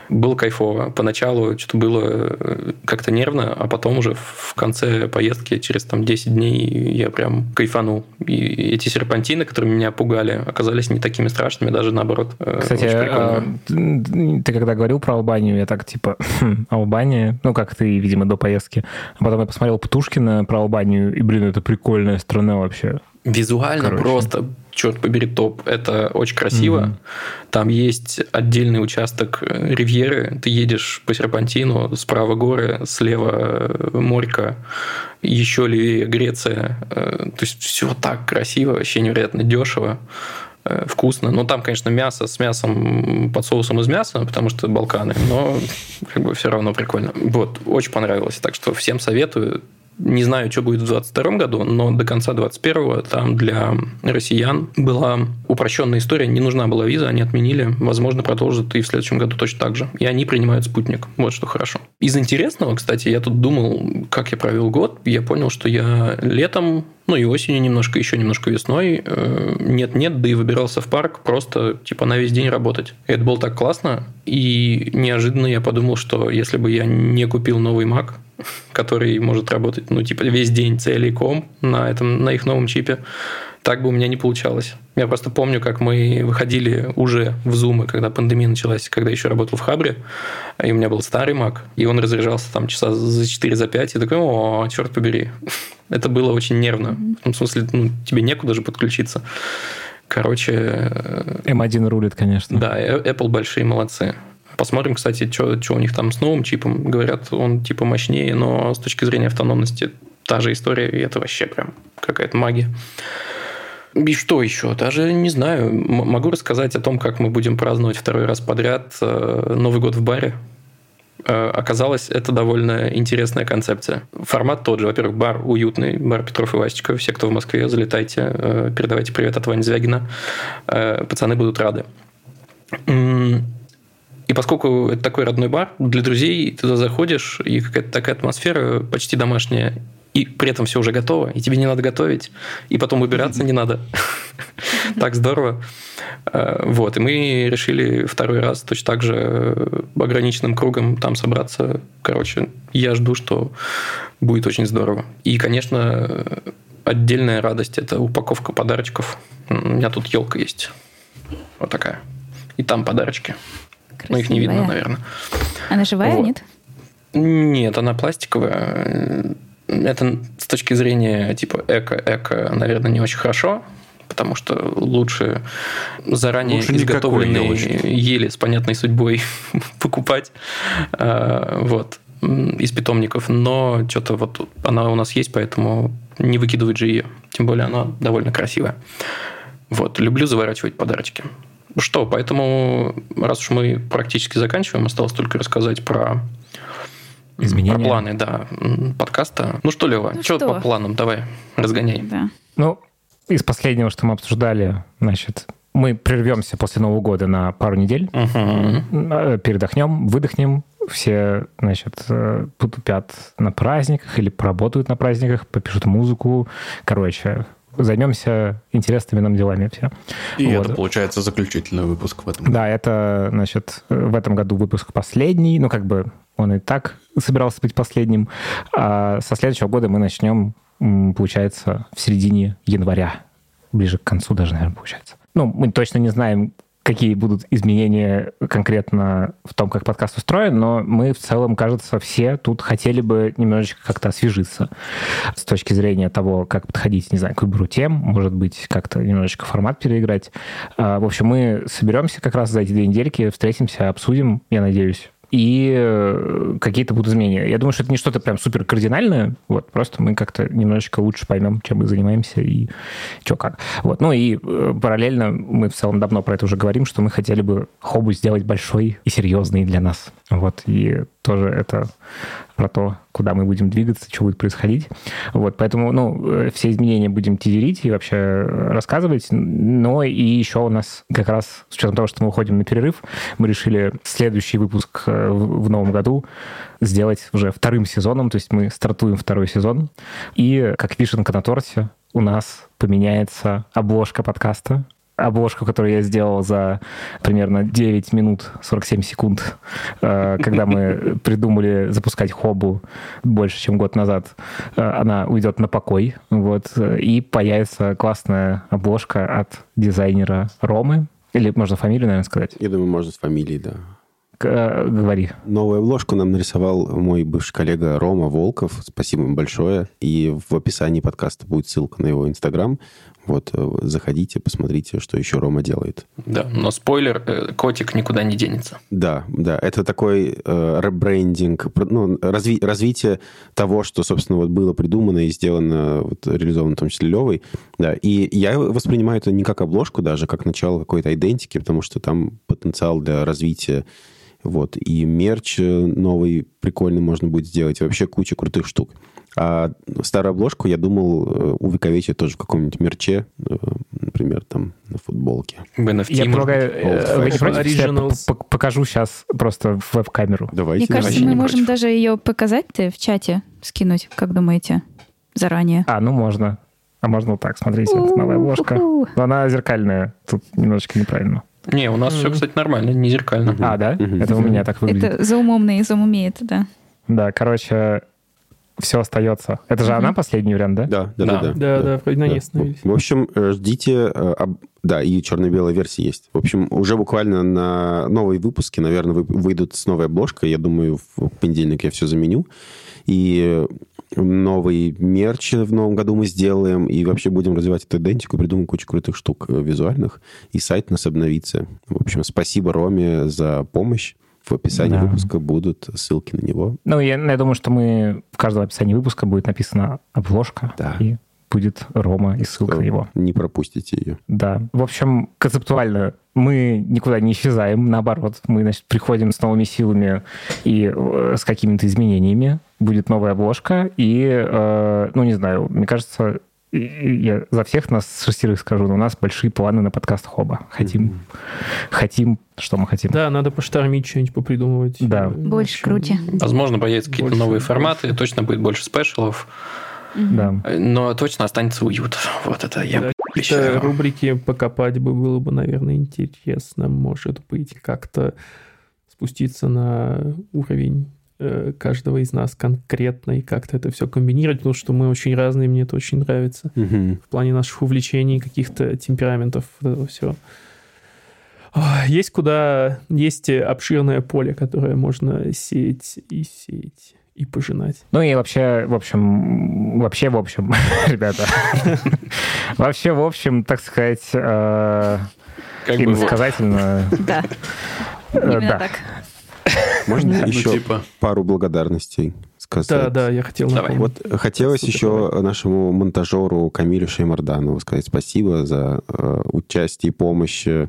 было кайфово. Поначалу что-то было э, как-то нервно, а потом уже в конце поездки, через там 10 дней, я прям кайфанул. И эти серпантины, которые меня пугали, оказались не такими страшными, даже наоборот. Э, Кстати, а, ты когда говорил про Албанию, я так типа, хм, Албания, ну как ты, видимо, до поездки. А потом я посмотрел Птушкина про Албанию, и, блин, это прикольная страна вообще. Визуально Короче. просто черт побери, топ. Это очень красиво. Mm-hmm. Там есть отдельный участок э, ривьеры. Ты едешь по серпантину, справа горы, слева э, морька, еще левее Греция. Э, то есть все так красиво, вообще невероятно дешево вкусно. Но там, конечно, мясо с мясом под соусом из мяса, потому что Балканы, но как бы все равно прикольно. Вот, очень понравилось. Так что всем советую. Не знаю, что будет в 2022 году, но до конца 2021 там для россиян была упрощенная история. Не нужна была виза, они отменили. Возможно, продолжат и в следующем году точно так же. И они принимают спутник. Вот что хорошо. Из интересного, кстати, я тут думал, как я провел год. Я понял, что я летом ну и осенью немножко, еще немножко весной. Э, нет-нет, да и выбирался в парк просто типа на весь день работать. Это было так классно. И неожиданно я подумал, что если бы я не купил новый Mac, который может работать, ну, типа, весь день целиком на, этом, на их новом чипе, так бы у меня не получалось. Я просто помню, как мы выходили уже в Zoom, когда пандемия началась, когда еще работал в Хабре, и у меня был старый Mac, и он разряжался там часа за 4 за 5, и такой, о, черт побери. Это было очень нервно. В смысле, ну, тебе некуда же подключиться. Короче... M1 э, рулит, конечно. Да, Apple большие молодцы. Посмотрим, кстати, что, у них там с новым чипом. Говорят, он типа мощнее, но с точки зрения автономности та же история, и это вообще прям какая-то магия. И что еще? Даже не знаю. Могу рассказать о том, как мы будем праздновать второй раз подряд э, Новый год в баре. Э, оказалось, это довольно интересная концепция. Формат тот же. Во-первых, бар уютный, бар Петров и Васечка. Все, кто в Москве, залетайте, э, передавайте привет от Вани Звягина. Пацаны будут рады. И поскольку это такой родной бар, для друзей ты туда заходишь, и какая-то такая атмосфера почти домашняя, и при этом все уже готово, и тебе не надо готовить, и потом убираться не надо. так здорово. Э, вот, и мы решили второй раз точно так же ограниченным кругом там собраться. Короче, я жду, что будет очень здорово. И, конечно, отдельная радость – это упаковка подарочков. У меня тут елка есть. Вот такая. И там подарочки. Красивая. Ну, их не видно, наверное. Она живая, Вот. нет? Нет, она пластиковая. Это с точки зрения типа эко-эко, наверное, не очень хорошо, потому что лучше заранее Лучше изготовленные ели с понятной судьбой покупать. А, Вот из питомников, но что-то вот она у нас есть, поэтому не выкидывать же ее. Тем более она довольно красивая. Вот, люблю заворачивать подарочки. Что, поэтому, раз уж мы практически заканчиваем, осталось только рассказать про Изменения. про планы, да, подкаста. Ну что, Лева, Ну что что? по планам? Давай, разгоняй. Да. Ну, из последнего, что мы обсуждали, значит, мы прервемся после Нового года на пару недель, э, передохнем, выдохнем, все, значит, э, потупят на праздниках или поработают на праздниках, попишут музыку. Короче, займемся интересными нам делами все. И Вот. это, получается, заключительный выпуск в этом. Да, это, значит, в этом году выпуск последний. Ну, как бы он и так собирался быть последним. А со следующего года мы начнем, получается, в середине января. Ближе к концу даже, наверное, получается. Ну, мы точно не знаем, какие будут изменения конкретно в том, как подкаст устроен, но мы в целом, кажется, все тут хотели бы немножечко как-то освежиться с точки зрения того, как подходить, не знаю, к выбору тем, может быть, как-то немножечко формат переиграть. А, В общем, мы соберемся как раз за эти две недельки, встретимся, обсудим, я надеюсь, и э, какие-то будут изменения. Я думаю, что это не что-то прям супер кардинальное, вот, просто мы как-то немножечко лучше поймем, чем мы занимаемся и что как. Вот, ну и э, параллельно мы в целом давно про это уже говорим, что мы хотели бы хобу сделать большой и серьезный для нас. Вот, и тоже это про то, куда мы будем двигаться, что будет происходить. Вот, поэтому, ну, э, все изменения будем тизерить и вообще рассказывать. Но и еще у нас как раз, с учетом того, что мы уходим на перерыв, мы решили следующий выпуск э, в новом году сделать уже вторым сезоном, то есть мы стартуем второй сезон. И как вишенка на торте у нас поменяется обложка подкаста, обложку, которую я сделал за примерно 9 минут 47 секунд, э, когда мы придумали запускать хобу больше, чем год назад, э, она уйдет на покой. Вот, и появится классная обложка от дизайнера Ромы. Или можно фамилию, наверное, сказать? Я думаю, можно с фамилией, да. К- э, Говори. Новую обложку нам нарисовал мой бывший коллега Рома Волков. Спасибо ему большое. И в описании подкаста будет ссылка на его инстаграм. Вот, э, заходите, посмотрите, что еще Рома делает. Да, но спойлер, э, котик никуда не денется. Да, да, это такой э, ребрендинг, ну, разви- развитие того, что, собственно, вот было придумано и сделано, вот, реализовано в том числе Левой. Да, и я воспринимаю это не как обложку даже, как начало какой-то идентики, потому что там потенциал для развития вот, и мерч э, новый прикольный можно будет сделать, и вообще куча крутых штук. А старую обложку, я думал, э, увековечить тоже в каком-нибудь мерче, э, например, там на футболке. NFT, Я предлагаю, вы не против, я покажу сейчас просто в веб-камеру? Давайте. Мне кажется, мы можем против. даже ее показать-то в чате, скинуть, как думаете, заранее. А, ну можно. А можно вот так, смотрите, это новая обложка. Но она зеркальная, тут немножечко неправильно. Не, у нас все, кстати, нормально, не зеркально. А, да? Это у меня так выглядит. Это заумомный, изум умеет, да. Да, короче, все остается. Это же она последний вариант, да? Да, да, да. Да. да, Да, да, вроде на ней Да. остановились. В общем, э, ждите... э, Да, и черно-белая версия есть. В общем, уже буквально на новые выпуски, наверное, вы- выйдут с новой обложкой. Я думаю, в понедельник я все заменю. И новый мерч в новом году мы сделаем. И вообще будем развивать эту идентику, придумаем кучу крутых штук э, визуальных. И сайт у нас обновится. В общем, спасибо Роме за помощь. В описании Да. выпуска будут ссылки на него. Ну, я, я думаю, что мы в каждом описании выпуска будет написана обложка. Да. И будет Рома и ссылка на него. Не пропустите ее. Да. В общем, концептуально мы никуда не исчезаем, наоборот, мы, значит, приходим с новыми силами и э, с какими-то изменениями. Будет новая обложка, и, э, ну, не знаю, мне кажется, я за всех нас с шестерых скажу, но у нас большие планы на подкаст Хоба. Хотим, хотим, что мы хотим. Да, надо поштормить что-нибудь попридумывать. Да. Больше крути. Возможно, появятся какие-то Больше, новые больше. форматы, точно будет больше спешалов, Да. но точно останется уют. Вот это я Да. какие-то рубрики покопать бы было бы, наверное, интересно, может быть, как-то спуститься на уровень каждого из нас конкретно и как-то это все комбинировать, потому что мы очень разные, мне это очень нравится. Мгм. В плане наших увлечений, каких-то темпераментов, вот этого всего. Есть куда, есть обширное поле, которое можно сеять и сеять и пожинать. Ну и вообще, в общем, вообще, в общем, ребята, вообще, в общем, так сказать, э, Как бы вот. иносказательно, Да, э, именно так. Можно Ну, еще типа, пару благодарностей сказать? Да, да, я хотел напомнить. Вот хотелось Супер, еще нашему монтажеру Камилю Шеймарданову сказать спасибо за э, участие и помощь. Э,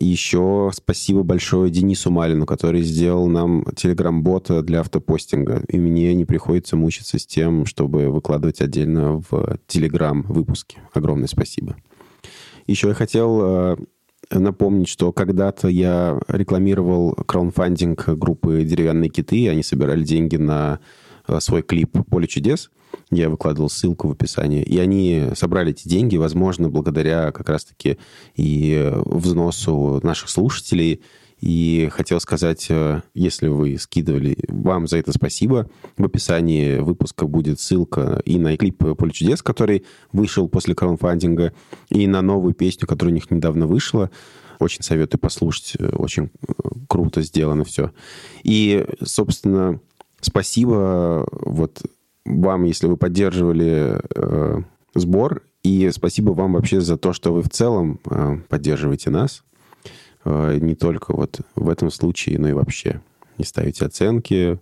И еще спасибо большое Денису Малину, который сделал нам телеграм-бота для автопостинга. И мне не приходится мучиться с тем, чтобы выкладывать отдельно в телеграм выпуски. Огромное спасибо. Еще я хотел э, напомнить, что когда-то я рекламировал краунфандинг группы «Деревянные киты». Они собирали деньги на э, свой клип «Поле чудес». Я выкладывал ссылку в описании. И они собрали эти деньги, возможно, благодаря как раз-таки и э, взносу наших слушателей. И хотел сказать, э, если вы скидывали, вам за это спасибо. В описании выпуска будет ссылка и на клип «Поле чудес», который вышел после краунфандинга, и на новую песню, которая у них недавно вышла. Очень советую послушать. э, Очень э, круто сделано все. И, собственно, спасибо вот вам, если вы поддерживали э, сбор, и спасибо вам вообще за то, что вы в целом э, поддерживаете нас. Э, не только вот в этом случае, но и вообще. И ставите оценки,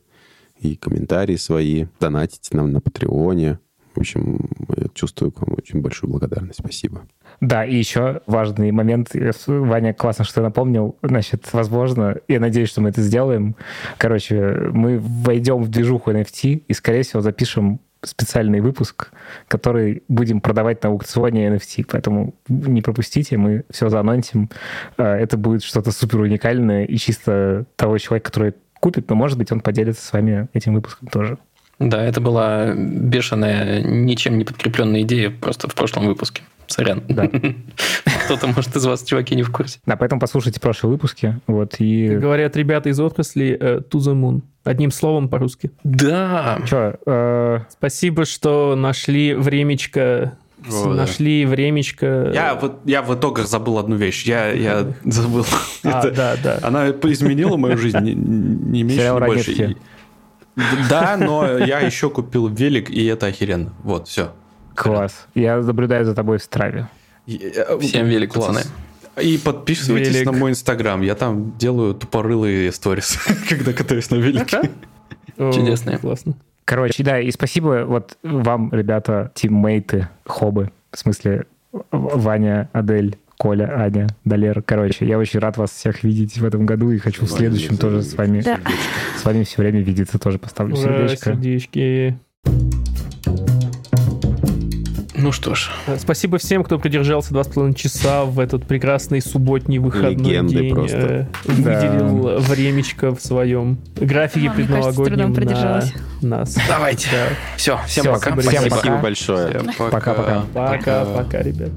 и комментарии свои, донатите нам на Патреоне. В общем, я чувствую к вам очень большую благодарность. Спасибо. Да, и еще важный момент. Ваня, классно, что ты напомнил. Значит, возможно, я надеюсь, что мы это сделаем. Короче, мы войдем в движуху NFT и, скорее всего, запишем специальный выпуск, который будем продавать на аукционе NFT. Поэтому не пропустите, мы все заанонсим. Э, Это будет что-то супер уникальное и чисто того человека, который купит, но, может быть, он поделится с вами этим выпуском тоже. Да, это была бешеная, ничем не подкрепленная идея просто в прошлом выпуске. Сорян. Да. Кто-то, может, из вас, чуваки, не в курсе. Да, поэтому послушайте прошлые выпуски. Вот, и... Говорят ребята из отрасли, э, to the moon. Одним словом по-русски. Да. Чё, э, Спасибо, что нашли времечко. О, да. нашли времечко. Я, вот, я в итогах забыл одну вещь. Я, я забыл. А, Это- да, да. Она изменила мою жизнь не, не меньше, Сериал не больше. «Ранетки». И- Да, но я еще купил велик, и это охеренно. Вот, все. класс. Я наблюдаю за тобой в страве. Всем велик, пацаны. И подписывайтесь Велик. на мой инстаграм. Я там делаю тупорылые сторис, когда катаюсь на велике. О, Чудесные. Классно. Короче, да, и спасибо вот вам, ребята, тиммейты, хобы, в смысле Ваня, Адель, Коля, Аня, Далер. Короче, я очень рад вас всех видеть в этом году и хочу в следующем тоже с вами, Да. с вами все время видеться, тоже поставлю Ура, сердечко. сердечки. Ну что ж, Э, Спасибо всем, кто продержался два с половиной часа в этот прекрасный субботний выходной Легенды день. просто. э, Выделил времечко в своем графике А, кажется, с предновогоднем трудом на нас. давайте. Да. Все, всем Всё, пока. всем Спасибо пока. большое. Всем Пока-пока. Пока-пока, ребят.